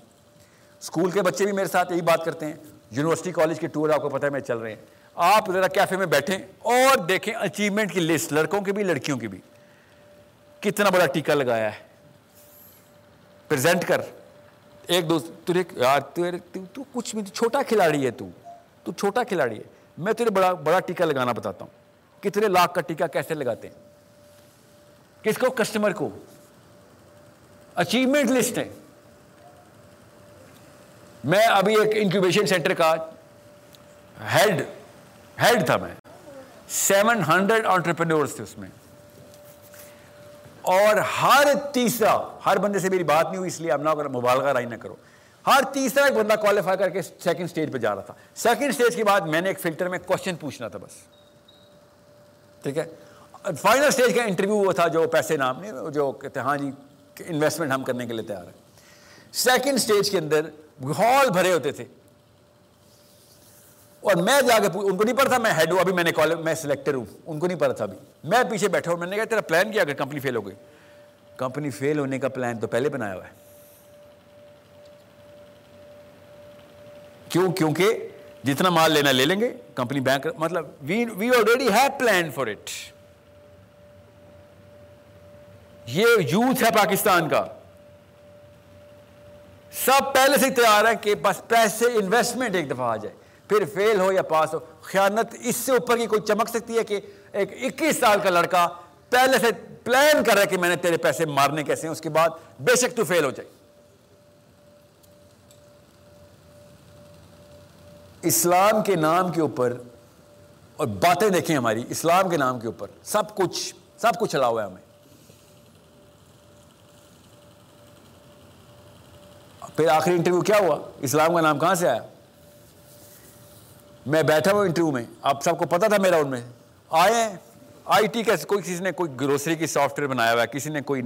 اسکول کے بچے بھی میرے ساتھ یہی بات کرتے ہیں۔ یونیورسٹی کالج کے ٹور آپ کو پتہ ہے، میں چل رہے ہیں۔ آپ ذرا کیفے میں بیٹھیں اور دیکھیں اچیومنٹ کی لسٹ لڑکوں کی بھی، لڑکیوں کی بھی۔ کتنا بڑا ٹیکا لگایا ہے۔ پریزنٹ کر۔ ایک دوست یار تو کچھ بھی چھوٹا کھلاڑی ہے تو تو چھوٹا کھلاڑی ہے۔ میں تیرے بڑا بڑا ٹیکا لگانا بتاتا ہوں۔ کتنے لاکھ کا ٹیکا کیسے لگاتے ہیں؟ کس کو؟ کسٹمر کو۔ اچیومنٹ لسٹ ہے۔ میں ابھی ایک انکیوبیشن سینٹر کا ہیڈ ہیڈ تھا میں۔ سیون ہنڈریڈ آنٹرپرینورس تھے اس میں۔ اور ہر تیسرا، ہر بندے سے میری بات نہیں ہوئی، اس لیے اب نہ مبالغہ رائی نہ کرو۔ ہر تیسرا ایک بندہ کوالیفائی کر کے سیکنڈ سٹیج پہ جا رہا تھا۔ سیکنڈ سٹیج کے بعد میں نے ایک فلٹر میں کوشچن پوچھنا تھا بس۔ ٹھیک ہے؟ فائنل سٹیج کا انٹرویو وہ تھا جو پیسے نام نہیں جو کہتے ہاں جی انویسٹمنٹ ہم کرنے کے لیے تیار ہیں۔ سیکنڈ سٹیج کے اندر ہال بھرے ہوتے تھے۔ اور میں جا کے ان کو نہیں پڑھتا میں ہیڈ ہوں، ابھی میں نے کالج میں سلیکٹر ہوں۔ ان کو نہیں پڑھا تھا ابھی۔ میں پیچھے بیٹھا ہوں، میں نے کہا، تیرا پلان کیا؟ اگر کمپنی فیل ہو گئی۔ کمپنی فیل ہونے کا پلان تو پہلے بنایا ہوا ہے۔ کیوں کیونکہ جتنا مال لینا لے لیں گے کمپنی بینک مطلب we we already have plan for it یہ یوتھ ہے پاکستان کا۔ سب پہلے سے تیار ہے کہ بس پیسے انویسٹمنٹ ایک دفعہ آ جائے۔ پھر فیل ہو یا پاس ہو، خیانت اس سے اوپر کی کوئی چمک سکتی ہے کہ ایک اکیس سال کا لڑکا پہلے سے پلان کر رہا ہے کہ میں نے تیرے پیسے مارنے کیسے ہیں، اس کے بعد بے شک تو فیل ہو جائے۔ اسلام کے نام کے اوپر اور باتیں دیکھیں ہماری، اسلام کے نام کے اوپر، سب کچھ سب کچھ چلا ہوا ہے ہمیں۔ پھر آخری انٹرویو کیا ہوا؟ اسلام کا نام کہاں سے آیا؟ میں بیٹھا ہوں انٹرویو میں، آپ سب کو پتا تھا میرا ان میں۔ آئے ہیں۔ آئی ٹی کا کوئی کسی نے کوئی گروسری کی سافٹ ویئر بنایا ہوا ہے، کسی نے کوئی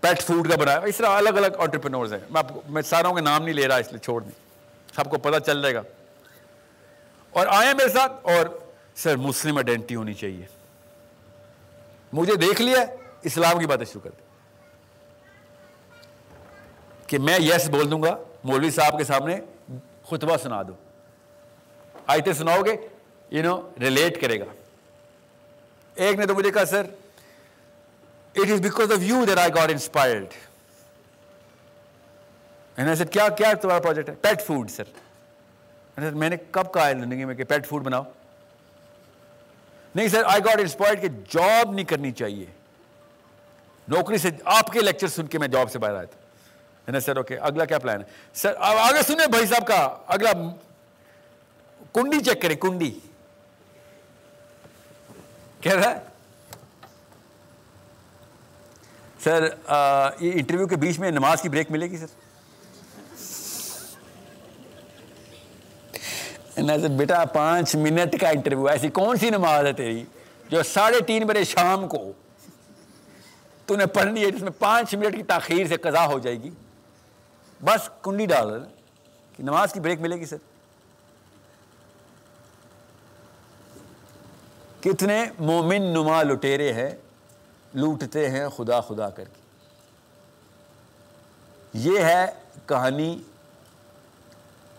پیٹ فوڈ کا بنایا ہوا اس طرح الگ الگ آنٹرپرینورز ہیں۔ میں آپ میں ساروں کے نام نہیں لے رہا، اس لیے چھوڑ دیں سب کو پتہ چل جائے گا۔ اور آئے میرے ساتھ، اور سر مسلم آئیڈینٹی ہونی چاہیے۔ مجھے دیکھ لیا، اسلام کی باتیں شروع کر دی۔ کہ میں یس بول دوں گا، مولوی صاحب کے سامنے خطبہ سنا دو۔ آئیتے سناؤ گے یو نو ریلیٹ کرے گا۔ ایک نے تو مجھے کہا، sir it is because of you that I got inspired sir کیا کیا تمہارا پروجیکٹ ہے پیٹ فوڈ سر سر میں نے کب کہا ہے زندگی میں کہ پیٹ فوڈ بناؤ نہیں سر آئی گاٹ انسپائرڈ کہ جاب نہیں کرنی چاہیے نوکری سے آپ کے لیکچر سن کے میں جاب سے باہر آیا تھا سر اوکے اگلا کیا پلان ہے سر آگے سنیں بھائی صاحب کا اگلا کنڈی چیک کریں کنڈی کہہ رہا ہے سر یہ انٹرویو کے بیچ میں نماز کی بریک ملے گی سر بیٹا پانچ منٹ کا انٹرویو ایسی کون سی نماز ہے تیری جو ساڑھے تین بجے شام کو تو نے پڑھنی ہے جس میں پانچ منٹ کی تاخیر سے قضا ہو جائے گی۔ بس کنڈی ڈال۔ کہ نماز کی بریک ملے گی سر۔ کتنے مومن نما لٹیرے ہیں، لوٹتے ہیں خدا خدا کر کے۔ یہ ہے کہانی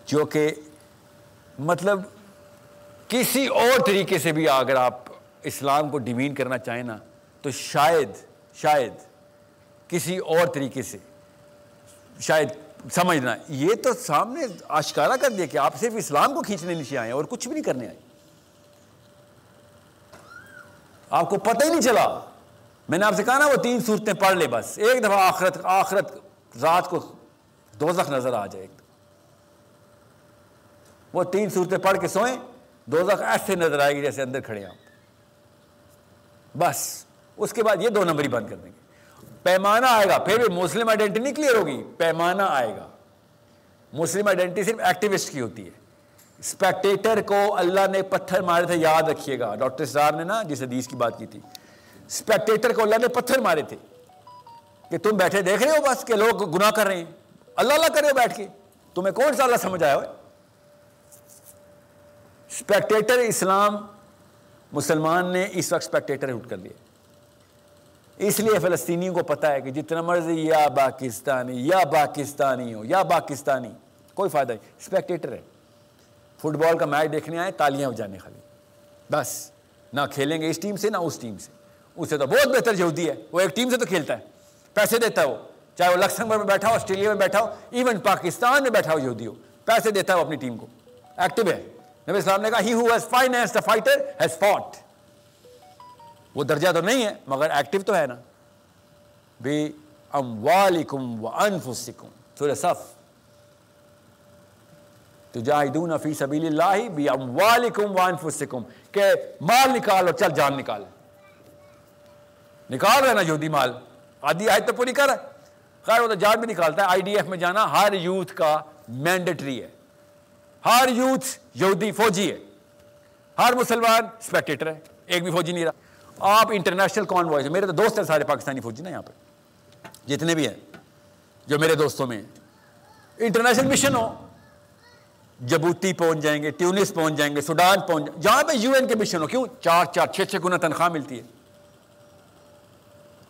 جو کہ مطلب کسی اور طریقے سے بھی اگر آپ اسلام کو ڈیمین کرنا چاہیں نا، تو شاید شاید کسی اور طریقے سے، شاید سمجھنا یہ تو سامنے آشکارا کر دیا کہ آپ صرف اسلام کو کھینچنے نیچے آئے ہیں اور کچھ بھی نہیں کرنے آئے آپ کو پتہ ہی نہیں چلا۔ میں نے آپ سے کہا نا وہ تین صورتیں پڑھ لے بس، ایک دفعہ آخرت آخرت رات کو دوزخ نظر آ جائے۔ وہ تین صورتیں پڑھ کے سوئیں، دوزخ ایسے نظر آئے گی جیسے اندر کھڑے آپ بس، اس کے بعد یہ دو نمبر ہی بند کر دیں گے۔ پیمانہ آئے گا، پھر بھی مسلم آئیڈینٹی نہیں کلیئر ہوگی۔ پیمانہ آئے گا۔ مسلم آئیڈینٹی صرف ایکٹیوسٹ کی ہوتی ہے۔ اسپیکٹیٹر کو اللہ نے پتھر مارے تھے، یاد رکھیے گا۔ ڈاکٹر سار نے نا جس حدیث کی بات کی تھی اسپیکٹیٹر کو اللہ نے پتھر مارے تھے۔ کہ تم بیٹھے دیکھ رہے ہو بس، کہ لوگ گناہ کر رہے ہیں۔ اللہ اللہ کرے ہو بیٹھ کے۔ تمہیں کون سا اللہ سمجھ آیا ہو اسپیکٹیٹر اسلام مسلمان نے اس وقت اسپیکٹیٹر اٹھ کر دیا۔ اس لیے فلسطینیوں کو پتا ہے کہ جتنا مرضی یا پاکستانی یا پاکستانی ہو یا پاکستانی، کوئی فائدہ نہیں اسپیکٹیٹر ہے۔ فٹ بال کا میچ دیکھنے آئے، تالیاں بجانے خالی۔ بس، نہ کھیلیں گے اس ٹیم سے، نہ اس ٹیم سے۔ اسے تو بہت بہتر یہودی ہے، وہ ایک ٹیم سے تو کھیلتا ہے۔ پیسے دیتا ہے وہ چاہے وہ لکسمبرگ میں بیٹھا ہو، آسٹریلیا میں بیٹھا ہو ایون پاکستان میں بیٹھا ہو یہودی ہو، پیسے دیتا ہے وہ اپنی ٹیم کو۔ ایکٹیو ہے۔ نبی اسلام نے کہا he who has finance the fighter has fought وہ درجہ تو نہیں ہے، مگر ایکٹیو تو ہے نا۔ بے اموالکم و انفسکم سورہ صف۔ تجاہدون فی سبیل اللہ بی اموالکم و انفسکم کہ مال نکال اور چل جان نکال۔ نکال رہے نا یہودی مال۔ آدھی آیت تو پوری کر۔ خیر، وہ تو جان بھی نکالتا ہے۔ آئی ڈی ایف میں جانا ہر یوتھ کا مینڈیٹری ہے۔ ہر یوتھ یہودی فوجی ہے۔ ہر مسلمان اسپیکٹیٹر ہے۔ ایک بھی فوجی نہیں رہا۔ آپ انٹرنیشنل کانوائز میرے تو دوست ہیں سارے پاکستانی فوجی نا یہاں پہ جتنے بھی ہیں۔ جو میرے دوستوں میں انٹرنیشنل مشن ہو۔ جبوتی پہنچ جائیں گے، ٹیونس پہنچ جائیں گے، سوڈان پہنچ جائیں جہاں پہ یو این کے مشن ہو۔ کیوں؟ چار چار، چھ چھ گنا تنخواہ ملتی ہے۔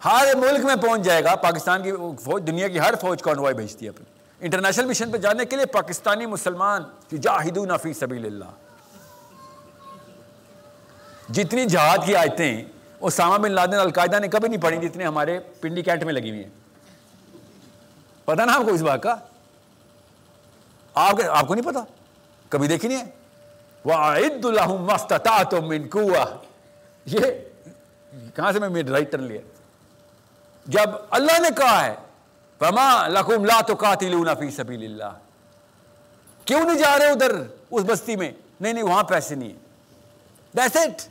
ہر ملک میں پہنچ جائے گا۔ پاکستان کی فوج، دنیا کی ہر فوج کا بھیجتی ہے اپنی۔ انٹرنیشنل مشن پہ جانے کے لیے پاکستانی مسلمان جاہدون فی سبیل اللہ جتنی جہاد کی آیتیں اسامہ بن لادن القاعدہ نے کبھی نہیں پڑھی جتنے ہمارے پنڈی کینٹ میں لگی ہوئی ہیں۔ پتہ نا آپ کو اس بات کا؟ آپ کو نہیں پتا کبھی دیکھی نہیں ہے؟ وَعِدُّ لَهُمْ مَسْتَطَعْتُمْ مِنْ قُوَّةِ۔ یہ کہاں سے میں میڈ رائٹ ٹرن لیا۔ جب اللہ نے کہا ہے فَمَا لَكُمْ لَا تُقَاتِلُونَ فِي سَبِيلِ اللَّهِ کیوں نہیں جا رہے ادھر اس بستی میں؟ نہیں نہیں، وہاں پیسے نہیں ہیں۔ دیٹس اٹ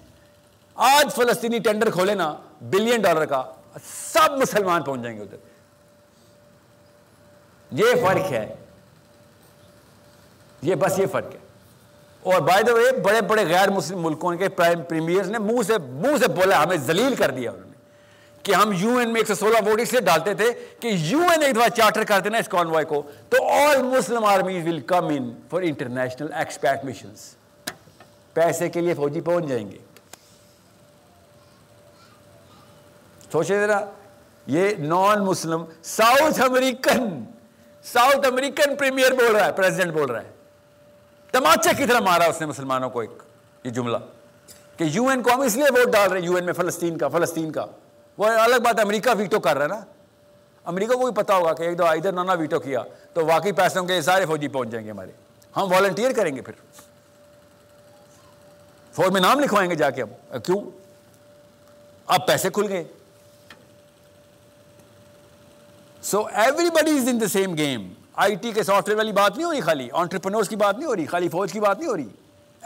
آج فلسطینی ٹینڈر کھولے نا، بلین ڈالر کا، سب مسلمان پہنچ جائیں گے ادھر۔ یہ فرق ہے۔ یہ بس یہ فرق ہے۔ اور بائی دا وے بڑے بڑے غیر مسلم ملکوں کے پرائم پریمیئرز نے منہ سے منہ سے بولا، ہمیں ذلیل کر دیا انہوں نے۔ کہ ہم یو این میں ایک سو سولہ ووٹ اس لیے ڈالتے تھے کہ یو این ایک دفعہ چارٹر کرتے نا اس کانوائے کو، تو all Muslim armies will come in for international expect missions پیسے کے لیے فوجی پہنچ جائیں گے۔ سوچے ذرا، یہ non Muslim South American South American premier بول رہا ہے پریزیڈنٹ بول رہا ہے۔ تماچے کی طرح مارا اس نے مسلمانوں کو ایک، یہ جملہ۔ کہ یو این کو ہم اس لیے ووٹ ڈال رہے ہیں، یو این میں فلسطین کا فلسطین کا۔ وہ الگ بات امریکہ ویٹو کر رہا ہے نا۔ امریکہ کو بھی پتا ہوگا کہ ایک دو ادھر نہ ویٹو کیا، تو واقعی پیسوں کے سارے فوجی پہنچ جائیں گے ہمارے۔ ہم والنٹیئر کریں گے پھر۔ فوج میں نام لکھوائیں گے جا کے ہم۔ کیوں؟ اب پیسے کھل گئے۔ So everybody is in the same game I T کے سافٹ ویئر والی بات نہیں ہو رہی خالی آنٹرپرنورس کی بات نہیں ہو رہی، خالی فوج کی بات نہیں ہو رہی۔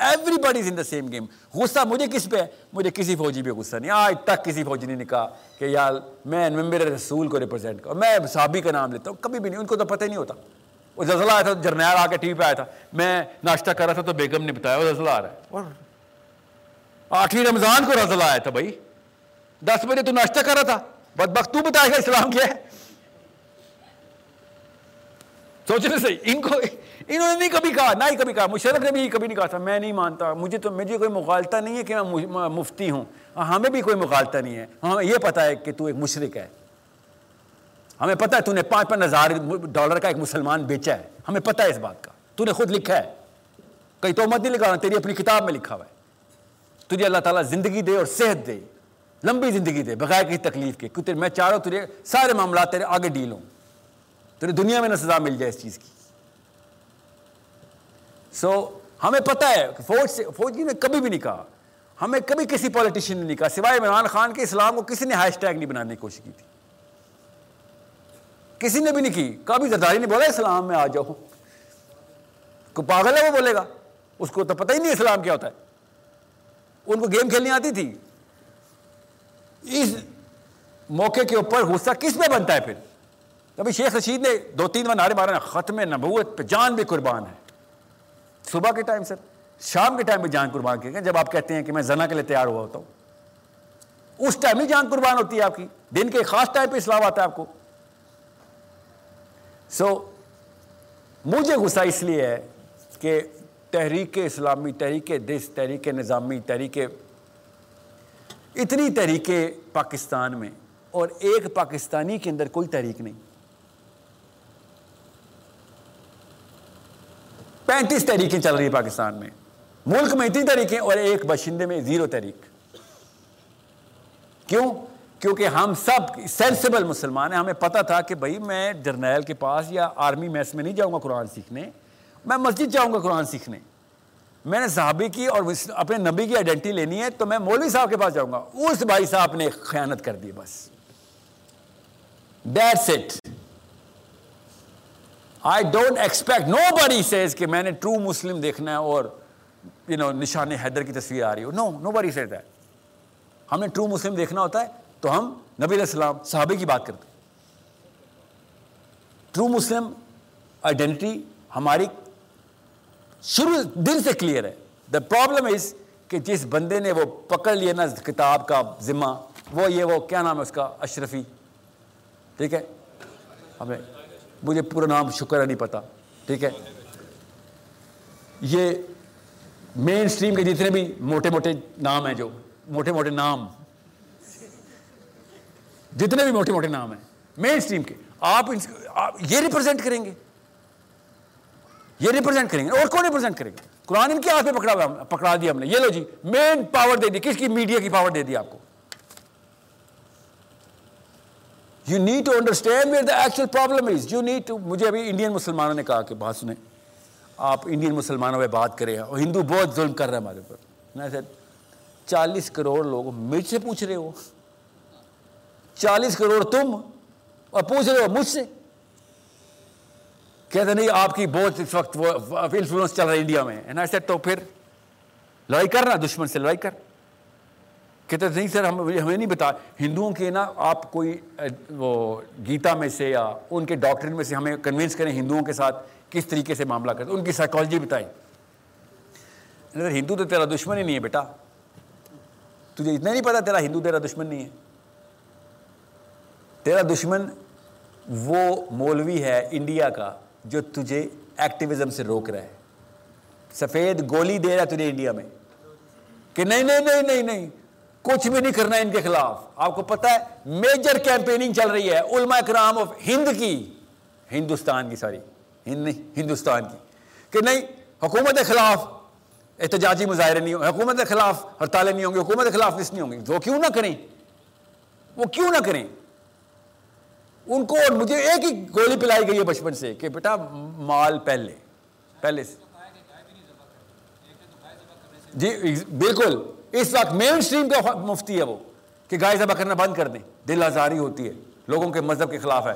Everybody is in the same game غصہ مجھے کس پہ ہے؟ مجھے کسی فوجی پہ غصہ نہیں۔ آج تک کسی فوجی نے کہا کہ یار، میں ممبر رسول کو ریپرزینٹ کروں میں صحابی کا نام لیتا ہوں، کبھی بھی نہیں، ان کو تو پتہ ہی نہیں ہوتا۔ وہ زلزلہ آیا تھا، جرنیل آ کے ٹی وی پہ آیا تھا۔ میں ناشتہ کر رہا تھا تو بیگم نے بتایا، وہ زلزلہ آ رہا ہے۔ اور آٹھویں رمضان کو زلزلہ آیا تھا بھائی۔ دس بجے تو ناشتہ کر رہا تھا۔ بد بخت تو بتائے گا اسلام کیا ہے سوچنے سے ان کو انہوں نے نہیں کبھی کہا نہ ہی کبھی کہا مشرف نے بھی کبھی نہیں کہا تھا میں نہیں مانتا مجھے تو مجھے کوئی مغالطہ نہیں ہے کہ میں مفتی ہوں ہمیں بھی کوئی مغالطہ نہیں ہے ہمیں یہ پتا ہے کہ تو ایک مشرق ہے ہمیں پتا ہے تو نے پانچ پانچ ہزار ڈالر کا ایک مسلمان بیچا ہے ہمیں پتا ہے اس بات کا تو نے خود لکھا ہے کہیں تو مت نہیں لکھا تیری اپنی کتاب میں لکھا ہوا ہے تجھے اللہ تعالیٰ زندگی دے اور صحت دے لمبی زندگی دے بغیر کسی تکلیف کے میں چاہ رہا ہوں تجھے سارے معاملات تیرے آگے ڈیل ہوں تیرے دنیا میں نہ سزا مل جائے اس چیز کی۔ سو ہمیں پتہ ہے کہ فوج سے فوجی نے کبھی بھی نہیں کہا۔ ہمیں کبھی کسی پولیٹیشین نے نہیں کہا، سوائے عمران خان کے اسلام کو کسی نے ہیش ٹیگ نہیں بنانے کی کوشش کی تھی۔ کسی نے بھی نہیں کی۔ کبھی زرداری نے بولا، اسلام میں آ جاؤ۔ کو پاگل ہے وہ بولے گا؟ اس کو تو پتہ ہی نہیں اسلام کیا ہوتا ہے۔ ان کو گیم کھیلنی آتی تھی۔ اس موقع کے اوپر غصہ کس میں بنتا ہے پھر؟ کبھی شیخ رشید نے دو تین بار نعرے مارے ختم نبوت پہ جان بھی قربان ہے۔ صبح کے ٹائم سر شام کے ٹائم میں جان قربان کیے جب آپ کہتے ہیں کہ میں زنا کے لیے تیار ہوا ہوتا ہوں، اس ٹائم ہی جان قربان ہوتی ہے آپ کی۔ دن کے خاص ٹائم پہ اسلام آتا ہے آپ کو۔ سو مجھے غصہ اس لیے ہے کہ تحریک اسلامی، تحریک دس، تحریک نظامی، تحریک اتنی تحریکیں پاکستان میں اور ایک پاکستانی کے اندر کوئی تحریک نہیں۔ پینتیس تحریکیں چل رہی ہیں پاکستان میں۔ ملک میں اتنی تحریکیں اور ایک باشندے میں زیرو تحریک۔ کیوں؟ کیونکہ ہم سب سینسیبل مسلمان ہیں۔ ہمیں پتا تھا کہ بھائی میں جرنیل کے پاس یا آرمی میس میں نہیں جاؤں گا قرآن سیکھنے۔ میں مسجد جاؤں گا قرآن سیکھنے۔ میں نے صحابی کی اور اپنے نبی کی آئیڈینٹی لینی ہے تو میں مولوی صاحب کے پاس جاؤں گا۔ اس بھائی صاحب نے خیانت کر دی بس۔ That's it I don't expect nobody says کہ میں نے ٹرو مسلم دیکھنا ہے اور یو نو نشان حیدر کی تصویر آ رہی ہو. نو نو بڑی سیز ہے ہم نے ٹرو مسلم دیکھنا ہوتا ہے تو ہم نبی علیہ السلام، صحابی کی بات کرتے ٹرو مسلم آئیڈینٹی ہماری شروع دل سے کلیئر ہے. دا پرابلم از کہ جس بندے نے وہ پکڑ لیا نا کتاب کا ذمہ، وہ یہ وہ، کیا نام ہے اس کا، اشرفی. ٹھیک ہے؟ ہمیں مجھے پورا نام شکر ہے، نہیں پتا۔ ٹھیک ہے؟ یہ مین اسٹریم کے جتنے بھی موٹے موٹے نام ہیں جو، موٹے موٹے نام۔ جتنے بھی موٹے موٹے نام ہیں مین اسٹریم کے۔ آپ یہ ریپرزینٹ کریں گے۔ یہ ریپرزینٹ کریں گے۔ اور کون ریپرزینٹ کریں گے؟ قرآن ان کے ہاتھ پہ پکڑا پکڑا دیا ہم نے۔ یہ لو جی مین پاور دے دی۔ کس کی؟ میڈیا کی پاور دے دی آپ کو۔ You need to understand where the actual problem is you need to مجھے ابھی انڈین مسلمانوں نے کہا کہ بات سنیں۔ آپ انڈین مسلمانوں پہ بات کریں اور ہندو بہت ظلم کر رہے ہیں ہمارے اوپر۔ سر چالیس کروڑ لوگ مجھ سے پوچھ رہے ہو۔ چالیس کروڑ تم اور پوچھ رہے ہو مجھ سے۔ کہتے نہیں، آپ کی بہت اس وقت انفلوئنس چل رہا ہے انڈیا میں۔ تو پھر لڑائی کر رہا دشمن سے لڑائی کر۔ کہتے نہیں سر، ہم ہمیں نہیں بتا۔ ہندوؤں کے نا آپ کوئی وہ گیتا میں سے یا ان کے ڈاکٹرن میں سے ہمیں کنوینس کریں ہندوؤں کے ساتھ کس طریقے سے معاملہ کرتے ان کی سائیکالوجی بتائیں۔ ہندو تو تیرا دشمن ہی نہیں ہے بیٹا۔ تجھے اتنا نہیں پتا تیرا ہندو تیرا دشمن نہیں ہے۔ تیرا دشمن وہ مولوی ہے انڈیا کا جو تجھے ایکٹیویزم سے روک رہا ہے۔ سفید گولی دے رہا ہے تجھے انڈیا میں۔ کہ نہیں نہیں نہیں نہیں نہیں۔ کچھ بھی نہیں کرنا ان کے خلاف۔ آپ کو پتا ہے میجر کیمپیننگ چل رہی ہے۔ علماء کرام آف ہند کی، ہندوستان کی، ساری۔ ہند نہیں، ہندوستان کی۔ کہ نہیں، حکومت کے خلاف احتجاجی مظاہرے نہیں ہوں، حکومت کے خلاف ہڑتالیں نہیں ہوں گی، حکومت کے خلاف اس نہیں ہوں گی۔ وہ کیوں نہ کریں؟ وہ کیوں نہ کریں؟ ان کو مجھے ایک ہی گولی پلائی گئی ہے بچپن سے کہ بیٹا، مال پہلے پہلے سے۔ جی بالکل۔ اس وقت مین اسٹریم کا مفتی ہے وہ، کہ گائے ذبح کرنا بند کر دیں۔ دل آزاری ہوتی ہے، لوگوں کے مذہب کے خلاف ہے۔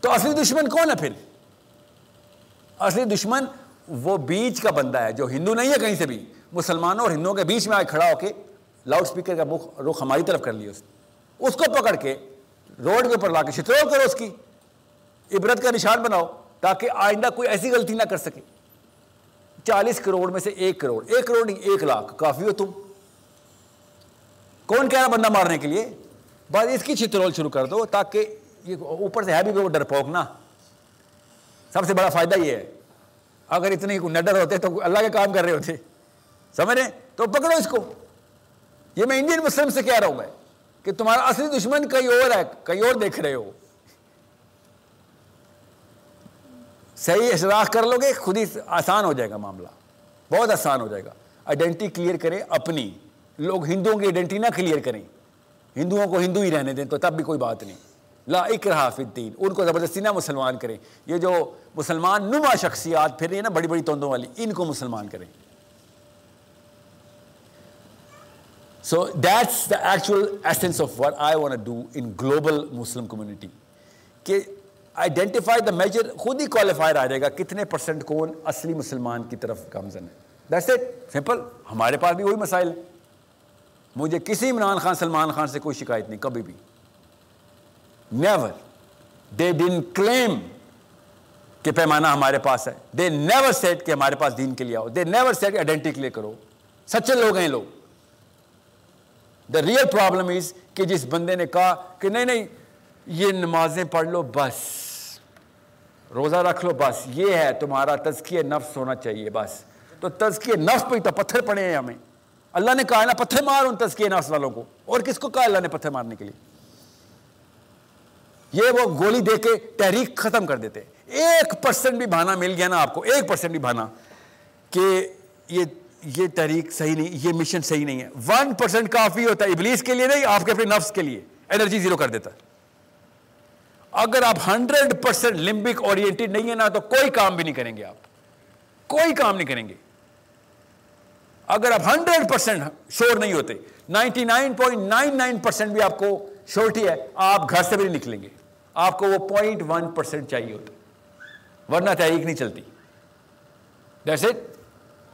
تو اصلی دشمن کون ہے پھر؟ اصلی دشمن وہ بیچ کا بندہ ہے، جو ہندو نہیں ہے کہیں سے بھی۔ مسلمانوں اور ہندوؤں کے بیچ میں آئے کھڑا ہو کے لاؤڈ اسپیکر کا رخ ہماری طرف کر لیا اس کو پکڑ کے روڈ کے اوپر لا کے شترول کرو اس کی۔ عبرت کا نشان بناؤ تاکہ آئندہ کوئی ایسی غلطی نہ کر سکے۔ چالیس کروڑ میں سے ایک کروڑ ایک کروڑ نہیں، ایک لاکھ، کافی ہو تم۔ کون کہہ رہا بندہ مارنے کے لیے؟ بس اس کی چترول شروع کر دو تاکہ یہ اوپر سے ہے بھی وہ ڈر پوکنا سب سے بڑا فائدہ یہ ہے۔ اگر اتنے نڈر ہوتے تو اللہ کے کام کر رہے ہوتے۔ سمجھ رہے؟ تو پکڑو اس کو۔ یہ میں انڈین مسلم سے کہہ رہا ہوں میں کہ تمہارا اصلی دشمن کئی اور ہے کئی اور دیکھ رہے ہو۔ صحیح اشراق کر لو گے، خود ہی آسان ہو جائے گا معاملہ۔ بہت آسان ہو جائے گا۔ آئیڈینٹی کلیئر کریں اپنی۔ لوگ ہندوؤں کی آئیڈینٹی نہ کلیئر کریں۔ ہندوؤں کو ہندو ہی رہنے دیں تو تب بھی کوئی بات نہیں۔ لا اکرہ فی الدین۔ ان کو زبردستی نہ مسلمان کریں۔ یہ جو مسلمان نما شخصیات پھر رہی ہیں نا بڑی بڑی توندوں والی، ان کو مسلمان کریں۔ So that's the actual essence of what I want do in global Muslim community کہ آئیڈینٹیفائی دا میجر خود ہی کوالیفائر آ جائے گا کتنے پرسنٹ کون اصلی مسلمان کی طرف گامزن ہے۔ دیٹس اٹ سمپل ہمارے پاس بھی وہی مسائل مجھے کسی عمران خان، سلمان خان سے کوئی شکایت نہیں، کبھی بھی۔ نیور دے ڈن کلیم کہ پیمانہ ہمارے پاس ہے۔ دے نیور سیٹ کہ ہمارے پاس دین کے لیے آؤ۔ They never set identity clear کرو۔ سچے لوگ ہیں لوگ۔ دا ریئل پرابلم از کہ جس بندے نے کہا کہ نہیں نہیں یہ نمازیں پڑھ لو، بس۔ روزہ رکھ لو، بس۔ یہ ہے تمہارا تزکیہ نفس ہونا چاہیے، بس۔ تو تزکیہ نفس پہ تو پتھر پڑے ہیں ہمیں۔ اللہ نے کہا نا، پتھر مار ان تزکیہ نفس والوں کو۔ اور کس کو کہا اللہ نے پتھر مارنے کے لیے؟ یہ وہ گولی دے کے تحریک ختم کر دیتے۔ ایک پرسنٹ بھی بہانا مل گیا نا آپ کو، ایک پرسنٹ بھی بہانا کہ یہ یہ تحریک صحیح نہیں، یہ مشن صحیح نہیں ہے۔ ون پرسینٹ کافی ہوتا ہے ابلیس کے لیے نہیں، آپ کے اپنے نفس کے لیے۔ انرجی زیرو کر دیتا۔ ہے اگر آپ ہنڈریڈ پرسینٹ لمبک اورینٹیڈ نہیں ہے نا، تو کوئی کام بھی نہیں کریں گے آپ۔ کوئی کام نہیں کریں گے۔ اگر آپ ہنڈریڈ پرسینٹ شور نہیں ہوتے، ninety nine point nine nine percent بھی آپ کو شورٹی ہے، آپ گھر سے بھی نہیں نکلیں گے۔ آپ کو وہ پوائنٹ ون پرسینٹ چاہیے ہوتا ورنہ تحریک نہیں چلتی۔ دیٹس اٹ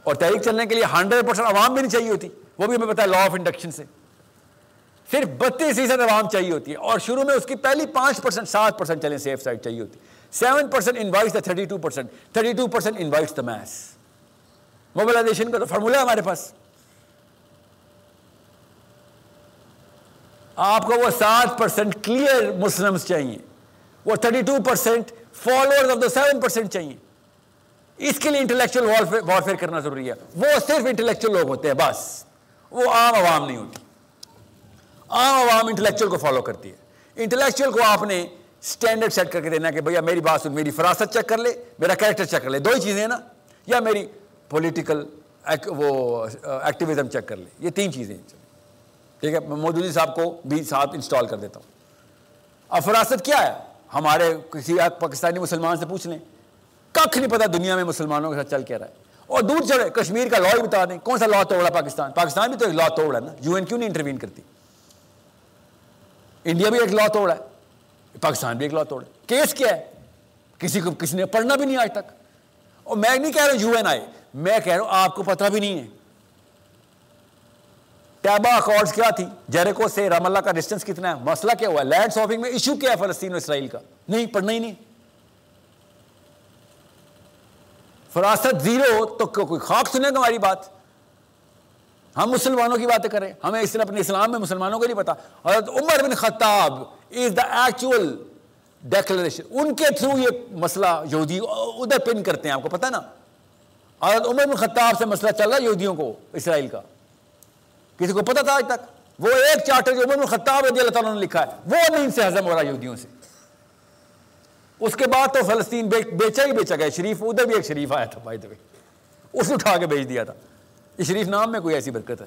اور تحریک چلنے کے لیے ہنڈریڈ پرسینٹ عوام بھی نہیں چاہیے ہوتی۔ وہ بھی ہمیں پتا ہے لا آف انڈکشن سے۔ صرف بتیس فیصد عوام چاہیے ہوتی ہے اور شروع میں اس کی پہلی پانچ پرسینٹ سات پرسینٹ چلیں سیف سائڈ چاہیے ہوتی seven percent invites the thirty two percent thirty two percent invites the mass mobilisation کا تو فارمولا ہے ہمارے پاس۔ آپ کو وہ سات پرسینٹ کلیئر مسلمس چاہیے۔ وہ thirty two percent follower of the seven percent چاہیے۔ اس کے لیے انٹلیکچوئل وارفیئر کرنا ضروری ہے۔ وہ صرف انٹلیکچوئل لوگ ہوتے ہیں، بس۔ وہ عام عوام نہیں ہوتی۔ عام عوام انٹلیکچوئل کو فالو کرتی ہے۔ انٹلیکچوئل کو آپ نے اسٹینڈرڈ سیٹ کر کے دینا کہ بھیا میری بات سن، میری فراست چیک کر لے، میرا کریکٹر چیک کر لے۔ دو ہی چیزیں ہیں نا۔ یا میری پولیٹیکل وہ ایکٹیویزم چیک کر لے۔ یہ تین چیزیں ہیں۔ ٹھیک ہے میں مودودی صاحب کو بھی ساتھ انسٹال کر دیتا ہوں۔ اب فراست کیا ہے؟ ہمارے کسی پاکستانی مسلمان سے پوچھ لیں۔ کھ نہیں پتا دنیا میں مسلمانوں کے ساتھ چل کے رہا ہے۔ اور دور چڑھے، کشمیر کا لا ہی بتا دیں۔ کون سا لا توڑا پاکستان؟ پاکستان بھی تو ایک لا توڑا ہے نا۔ یو این کیوں نہیں انٹروین کرتی؟ انڈیا بھی ایک لا توڑا ہے، پاکستان بھی ایک لا توڑا ہے۔ کیس کیا ہے؟ کسی کو، کسی نے پڑھنا بھی نہیں آج تک۔ اور میں نہیں کہہ رہا ہوں یو این آئے میں کہہ رہا ہوں آپ کو پتہ بھی نہیں ہے۔ ٹیبا اکارڈز کیا تھی؟ جیریکو سے رام اللہ کا ڈسٹنس کتنا ہے؟ مسئلہ کیا ہوا؟ ہے لینڈ ساپنگ میں ایشو کیا ہے فلسطین اور اسرائیل کا؟ نہیں، پڑھنا ہی نہیں۔ فراست زیرو تو کوئی خاک سنے گا ہماری بات۔ ہم مسلمانوں کی باتیں کریں۔ ہمیں اس نے اپنے اسلام میں مسلمانوں کو نہیں پتا۔ حضرت عمر بن خطاب از دا ایکچوئل ڈیکلریشن ان کے تھرو یہ مسئلہ یہودی ادھر پن کرتے ہیں، آپ کو پتا نا۔ حضرت عمر بن خطاب سے مسئلہ چل رہا یہودیوں کو، اسرائیل کا۔ کسی کو پتا تھا آج تک؟ وہ ایک چارٹر جو عمر بن خطاب رضی اللہ تعالیٰ نے لکھا ہے، وہ نہیں سے ہضم ہو رہا یہودیوں سے۔ اس کے بعد تو فلسطین بیچا ہی بیچا گیا، شریف ادھر بھی ایک شریف آیا تھا بھائی اس اٹھا کے بیچ دیا تھا۔ یہ شریف نام میں کوئی ایسی برکت ہے؟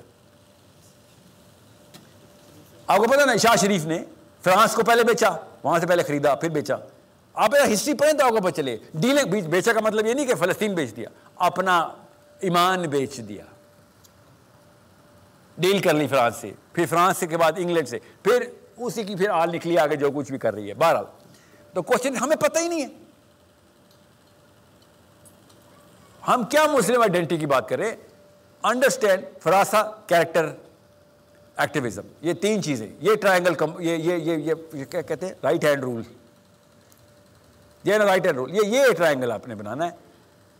آپ کو پتا نا، شاہ شریف نے فرانس کو پہلے بیچا، وہاں سے پہلے خریدا، پھر بیچا۔ آپ ہسٹری پڑھیں تو آپ کو پتہ چلے ڈیلنگ بیچا کا مطلب یہ نہیں کہ فلسطین بیچ دیا، اپنا ایمان بیچ دیا۔ ڈیل کر لی فرانس سے، پھر فرانس سے کے بعد انگلینڈ سے، پھر اسی کی پھر آل نکلی، آگے جو کچھ بھی کر رہی ہے۔ بہرحال، تو کوشچن ہمیں پتہ ہی نہیں ہے۔ ہم کیا مسلم آئیڈینٹی کی بات کر رہے انڈرسٹینڈ فراسا کیریکٹر ایکٹیویزم یہ تین چیزیں. یہ ٹرائنگل یہ یہ یہ یہ کیا کہتے ہیں? رائٹ ہینڈ رول یہ نا رائٹ ہینڈ رول یہ یہ ٹرائنگل آپ نے بنانا ہے.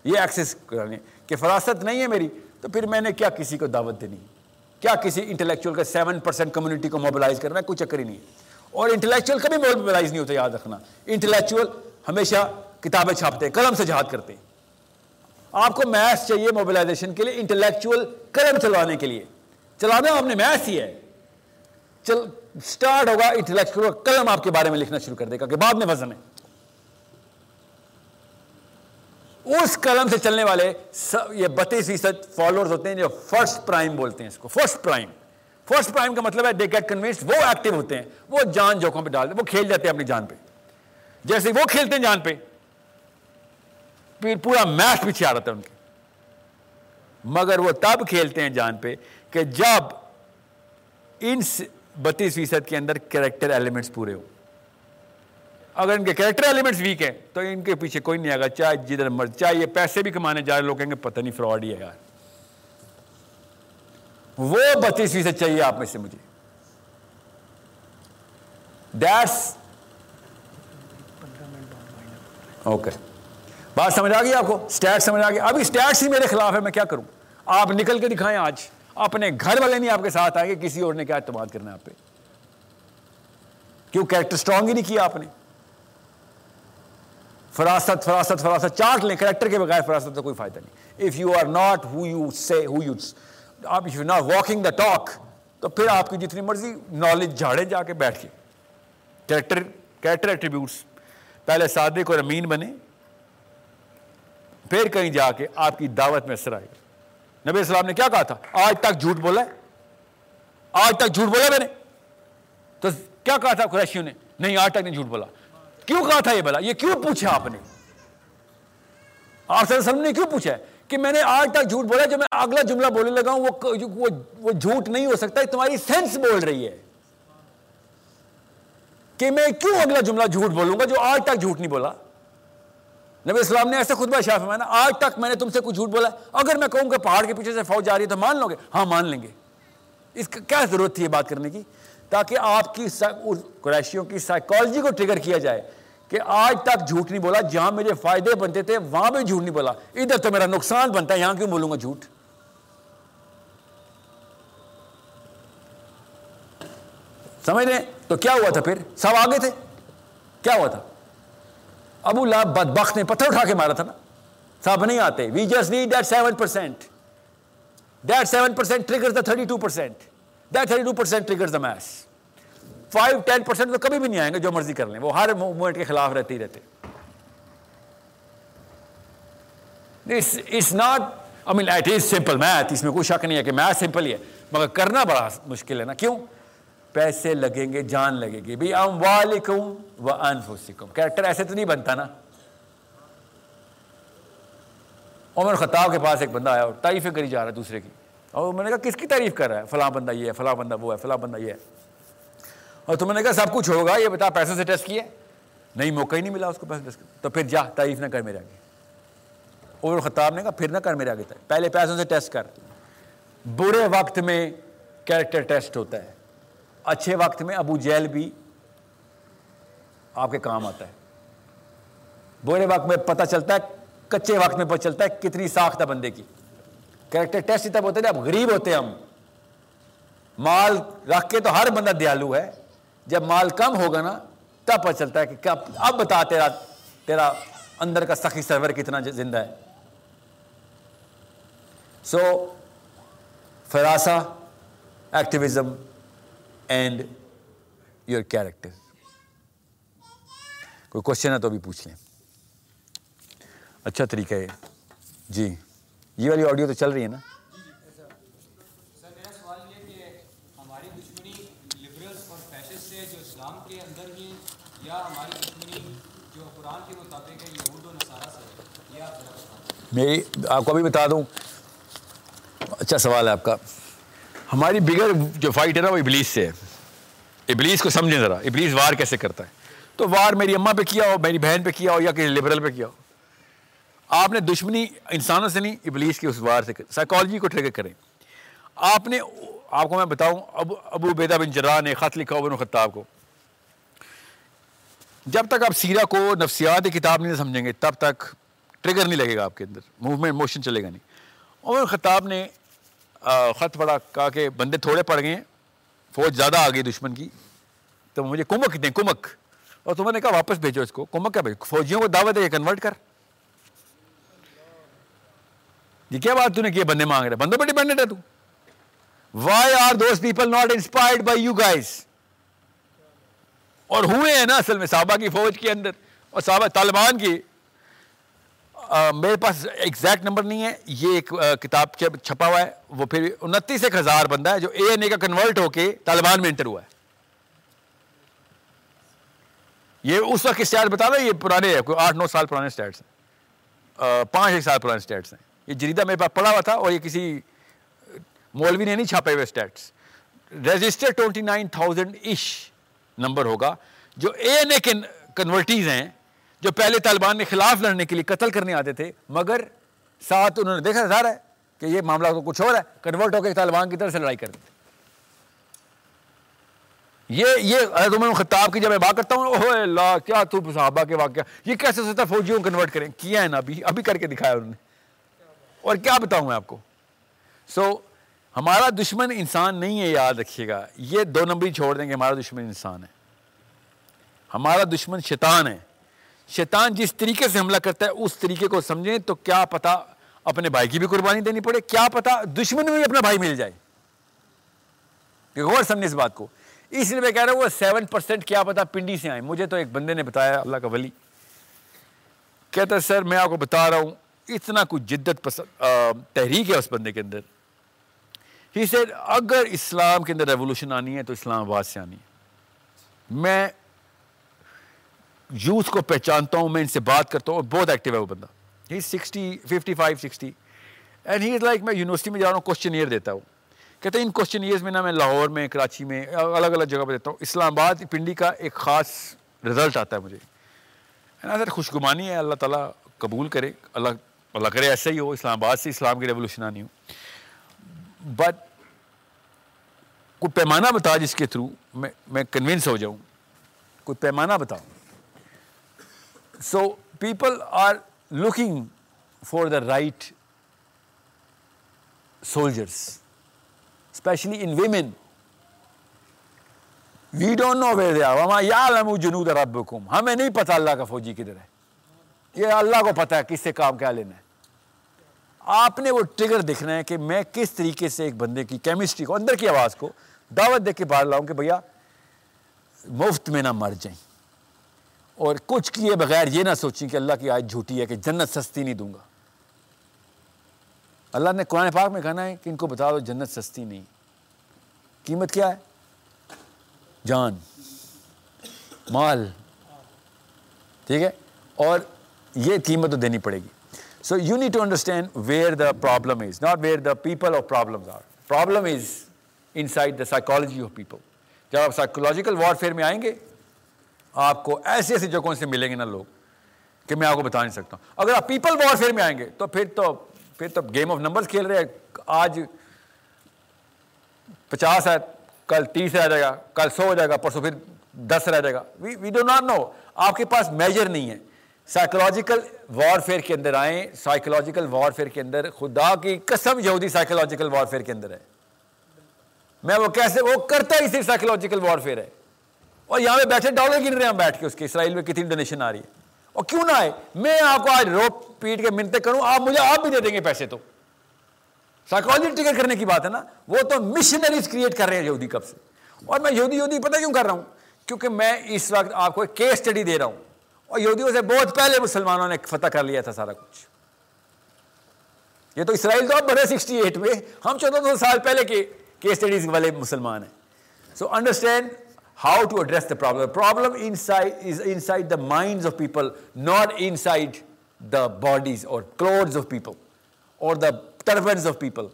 یہ ایکسس کرانی کہ فراست نہیں ہے میری، تو پھر میں نے کیا کسی کو دعوت دینی؟ کیا کسی انٹلیکچوئل کا سیون پرسینٹ کمیونٹی کو موبلائز کرنا ہے؟ کوئی چکر ہی نہیں ہے. اور انٹلیکچوئل کبھی موبلائز نہیں ہوتا، یاد رکھنا. انٹلیکچوئل ہمیشہ کتابیں چھاپتے ہیں، قلم سے جہاد کرتے ہیں. آپ کو میتھس چاہیے موبلائزیشن کے لیے انٹلیکچوئل قلم چلوانے کے لیے۔ چلانا آپ نے میتھس ہی ہے۔ چل سٹارٹ ہوگا انٹلیکچوئل قلم آپ کے بارے میں لکھنا شروع کر دے گا، کہ بعد میں وزن ہے۔ اس قلم سے چلنے والے یہ بتیس فیصد فالوورز ہوتے ہیں جو فرسٹ پرائم بولتے ہیں اس کو فرسٹ پرائم فرسٹ پرائم کا مطلب ہے دے گیٹ کنوینس وہ ایکٹیو ہوتے ہیں۔ وہ جان جوکھوں پہ ڈالتے وہ کھیل جاتے ہیں اپنی جان پہ۔ جیسے وہ کھیلتے ہیں جان پہ۔ پھر پورا میچ پیچھے آ رہا تھا ان کے۔ مگر وہ تب کھیلتے ہیں جان پہ کہ جب ان بتیس فیصد کے اندر کریکٹر ایلیمنٹس پورے ہو اگر ان کے کریکٹر ایلیمنٹس ویک ہیں تو ان کے پیچھے کوئی نہیں آگا چاہے جدھر مرض چاہے یہ پیسے بھی کمانے جا رہے لوگ کہیں گے پتہ نہیں فراڈ ہی ہے یار۔ وہ بتیس فیصد چاہیے آپ میں سے مجھے۔ اوکے بات سمجھ آ گئی آپ کو؟ اسٹیٹ سمجھ آ گیا ابھی اسٹیٹس ہی میرے خلاف ہے، میں کیا کروں؟ آپ نکل کے دکھائیں آج۔ اپنے گھر والے نہیں آپ کے ساتھ آئے کسی اور نے کیا اعتماد کرنا ہے آپ پہ۔ کیوں کیریکٹر اسٹرانگ ہی نہیں کیا آپ نے؟ فراست فراست فراست چارٹ لیں کریکٹر کے بغیر فراست کا کوئی فائدہ نہیں۔ If you are not who you say who you آپ you not walking the talk تو پھر آپ کی جتنی مرضی نالج جھاڑے جا کے بیٹھ کے۔ کریکٹر کریکٹر ایٹریبیوٹس پہلے صادق اور امین بنے۔ پھر کہیں جا کے آپ کی دعوت میں اثر آئے نبی السلام نے کیا کہا تھا؟ آج تک جھوٹ بولا ہے۔ آج تک جھوٹ بولا میں نے۔ تو کیا کہا تھا قریشیوں نے؟ نہیں، آج تک نہیں جھوٹ بولا۔ کیوں کہا تھا یہ بلا یہ کیوں پوچھا آپ نے؟ آپ صلی اللہ علیہ وسلم نے کیوں پوچھا ہے کہ میں نے آج تک جھوٹ بولا جو میں اگلا جملہ بولنے لگا ہوں، وہ وہ جھوٹ نہیں ہو سکتا تمہاری سینس بول رہی ہے۔ کہ میں کیوں اگلا جملہ جھوٹ بولوں گا جو آج تک جھوٹ نہیں بولا؟ نبی اسلام نے ایسے خطبہ شاہ فرمایا آج تک میں نے تم سے کچھ جھوٹ بولا، اگر میں کہوں کہ پہاڑ کے پیچھے سے فوج جا رہی ہے تو مان لو گے؟ ہاں مان لیں گے۔ اس کا کیا ضرورت تھی یہ بات کرنے کی؟ تاکہ آپ کی قریشیوں کی سائیکالوجی کو ٹریگر کیا جائے کہ آج تک جھوٹ نہیں بولا، جہاں میرے فائدے بنتے تھے، وہاں بھی جھوٹ نہیں بولا۔ ادھر تو میرا نقصان بنتا ہے، یہاں کیوں بولوں گا جھوٹ؟ سمجھ رہے تو کیا ہوا تھا پھر؟ سب آگے تھے؟ کیا ہوا تھا؟ ابو لاب بدبخت نے پتھر اٹھا کے مارا تھا نا۔ سب نہیں آتے۔ We just need that seven percent that seven percent trigger the thirty two percent that thirty two percent trigger the mass five ten percent تو کبھی بھی نہیں آئیں گے جو مرضی کر لیں۔ وہ ہر موومنٹ کے خلاف رہتے ہی رہتے۔ It's not I mean it is simple math اس میں کوئی شک نہیں ہے کہ میتھ سمپل ہی ہے۔ مگر کرنا بڑا مشکل ہے نا۔ کیوں؟ پیسے لگیں گے، جان لگے گی۔ بھائی ام والم و انفسکم۔ کیریکٹر ایسے تو نہیں بنتا نا۔ عمر خطاب کے پاس ایک بندہ آیا اور تعریفیں کری جا رہا ہے دوسرے کی۔ اور میں نے کہا، کس کی تعریف کر رہا ہے؟ فلاں بندہ یہ ہے، فلاں بندہ وہ ہے، فلاں بندہ یہ ہے۔ اور تم نے کہا، سب کچھ ہوگا، یہ بتا پیسے سے ٹیسٹ کیا نہیں، موقع ہی نہیں ملا اس کو پیسے ٹیسٹ تو پھر جا، تعریف نہ کر میرے آگے۔ عمر خطاب نے کہا، پھر نہ کر میرے آگے پہلے پیسوں سے ٹیسٹ کر۔ برے وقت میں کیریکٹر ٹیسٹ ہوتا ہے۔ اچھے وقت میں ابو جیل بھی آپ کے کام آتا ہے۔ برے وقت میں پتہ چلتا ہے، کچے وقت میں پتہ چلتا ہے کتنی ساخت ہے بندے کی۔ کریکٹر ٹیسٹ تب ہوتے ہیں اب غریب ہوتے ہیں ہم۔ مال رکھ کے تو ہر بندہ دیالو ہے۔ جب مال کم ہوگا نا، تب پتہ چلتا ہے کہ اب بتا تیرا تیرا اندر کا سخی سرور کتنا زندہ ہے۔ سو فراسا ایکٹیویزم اینڈ یور کیریکٹر کوئی کوشچن ہے تو بھی پوچھ لیں۔ اچھا طریقہ ہے۔ جی۔ یہ والی آڈیو تو چل رہی ہے نا؟ میری آپ کو ابھی بتا دوں۔ اچھا سوال ہے آپ کا۔ ہماری بگر جو فائٹ ہے نا وہ ابلیس سے ہے۔ ابلیس کو سمجھیں ذرا، ابلیس وار کیسے کرتا ہے؟ تو وار میری اماں پہ کیا ہو، میری بہن پہ کیا ہو یا کسی لبرل پہ کیا ہو؟ آپ نے دشمنی انسانوں سے نہیں، ابلیس کی اس وار سے سائیکالوجی کو ٹریگر کریں۔ آپ نے، آپ کو میں بتاؤں ابو ابو بیدا بن جرا نے خط لکھا بن خطاب کو۔ جب تک آپ سیرا کو نفسیات کتاب نہیں سمجھیں گے، تب تک ٹریگر نہیں لگے گا آپ کے اندر۔ موومنٹ موشن چلے گا نہیں۔ عمر خطاب نے خط پڑھا کہا کہ بندے تھوڑے پڑ گئے ہیں، فوج زیادہ آ گئی دشمن کی۔ تو مجھے کمک دیں، کمک۔ اور تمہیں نے کہا واپس بھیجو اس کو، کمک کیا بھیجو؟ فوجیوں کو دعوت ہے کنورٹ کر۔ یہ کیا بات تو نے کیا بندے مانگ رہے؟ بندوں پہ ڈیپینڈنٹ ہے تو۔ Why are those people not inspired by you guys اور ہوئے ہیں نا اصل میں صحابہ کی فوج کے اندر اور صحابہ طالبان کی۔ میرے پاس ایگزیکٹ نمبر نہیں ہے، یہ ایک کتاب چھپا ہوا ہے، وہ پھر انتیس ایک ہزار بندہ ہے، جو اے این اے کا کنورٹ ہو کے طالبان میں انٹر ہوا ہے۔ یہ اس وقت اسٹیٹ بتا رہا یہ پرانے ہے کوئی آٹھ نو سال پرانے اسٹیٹس ہیں۔ پانچ ایک سال پرانے اسٹیٹس ہیں۔ یہ جریدہ میرے پاس پڑا ہوا تھا اور یہ کسی مولوی نے نہیں چھاپے ہوئے status register twenty nine thousand ish number ہوگا، جو اے این اے کے کنورٹیز ہیں۔ جو پہلے طالبان کے خلاف لڑنے کے لیے قتل کرنے آتے تھے، مگر ساتھ انہوں نے دیکھا ظاہر ہے کہ یہ معاملہ تو کچھ اور ہے، کنورٹ ہو کے طالبان کی طرف سے لڑائی کرتے یہ یہ خطاب کی جب میں بات کرتا ہوں، اوہ اللہ کیا تو صحابہ کے واقعہ، یہ کیسے سوچتا فوجیوں کو کنورٹ کریں؟ کیا ہے نا ابھی؟ ابھی کر کے دکھایا انہوں نے۔ اور کیا بتاؤں میں آپ کو؟ سو، ہمارا دشمن انسان نہیں ہے، یاد رکھیے گا۔ یہ دو نمبر چھوڑ دیں گے ہمارا دشمن انسان ہے۔ ہمارا دشمن شیطان ہے۔ شیطان جس طریقے سے حملہ کرتا ہے، اس طریقے کو سمجھیں تو کیا پتا اپنے بھائی کی بھی قربانی دینی پڑے، کیا پتا دشمن میں بھی اپنا بھائی مل جائے۔ غور سمجھے اس بات کو۔ اس لیے میں کہہ رہا ہوں، وہ سیون پرسینٹ کیا پتا پنڈی سے آئے مجھے تو ایک بندے نے بتایا، اللہ کا ولی۔ کہتا ہے، سر، میں آپ کو بتا رہا ہوں، اتنا کچھ جدت پسند تحریک ہے اس بندے کے اندر۔ ہی سیڈ اگر اسلام کے اندر ریولوشن آنی ہے تو اسلام آباد سے آنی ہے۔ میں یوتھ کو پہچانتا ہوں، میں ان سے بات کرتا ہوں بہت ایکٹیو ہے وہ بندہ. He sixty fifty five sixty and he is like میں یونیورسٹی میں جا رہا ہوں کوشچن ایئر دیتا ہوں. کہتے ہیں، ان کوشچن ایئرز میں نا میں لاہور میں، کراچی میں، الگ الگ جگہ پہ دیتا ہوں. اسلام آباد پنڈی کا ایک خاص رزلٹ آتا ہے مجھے. سر خوشگمانی ہے، اللہ تعالیٰ قبول کرے. اللہ اللہ کرے ایسا ہی ہو، اسلام آباد سے اسلام کی ریولیوشن آنی ہو بٹ کوئی پیمانہ بتا جس کے تھرو میں میں کنوینس ہو جاؤں. کوئی پیمانہ بتاؤں. So people are looking for the right soldiers especially in women we don't know where یا جنود ربکم ہمیں نہیں پتا اللہ کا فوجی کدھر ہے. یہ اللہ کو پتا ہے کس سے کام کیا لینا ہے. آپ نے وہ ٹریگر دیکھنا ہے کہ میں کس طریقے سے ایک بندے کی کیمسٹری کو، اندر کی آواز کو دعوت دے کے باہر لاؤں کہ بھیا، مفت میں نہ مر جائیں۔ اور کچھ کیے بغیر یہ نہ سوچیں کہ اللہ کی آج جھوٹی ہے کہ جنت سستی نہیں دوں گا۔ اللہ نے قرآن پاک میں کہنا ہے کہ ان کو بتا دو جنت سستی نہیں۔ قیمت کیا ہے؟ جان مال ٹھیک ہے؟ اور یہ قیمت تو دینی پڑے گی۔ So you need to understand where the problem is, not where the people or problems are. Problem is inside the psychology of people. جب آپ سائیکولوجیکل وارفیئر میں آئیں گے آپ کو ایسی ایسی جگہوں سے ملیں گے نا لوگ کہ میں آپ کو بتا نہیں سکتا ہوں۔ اگر آپ پیپل وارفیئر میں آئیں گے تو پھر تو پھر تو گیم آف نمبرز کھیل رہے ہیں۔ آج پچاس ہے، کل تیس رہ جائے گا، کل سو ہو جائے گا، پرسوں پھر دس رہ جائے گا۔ وی ڈو ناٹ نو آپ کے پاس میجر نہیں ہے۔ سائیکولوجیکل وارفیئر کے اندر آئیں۔ سائیکولوجیکل وارفیئر کے اندر خدا کی قسم یہودی سائیکولوجیکل وارفیئر کے اندر ہے۔ میں وہ کیسے وہ کرتا ہی صرف سائیکولوجیکل وارفیئر ہے۔ اور یہاں پہ بیٹھے ڈالر گن رہے ہیں بیٹھ کے اس کے، اسرائیل میں کتنی ڈونیشن آ رہی ہے؟ اور کیوں نہ آئے؟ میں آپ کو آج روپ پیٹ کے منتیں کروں، آپ مجھے آپ بھی دے دیں گے پیسے تو۔ سائیکولوجی ٹکر کرنے کی بات ہے نا؟ وہ تو مشنریز کریٹ کر رہے ہیں یہودی کب سے؟ اور میں یہودی یہودی پتہ کیوں کر رہا ہوں؟ کیونکہ میں اس وقت آپ کو ایک کیس اسٹڈی دے رہا ہوں۔ اور یہودیوں سے بہت پہلے مسلمانوں نے فتح کر لیا تھا سارا کچھ۔ یہ تو اسرائیل تو اب بڑے سکسٹی ایٹ میں، ہم چودہ سو سال پہلے کے کیس اسٹڈیز والے مسلمان ہیں۔ So understand how to address the problem problem inside the mind of people not inside the bodies اور کلوتھز آف پیپل اور دا ٹربنز آف پیپل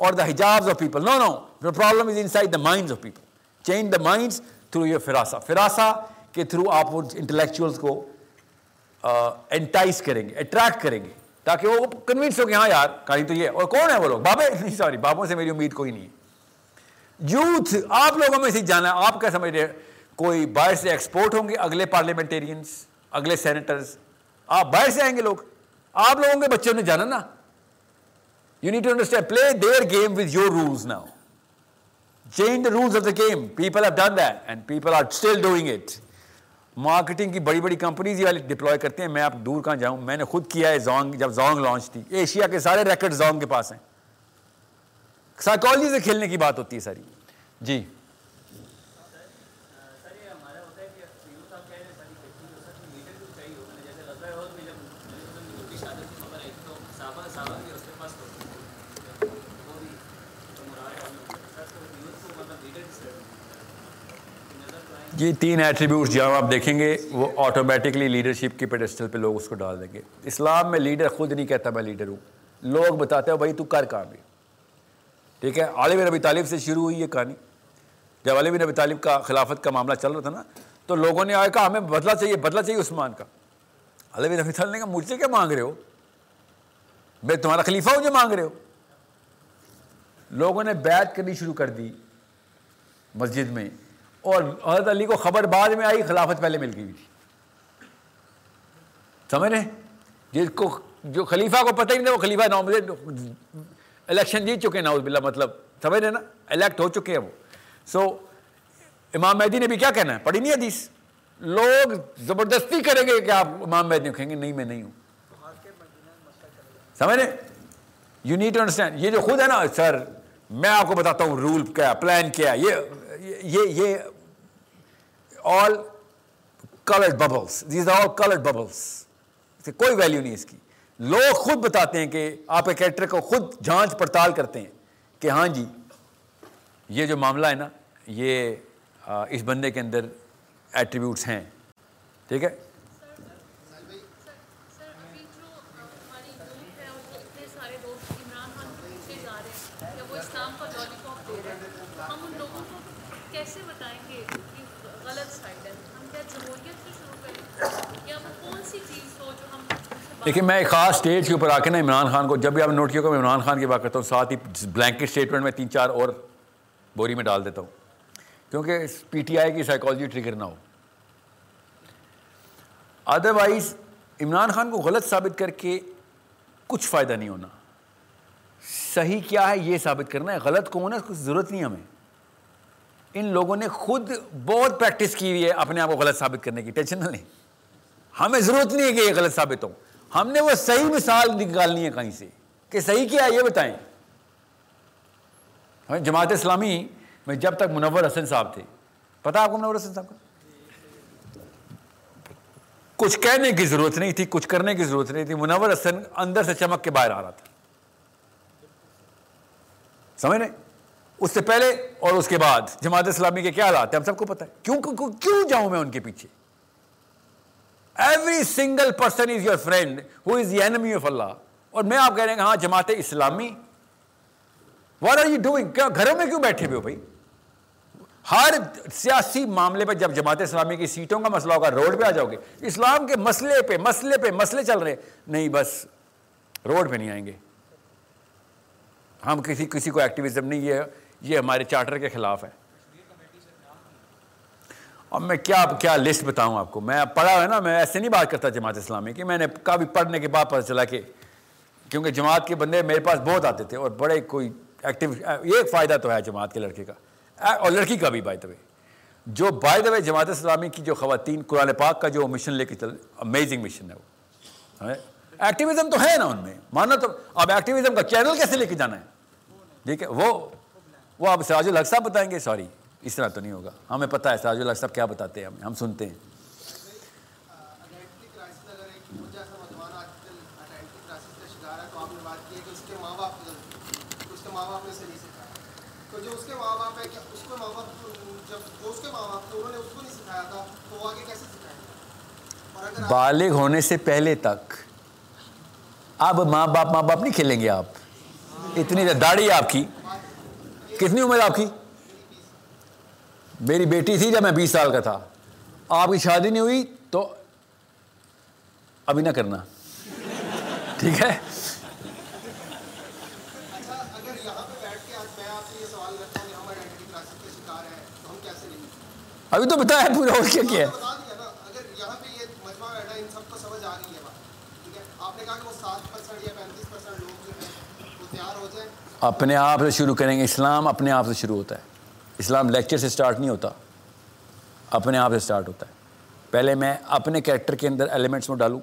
اور the hijabs of people no no the problem is inside the mind of people change the minds through your فراسا فراسا کے through آپ intellectuals کو انٹائز کریں گے attract کریں گے تاکہ وہ کنوینس ہو کہ ہاں یار کہیں تو یہ اور کون ہے وہ لوگ بابے نہیں سوری بابوں سے میری امید کوئی نہیں ہے یوتھ، آپ لوگوں میں سے جانا ہے، آپ کیا سمجھ رہے کوئی باہر سے ایکسپورٹ ہوں گے اگلے پارلیمنٹیرینس اگلے سینیٹرز آپ باہر سے آئیں گے لوگ۔ آپ لوگوں کے بچوں نے جانا نا۔ You need to understand play their game with your rules now change the rules of the game people have done that and people are still doing it marketing کی بڑی بڑی کمپنیز یہ والے ڈپلوائے کرتے ہیں۔ میں آپ دور کہاں جاؤں؟ میں نے خود کیا ہے زونگ، جب زونگ لانچ تھی۔ ایشیا کے سارے ریکڈ زونگ کے پاس ہیں۔ سائیکالوجی سے کھیلنے کی بات ہوتی ہے ساری۔ جی۔ یہ تین ایٹریبیوٹس جہاں آپ دیکھیں گے وہ آٹومیٹکلی لیڈرشپ کی پیڈسٹل پہ لوگ اس کو ڈال دیں گے۔ اسلام میں لیڈر خود نہیں کہتا میں لیڈر ہوں۔ لوگ بتاتے ہیں بھائی تو کر کام بھی۔ ٹھیک ہے؟ عالم نبی طالب سے شروع ہوئی یہ کہانی۔ جب عالم نبی طالب کا خلافت کا معاملہ چل رہا تھا نا، تو لوگوں نے آیا کہا، ہمیں بدلا چاہیے بدلا چاہیے عثمان کا۔ عالم نبی طالب نے کہا، مجھ سے کیا مانگ رہے ہو؟ میں تمہارا خلیفہ ہوں جو مانگ رہے ہو۔ لوگوں نے بیعت کرنی شروع کر دی مسجد میں، اور حضرت علی کو خبر بعد میں آئی، خلافت پہلے مل گئی تھی۔ سمجھ رہے جس کو، جو خلیفہ کو پتہ ہی نہیں وہ خلیفہ نو الیکشن جیت چکے نا اس بلا مطلب سمجھ رہے نا؟ الیکٹ ہو چکے ہیں وہ۔ سو امام مہدی نے بھی کیا کہنا ہے؟ پڑھی نہیں حدیث؟ لوگ زبردستی کریں گے کہ آپ امام مہدی کہیں گے، نہیں، میں نہیں ہوں۔ سمجھ رہے یو نیڈ ٹو انڈرسٹینڈ یہ جو خود ہے نا، سر، میں آپ کو بتاتا ہوں رول کیا پلان کیا، یہ یہ یہ all coloured bubbles these all coloured bubbles کوئی ویلیو نہیں اس کی۔ لوگ خود بتاتے ہیں کہ آپ کے کیریکٹر کو خود جانچ پڑتال کرتے ہیں کہ ہاں جی یہ جو معاملہ ہے نا، یہ اس بندے کے اندر ایٹریبیوٹس ہیں۔ ٹھیک ہے؟ لیکن میں ایک خاص اسٹیج کے اوپر آ کے نا عمران خان کو، جب بھی آپ نے نوٹ کیا میں عمران خان کی بات کرتا ہوں، ساتھ ہی بلینکٹ اسٹیٹمنٹ میں تین چار اور بوری میں ڈال دیتا ہوں۔ کیونکہ پی ٹی آئی کی سائیکالوجی ٹریگر نہ ہو۔ ادروائز عمران خان کو غلط ثابت کر کے کچھ فائدہ نہیں ہونا۔ صحیح کیا ہے یہ ثابت کرنا ہے، غلط کو ہونا کچھ ضرورت نہیں ہمیں۔ ان لوگوں نے خود بہت پریکٹس کی ہوئی ہے اپنے آپ کو غلط ثابت کرنے کی، ٹینشن نہ لیں۔ ہمیں ضرورت نہیں ہے کہ یہ غلط ثابت ہو۔ ہم نے وہ صحیح مثال نکالنی ہے کہیں سے کہ صحیح کیا یہ بتائیں۔ جماعت اسلامی میں جب تک منور حسن صاحب تھے، پتا آپ کو منور حسن صاحب کا کچھ کہنے کی ضرورت نہیں تھی، کچھ کرنے کی ضرورت نہیں تھی، منور حسن اندر سے چمک کے باہر آ رہا تھا۔ سمجھ رہے اس سے پہلے اور اس کے بعد، جماعت اسلامی کے کیا حالات ہیں؟ ہم سب کو پتا ہے۔ کیوں کیوں جاؤں میں ان کے پیچھے؟ Every single person is your friend who is the enemy of Allah اور میں آپ کہہ رہے ہیں کہ ہاں Jamaat Islami. What are you doing کیا گھروں میں کیوں بیٹھے ہوئے ہو بھائی؟ ہر سیاسی معاملے پہ جب جماعت اسلامی کی سیٹوں کا مسئلہ ہوگا، روڈ پہ آ جاؤ گے۔ اسلام کے مسئلے پہ مسئلے پہ مسئلے چل رہے نہیں بس، روڈ پہ نہیں آئیں گے۔ ہم کسی کسی کو ایکٹیویزم نہیں، یہ یہ ہمارے چارٹر کے خلاف ہے۔ اب میں کیا کیا لسٹ بتاؤں آپ کو؟ میں پڑھا ہے نا، میں ایسے نہیں بات کرتا جماعت اسلامی کی، میں نے کبھی پڑھنے کے بعد پتہ چلا کہ کیونکہ جماعت کے بندے میرے پاس بہت آتے تھے اور بڑے کوئی ایکٹیو یہ ایک فائدہ تو ہے جماعت کے لڑکے کا۔ اور لڑکی کا بھی بائی دوے جو بائی دوے جماعت اسلامی کی جو خواتین، قرآن پاک کا جو مشن لے کے چل امیزنگ مشن ہے وہ۔ ہاں؟ ایکٹیویزم تو ہے نا ان میں۔ مانا تو اب ایکٹیویزم کا چینل کیسے لے کے جانا ہے؟ ٹھیک ہے، وہ وہ اب سراج الحق صاحب بتائیں گے سوری اس طرح تو نہیں ہوگا۔ ہمیں پتہ ہے سراج الحق صاحب کیا بتاتے ہیں ہمیں ہم سنتے ہیں۔ بالغ ہونے سے پہلے تک۔ اب ماں باپ ماں باپ نہیں کھیلیں گے آپ۔ اتنی داڑھی آپ کی۔ کتنی عمر آپ کی؟ میری بیٹی تھی جب میں بیس سال کا تھا۔ آپ کی شادی نہیں ہوئی تو ابھی نہ کرنا۔ ٹھیک ہے؟ ابھی تو بتایا پورا اور کیا کیا ہے؟ اپنے آپ سے شروع کریں گے اسلام اپنے آپ سے شروع ہوتا ہے۔ اسلام لیکچر سے سٹارٹ نہیں ہوتا، اپنے آپ سے سٹارٹ ہوتا ہے۔ پہلے میں اپنے کریکٹر کے اندر ایلیمنٹس میں ڈالوں،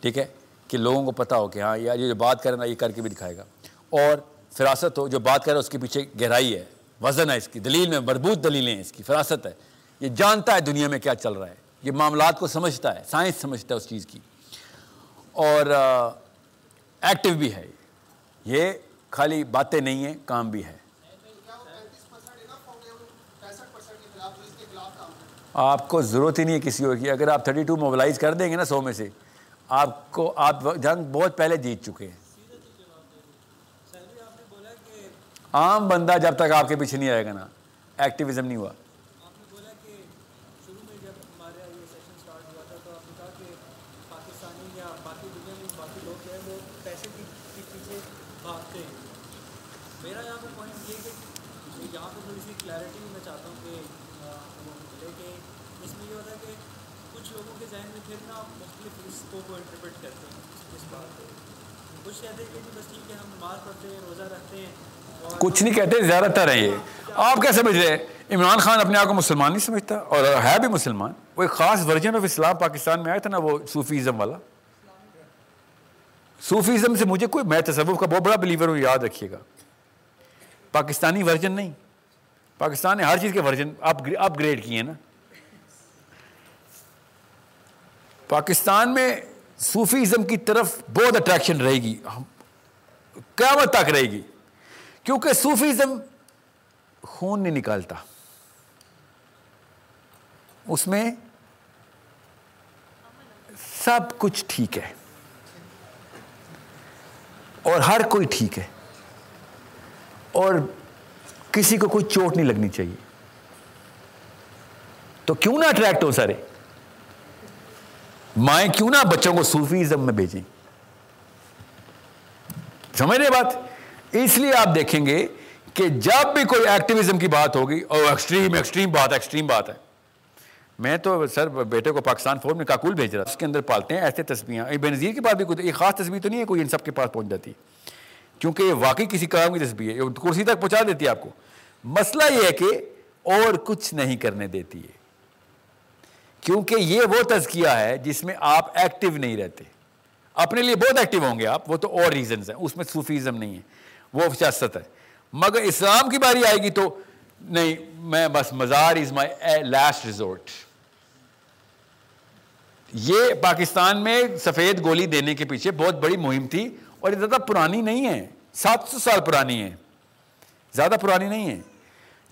ٹھیک ہے، کہ لوگوں کو پتہ ہو کہ ہاں یار یہ جو بات کرنا یہ کر کے بھی دکھائے گا۔ اور فراست ہو، جو بات کر رہا ہے اس کے پیچھے گہرائی ہے، وزن ہے اس کی، دلیل میں مربوط دلیلیں ہیں اس کی، فراست ہے۔ یہ جانتا ہے دنیا میں کیا چل رہا ہے، یہ معاملات کو سمجھتا ہے، سائنس سمجھتا ہے اس چیز کی۔ اور ایکٹیو بھی ہے، یہ خالی باتیں نہیں ہیں، کام بھی ہے۔ آپ کو ضرورت ہی نہیں ہے کسی اور کی۔ اگر آپ تھرٹی ٹو موبلائز کر دیں گے نا سو میں سے، آپ کو، آپ جنگ بہت پہلے جیت چکے ہیں۔ عام بندہ جب تک آپ کے پیچھے نہیں آئے گا نا ایکٹیویزم نہیں ہوا۔ کچھ نہیں کہتے، زیادہ تر ہیں یہ۔ آپ کیا سمجھ رہے ہیں؟ عمران خان اپنے آپ کو مسلمان نہیں سمجھتا، اور ہے بھی مسلمان۔ وہ ایک خاص ورژن آف اسلام پاکستان میں آیا تھا نا، وہ صوفیزم والا۔ صوفیزم سے مجھے کوئی، میں تصوف کا بہت بڑا بلیور ہوں، یاد رکھیے گا۔ پاکستانی ورژن نہیں۔ پاکستان نے ہر چیز کے ورژن اپ گریڈ کیے ہیں نا۔ پاکستان میں صوفیزم کی طرف بہت اٹریکشن رہے گی۔ قیامت تک رہے گی۔ کیونکہ صوفیزم خون نہیں نکالتا۔ اس میں سب کچھ ٹھیک ہے۔ اور ہر کوئی ٹھیک ہے۔ اور کسی کو کوئی چوٹ نہیں لگنی چاہیے۔ تو کیوں نہ اٹریکٹ ہو سارے؟ مائیں کیوں نہ بچوں کو صوفیزم میں بھیجیں؟ سمجھ رہے بات؟ اس لیے آپ دیکھیں گے کہ جب بھی کوئی ایکٹیویزم کی بات ہوگی اور ایکسٹریم ایکسٹریم بات ایکسٹریم بات ہے۔ میں تو سر بیٹے کو پاکستان فورم میں کاکول بھیج رہا۔ اس کے اندر پالتے ہیں ایسے تصویریں بے نظیر کے پاس بھی کوئی خاص تصویر تو نہیں ہے کوئی ان سب کے پاس پہنچ جاتی۔ کیونکہ یہ واقعی کسی کام کی تصویر ہے۔ کرسی تک پہنچا دیتی ہے آپ کو۔ مسئلہ یہ ہے کہ اور کچھ نہیں کرنے دیتی ہے۔ کیونکہ یہ وہ تزکیہ ہے جس میں آپ ایکٹیو نہیں رہتے۔ اپنے لیے بہت ایکٹیو ہوں گے آپ، وہ تو اور ریزنز ہیں، اس میں صوفیزم نہیں ہے، وہ سیاست ہے۔ مگر اسلام کی باری آئے گی تو نہیں، میں بس مزار از مائی لاسٹ ریزورٹ یہ پاکستان میں سفید گولی دینے کے پیچھے بہت بڑی مہم تھی اور یہ زیادہ پرانی نہیں ہے۔ سات سو سال پرانی ہے۔ زیادہ پرانی نہیں ہے۔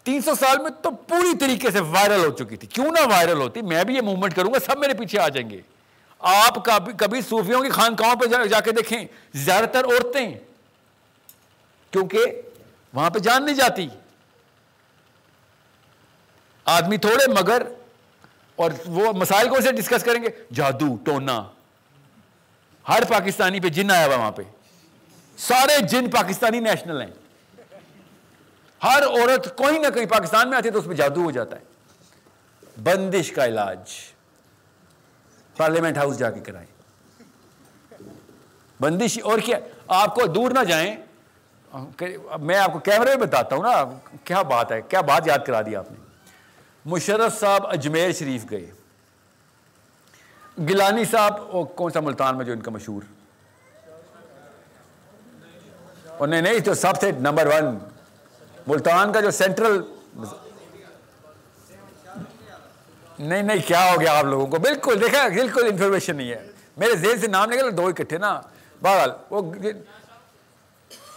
تین سو سال میں تو پوری طریقے سے وائرل ہو چکی تھی۔ کیوں نہ وائرل ہوتی؟ میں بھی یہ موومنٹ کروں گا، سب میرے پیچھے آ جائیں گے۔ آپ کبھی صوفیوں کی خانقاہوں پہ جا کے دیکھیں۔ زیادہ تر عورتیں۔ کیونکہ وہاں پہ جان نہیں جاتی۔ آدمی تھوڑے مگر، اور وہ مسائل کو سے ڈسکس کریں گے۔ جادو، ٹونا۔ ہر پاکستانی پہ جن آیا ہوا وہاں پہ۔ سارے جن پاکستانی نیشنل ہیں۔ ہر عورت کوئی نہ کوئی پاکستان میں آتی ہے تو اس پہ جادو ہو جاتا ہے۔ بندش کا علاج۔ پارلیمنٹ ہاؤس جا کے کرائیں بندش اور کیا؟ آپ کو دور نہ جائیں۔ میں آپ کو کیمرے میں بتاتا ہوں نا، کیا بات ہے؟ کیا بات یاد کرا دی آپ نے؟ مشرف صاحب اجمیر شریف گئے۔ گلانی صاحب، وہ کون سا ملتان میں جو ان کا مشہور؟ نہیں نہیں، تو سب سے نمبر ون۔ ملتان کا جو سینٹرل نہیں نہیں، کیا ہو گیا آپ لوگوں کو؟ بالکل دیکھا بالکل انفارمیشن نہیں ہے۔ میرے ذہن سے نام نکل دو اکٹھے نا۔ بہرحال، وہ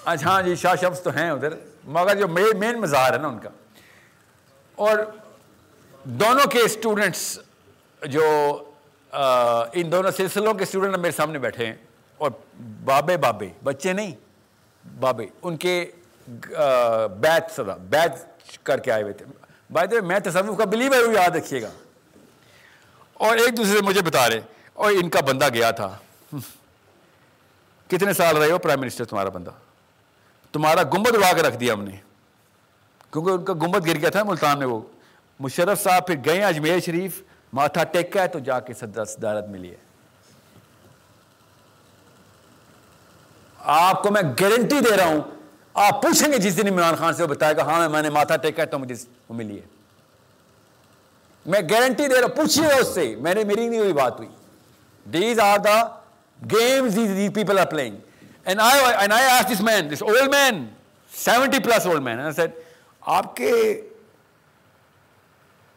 اچھا ہاں جی شاہ شمس تو ہیں ادھر، مگر جو مین مزار ہے نا ان کا۔ اور دونوں کے اسٹوڈنٹس جو ان دونوں سلسلوں کے اسٹوڈنٹ میرے سامنے بیٹھے ہیں۔ اور بابے بابے، بچے نہیں، بابے، ان کے بیت سدا بیت کر کے آئے ہوئے تھے۔ بھائی میں تصوف کا بلیو ہے وہ یاد رکھیے گا۔ اور ایک دوسرے سے مجھے بتا رہے اور ان کا بندہ گیا تھا۔ کتنے سال رہے ہو پرائم منسٹر تمہارا بندہ؟ تمہارا گمبد اڑا کے رکھ دیا ہم نے۔ کیونکہ ان کا گمبد گر گیا تھا، ملتان میں وہ۔ مشرف صاحب پھر گئے اجمیر شریف۔ ماتھا ٹیکا ہے تو جا کے صدارت ملی ہے آپ کو میں گارنٹی دے رہا ہوں آپ پوچھیں گے جس دن عمران خان سے وہ بتائے گا ہاں میں نے ماتھا ٹیکا تو مجھے وہ ملی ہے۔ میں گارنٹی دے رہا ہوں، پوچھیے گا اس سے۔ میں نے، میری نہیں ہوئی بات ہوئی۔ These are the games these people are playing and I and I ask this man this old man seventy plus old man sir آپ کے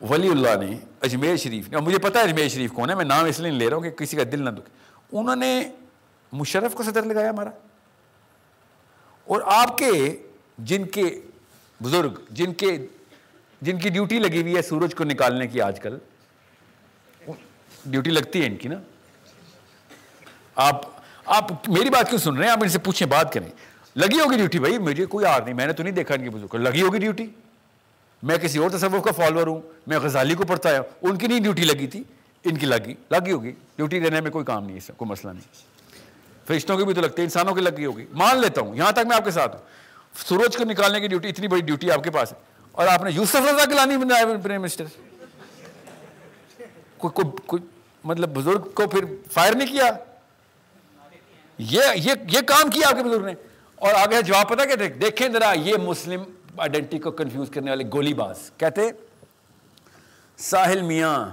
ولی اللہ نے اجمیر شریف نے اور مجھے پتا ہے اجمیر شریف کون ہے میں نام اس لیے لے رہا ہوں کہ کسی کا دل نہ دکھے انہوں نے مشرف کو صدر لگایا ہمارا اور آپ کے جن کے بزرگ، جن کے، جن کی ڈیوٹی لگی ہوئی ہے سورج کو نکالنے کی آج کل ڈیوٹی لگتی ہے ان کی نا؟ آپ آپ میری بات کیوں سن رہے ہیں؟ آپ ان سے پوچھیں، بات کریں۔ لگی ہوگی ڈیوٹی بھائی؟ مجھے کوئی آر نہیں، میں نے تو نہیں دیکھا ان کے بزرگ۔ لگی ہوگی ڈیوٹی میں کسی اور تصوف کا فالوور ہوں، میں غزالی کو پڑھتا ہے ان کی نہیں ڈیوٹی لگی تھی، ان کی لگی لگی ہوگی۔ ڈیوٹی دینے میں کوئی کام نہیں ہے کوئی مسئلہ نہیں۔ فرشتوں کی بھی تو لگتی ہے، انسانوں کی لگی ہوگی۔ مان لیتا ہوں، یہاں تک میں آپ کے ساتھ ہوں۔ سورج کو نکالنے کی ڈیوٹی اتنی بڑی ڈیوٹی آپ کے پاس ہے۔ اور آپ نے یوسف رضا گلانی بنایا پرائم منسٹر کوئی کوئی مطلب بزرگ کو پھر فائر نہیں کیا؟ یہ یہ کام کیا آپ کے بزرگ نے؟ اور آگے جواب پتا کہ دیکھیں ذرا یہ مسلم آئیڈینٹی کو کنفیوز کرنے والے گولی باز۔ کہتے ساحل میاں،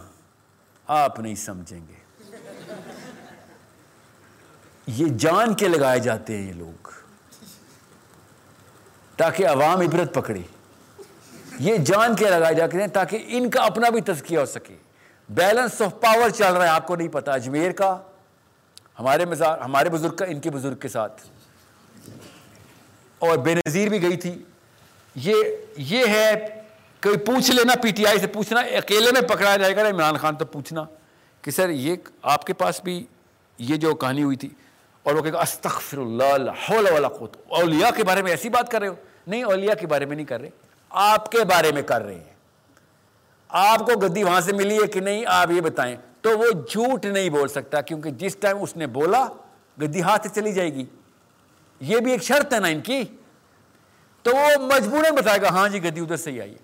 آپ نہیں سمجھیں گے۔ یہ جان کے لگائے جاتے ہیں یہ لوگ۔ تاکہ عوام عبرت پکڑے۔ یہ جان کے لگائے جاتے ہیں تاکہ ان کا اپنا بھی تذکیہ ہو سکے۔ بیلنس آف پاور چل رہا ہے، آپ کو نہیں پتا۔ اجمیر کا، ہمارے مزار، ہمارے بزرگ کا، ان کے بزرگ کے ساتھ۔ اور بے نظیر بھی گئی تھی۔ یہ یہ ہے، کوئی پوچھ لینا پی ٹی آئی سے پوچھنا، اکیلے میں پکڑا جائے گا عمران خان تو پوچھنا کہ سر یہ آپ کے پاس بھی یہ جو کہانی ہوئی تھی اور وہ کہ استغفر اللہ ولا قوت. اولیاء کے بارے میں ایسی بات کر رہے ہو؟ نہیں، اولیاء کے بارے میں نہیں کر رہے۔ آپ کے بارے میں کر رہے ہیں۔ آپ کو گدی وہاں سے ملی ہے کہ نہیں؟ آپ یہ بتائیں۔ تو وہ جھوٹ نہیں بول سکتا، کیونکہ جس ٹائم اس نے بولا، گدی ہاتھ سے چلی جائے گی۔ یہ بھی ایک شرط ہے نا ان کی۔ تو وہ مجبوراً بتائے گا ہاں جی گدی ادھر سے ہی آئیے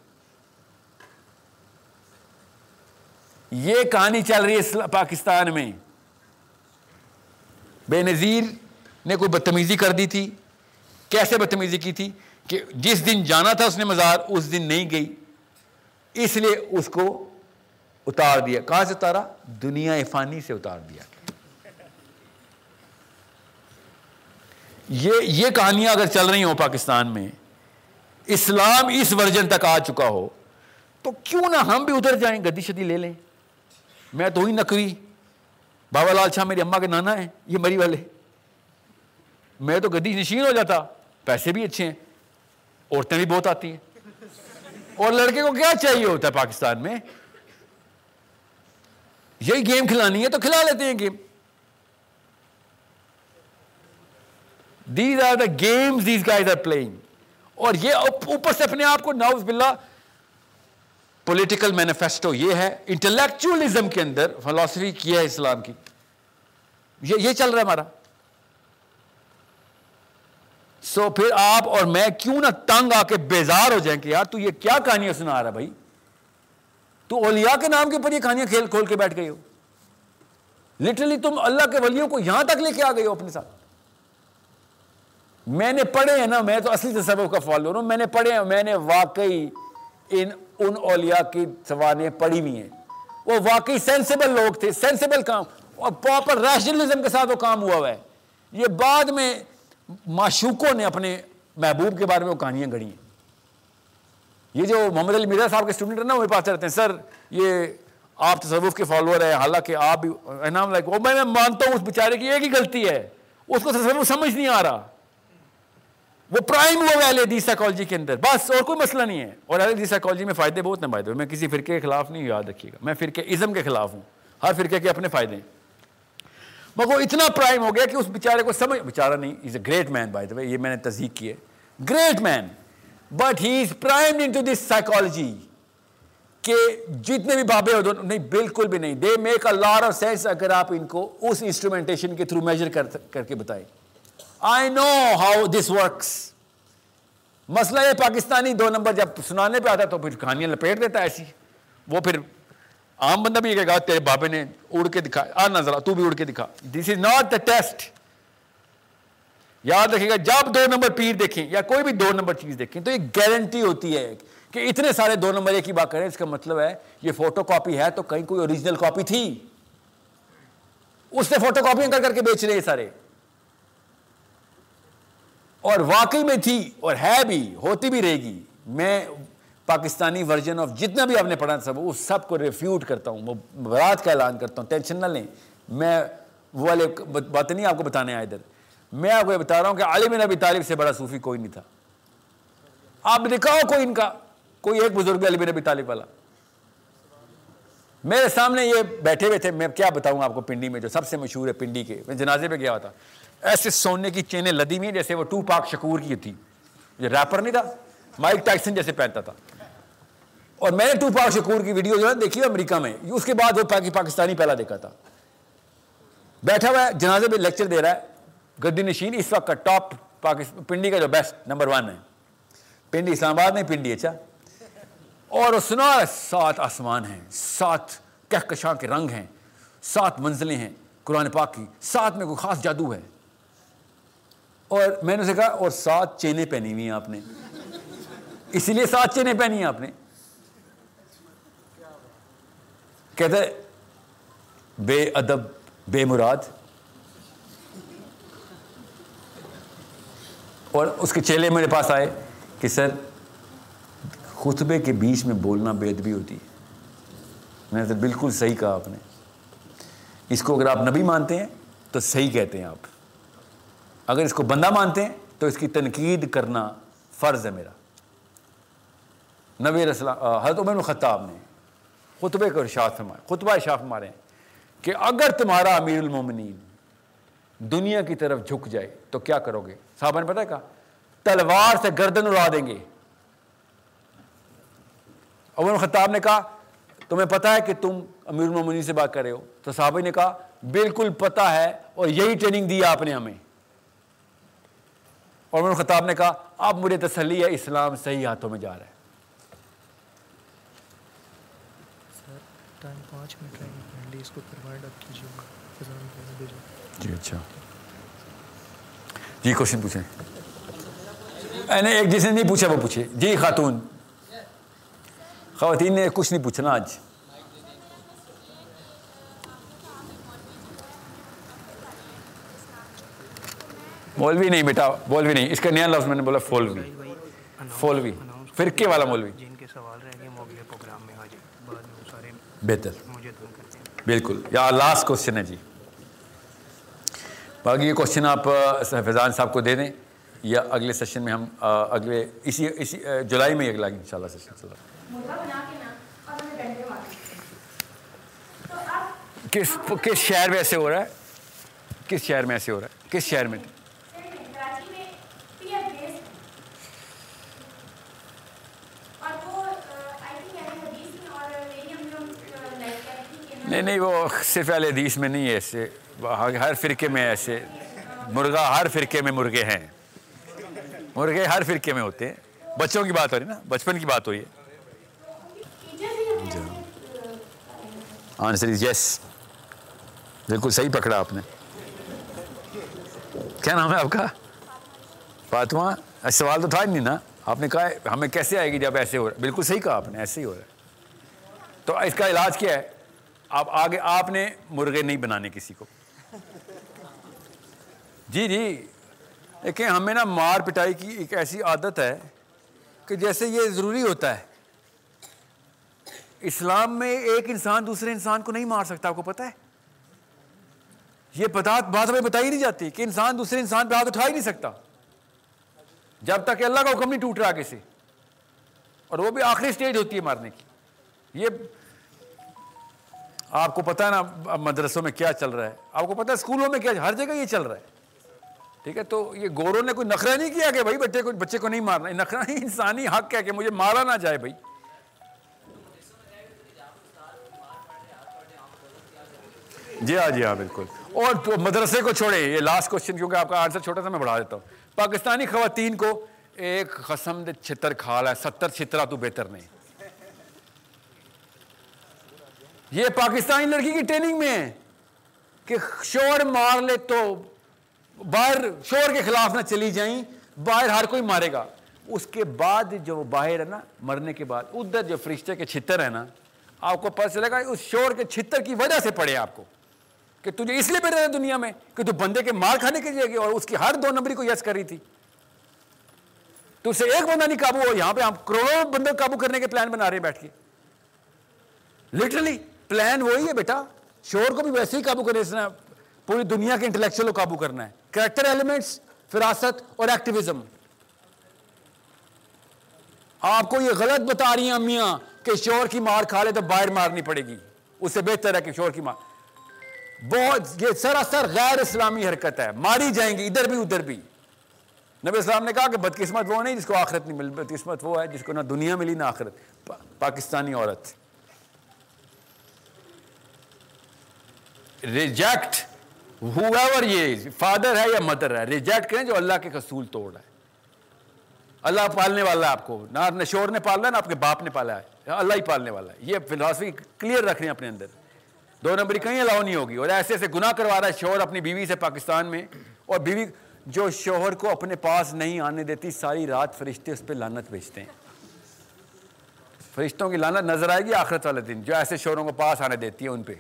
یہ کہانی چل رہی ہے پاکستان میں۔ بے نظیر نے کوئی بدتمیزی کر دی تھی؟ کیسے بدتمیزی کی تھی کہ جس دن جانا تھا اس نے مزار، اس دن نہیں گئی؟ اس لیے اس کو اتار دیا۔ کہاں سے اتارا؟ دنیا فانی سے اتار دیا۔ یہ یہ کہانیاں اگر چل رہی ہوں پاکستان میں، اسلام اس ورژن تک آ چکا ہو، تو کیوں نہ ہم بھی ادھر جائیں، گدی شدی لے لیں۔ میں تو ہی نقوی۔ بابا لال شاہ میری اما کے نانا ہیں یہ مری والے میں تو گدی نشین ہو جاتا پیسے بھی اچھے ہیں عورتیں بھی بہت آتی ہیں اور لڑکے کو کیا چاہیے ہوتا ہے پاکستان میں یہی گیم کھلانی ہے تو کھلا لیتے ہیں game these are the games these guys are playing اور یہ اوپر سے اپنے آپ کو ناؤز باللہ پولیٹیکل مینیفیسٹو یہ ہے انٹلیکچولیزم کے اندر فلاسفی کیا ہے اسلام کی۔ یہ چل رہا ہے ہمارا۔ سو پھر آپ اور میں کیوں نہ تنگ آ کے بیزار ہو جائیں کہ یار تو یہ کیا کہانیاں سنا رہا بھائی؟ تو اولیاء کے نام کے اوپر یہ کہانیاں کھیل کھول کے بیٹھ گئی ہو۔ لٹرلی تم اللہ کے ولیوں کو یہاں تک لے کے آ گئی ہو اپنے ساتھ۔ میں نے پڑھے ہیں نا، میں تو اصلی تصور کا فالو ہوں۔ میں نے پڑھے ہیں، میں نے واقعی ان ان اولیاء کی سوانیں پڑھی ہوئی ہیں۔ وہ واقعی سینسیبل لوگ تھے سینسیبل کام۔ اور پراپر ریشنلزم کے ساتھ وہ کام ہوا ہوا ہے۔ یہ بعد میں معشوقوں نے اپنے محبوب کے بارے میں وہ کہانیاں گڑھی ہیں۔ یہ جو محمد علی مرزا صاحب کے اسٹوڈنٹ ہیں نا، وہ پاس رہتے ہیں۔ سر، یہ آپ تصوف کے فالوور ہیں، حالانکہ آپ بھی نام لائک وہ میں مانتا ہوں اس بیچارے کی، ایک ہی غلطی ہے۔ اس کو تصوف سمجھ نہیں آ رہا۔ وہ پرائم ہوا ہے اہل سائیکالوجی کے اندر۔ بس اور کوئی مسئلہ نہیں ہے۔ اور اہل سائیکالوجی میں فائدے بہت ہیں فائدے میں کسی فرقے کے خلاف نہیں، یاد رکھیے گا۔ میں فرقے ازم کے خلاف ہوں۔ ہر فرقے کے اپنے فائدے ہیں۔ مگر وہ اتنا پرائم ہو گیا کہ اس بیچارے کو سمجھ، بیچارہ نہیں از a great mean by the یہ میں نے تصدیق کی ہے۔ Great man but he is prime into this psychology کہ جتنے بھی بابے ہو دونوں نہیں، بالکل بھی نہیں۔ They make a lot of sense اگر آپ ان کو اس انسٹرومنٹیشن کے تھرو میجر کر کر کے بتائیں۔ آئی نو ہاؤ دس ورکس مسئلہ یہ پاکستانی دو نمبر جب سنانے پہ آتا تو پھر کہانیاں لپیٹ دیتا ایسی۔ وہ پھر عام بندہ بھی یہ کہا تیرے بابے نے اڑ کے دکھا آ نظر تو بھی اڑ کے دکھا۔ دس از ناٹ دا ٹیسٹ یاد رکھے گا، جب دو نمبر پیر دیکھیں یا کوئی بھی دو نمبر چیز دیکھیں تو یہ گارنٹی ہوتی ہے کہ اتنے سارے دو نمبر ایک ہی بات کریں۔ اس کا مطلب ہے، یہ فوٹو کاپی ہے تو کہیں کوئی اوریجنل کاپی تھی۔ اس نے فوٹو کاپیاں کر کر کے بیچ رہے ہیں سارے۔ اور واقعی میں تھی اور ہے بھی، ہوتی بھی رہے گی۔ میں پاکستانی ورژن آف جتنا بھی آپ نے پڑھا سب اس سب کو ریفیوٹ کرتا ہوں، وہ برات کا اعلان کرتا ہوں، ٹینشن نہ لیں۔ میں وہ والے باتیں نہیں آپ کو بتانے آئے ادھر۔ میں آپ کو یہ بتا رہا ہوں کہ عالم نبی طالب سے بڑا صوفی کوئی نہیں تھا۔ آپ دکھاؤ کوئی ان کا، کوئی ایک بزرگ علی نبی طالب والا۔ میرے سامنے یہ بیٹھے ہوئے تھے، میں کیا بتاؤں آپ کو پنڈی میں جو سب سے مشہور ہے، پنڈی کے، میں جنازے پہ گیا ہوتا ایسے سونے کی چینیں لدی ہوئی جیسے وہ ٹو پاک شکور کی تھی۔ یہ ریپر نہیں تھا مائک ٹائسن جیسے پہنتا تھا۔ اور میں نے ٹو پاک شکور کی ویڈیو جو ہے، دیکھی امریکہ میں۔ اس کے بعد وہ پاکستانی پہلا دیکھا تھا۔ بیٹھا ہوا ہے، جنازے پہ لیکچر دے رہا ہے۔ گدی نشین اس وقت کا ٹاپ پنڈی کا جو بیسٹ نمبر ون ہے۔ پنڈی اسلام آباد میں پنڈی اچھا۔ اور سنا سات آسمان ہیں، سات کہکشاں کے رنگ ہیں، سات منزلیں ہیں قرآن پاک کی۔ ساتھ میں کوئی خاص جادو ہے۔ اور میں نے اسے کہا، اور سات چینیں پہنی ہوئی ہیں آپ نے۔ اسی لیے سات چینیں پہنی ہیں آپ نے۔ کہتے بے ادب، بے مراد۔ اور اس کے چیلے میرے پاس آئے کہ، سر، خطبے کے بیچ میں بولنا بے ادبی ہوتی ہے۔ میں نے بالکل صحیح کہا آپ نے۔ اس کو اگر آپ نبی مانتے ہیں تو صحیح کہتے ہیں آپ۔ اگر اس کو بندہ مانتے ہیں تو اس کی تنقید کرنا فرض ہے میرا۔ نبی رسلام حضرت عمر خطاب نے خطبے کو ارشاد فرمائے خطبہ ارشاد فرما ہیں کہ اگر تمہارا امیر المومنین دنیا کی طرف جھک جائے تو کیا کرو گے؟ صاحبہ نے پتہ ہے کہا، تلوار سے گردن اڑا دیں گے۔ عمر خطاب نے کہا، تمہیں پتا ہے کہ تم امیر المومنین سے بات کر رہے ہو۔ تو صحابہ نے کہا، بالکل پتا ہے اور یہی ٹریننگ دی آپ نے ہمیں۔ اور عمر خطاب نے کہا اب مجھے تسلی ہے اسلام صحیح ہاتھوں میں جا رہا ہے۔ جی اچھا۔ جی کوشچن پوچھیں۔ ایک جس نے نہیں پوچھا وہ پوچھے جی خاتون۔ خواتین نے کچھ نہیں پوچھنا آج۔ مولوی نہیں بیٹا مولوی نہیں۔ اس کا نیا لفظ میں نے بولا فولوی۔ فولوی۔ فرقے والا مولوی۔ بہتر۔ بالکل۔ یا لاسٹ کوشچن ہے جی۔ باقی یہ کوشچن آپ فیضان صاحب کو دے دیں۔ یا اگلے سیشن میں ہم اگلے اسی اسی جولائی میں اگلا ان شاء اللہ سیشن چلا کس کس شہر میں ایسے ہو رہا ہے؟ کس شہر میں ایسے ہو رہا ہے؟ کس شہر میں؟ نہیں نہیں، وہ صرف اہل حدیث میں نہیں ہے، ایسے ہر فرقے میں ایسے مرغا ہر فرقے میں مرغے ہیں۔ مرغے ہر فرقے میں ہوتے ہیں۔ بچوں کی بات ہو رہی نا، بچپن کی بات ہو رہی ہے۔ Answer is yes. بالکل صحیح پکڑا آپ نے۔ کیا نام ہے آپ کا؟ فاطمہ۔ سوال تو تھا ہی نہیں نا۔ آپ نے کہا، ہمیں کیسے آئے گی جب ایسے ہو رہا ہے؟ بالکل صحیح کہا آپ نے، ایسے ہی ہو رہا ہے۔ تو اس کا علاج کیا ہے؟ آپ آگے آپ نے مرغے نہیں بنانے کسی کو۔ جی جی۔ دیکھیں، ہمیں نا مار پٹائی کی ایک ایسی عادت ہے کہ جیسے یہ ضروری ہوتا ہے۔ اسلام میں ایک انسان دوسرے انسان کو نہیں مار سکتا، آپ کو پتا ہے؟ یہ بات ہمیں بتائی نہیں جاتی کہ انسان دوسرے انسان پہ ہاتھ اٹھا ہی نہیں سکتا۔ جب تک کہ اللہ کا حکم نہیں ٹوٹ رہا آگے سے اور وہ بھی آخری سٹیج ہوتی ہے مارنے کی۔ یہ آپ کو پتا ہے نا مدرسوں میں کیا چل رہا ہے؟ آپ کو پتا ہے اسکولوں میں کیا ہر جگہ یہ چل رہا ہے۔ ٹھیک ہے؟ تو یہ گوروں نے کوئی نخرہ نہیں کیا کہ بھائی بچے کو بچے کو نہیں مارنا نخرہ نہیں، انسانی حق ہے کہ مجھے مارا نہ جائے بھائی۔ جی ہاں جی ہاں بالکل۔ اور مدرسے کو چھوڑے، یہ لاسٹ کوشچن کیونکہ آپ کا آنسر چھوٹا سا میں بڑھا دیتا ہوں۔ پاکستانی خواتین کو ایک قسم دے چھتر کھالا ہے، ستر چھترا تو بہتر نہیں۔ یہ پاکستانی لڑکی کی ٹریننگ میں ہے کہ شور مار لے تو باہر شور کے خلاف نہ چلی جائیں، باہر ہر کوئی مارے گا۔ اس کے بعد جو باہر ہے نا، مرنے کے بعد، ادھر جو فرشتے کے چھتر ہے نا، آپ کو پتہ چلے گا، اس شور کے چھتر کی وجہ سے پڑے آپ کو۔ کہ تجھے اس لیے بیٹھے رہے دنیا میں کہ تو بندے کے مار کھانے کے لیے اور اس کی ہر دو نمبری کو یس کر رہی تھی۔ تو اسے ایک بندہ نہیں قابو ہو یہاں پہ ہم کروڑوں بندے قابو کرنے کے پلان بنا رہے ہیں بیٹھ کے۔ لٹرلی پلان وہی ہے بیٹا، شور کو بھی ویسے ہی قابو کرنے پوری دنیا کے انٹلیکچوئل کو قابو کرنا ہے۔ کریکٹر ایلیمنٹس فراست اور ایکٹیویزم آپ کو یہ غلط بتا رہی ہیں امیاں کہ شور کی مار کھا لے تو باہر مارنی پڑے گی۔ اس سے بہتر ہے کہ شور کی مار۔ بہت، یہ سراسر غیر اسلامی حرکت ہے۔ ماری جائیں گی، ادھر بھی ادھر بھی۔ نبی اسلام نے کہا کہ بدقسمت وہ نہیں جس کو آخرت نہیں مل، بدقسمت وہ ہے جس کو نہ دنیا ملی، نہ آخرت۔ پاکستانی عورت۔ ریجیکٹ ہوور یہ فادر ہے یا مدر ہے ریجیکٹ کریں جو اللہ کے قصول توڑ رہا ہے اللہ پالنے والا ہے آپ کو نہ نشور نے پالا ہے نہ آپ کے باپ نے پالا ہے اللہ ہی پالنے والا ہے یہ فلاسفی کلیئر رکھ رہے ہیں اپنے اندر دو نمبری کہیں الاؤ نہیں ہوگی اور ایسے ایسے گناہ کروا رہا ہے شوہر اپنی بیوی سے پاکستان میں اور بیوی جو شوہر کو اپنے پاس نہیں آنے دیتی ساری رات فرشتے اس پہ لانت بھیجتے ہیں فرشتوں کی لانت نظر آئے گی آخرت والے دن جو ایسے شوہروں کو پاس آنے دیتی ہے ان پہ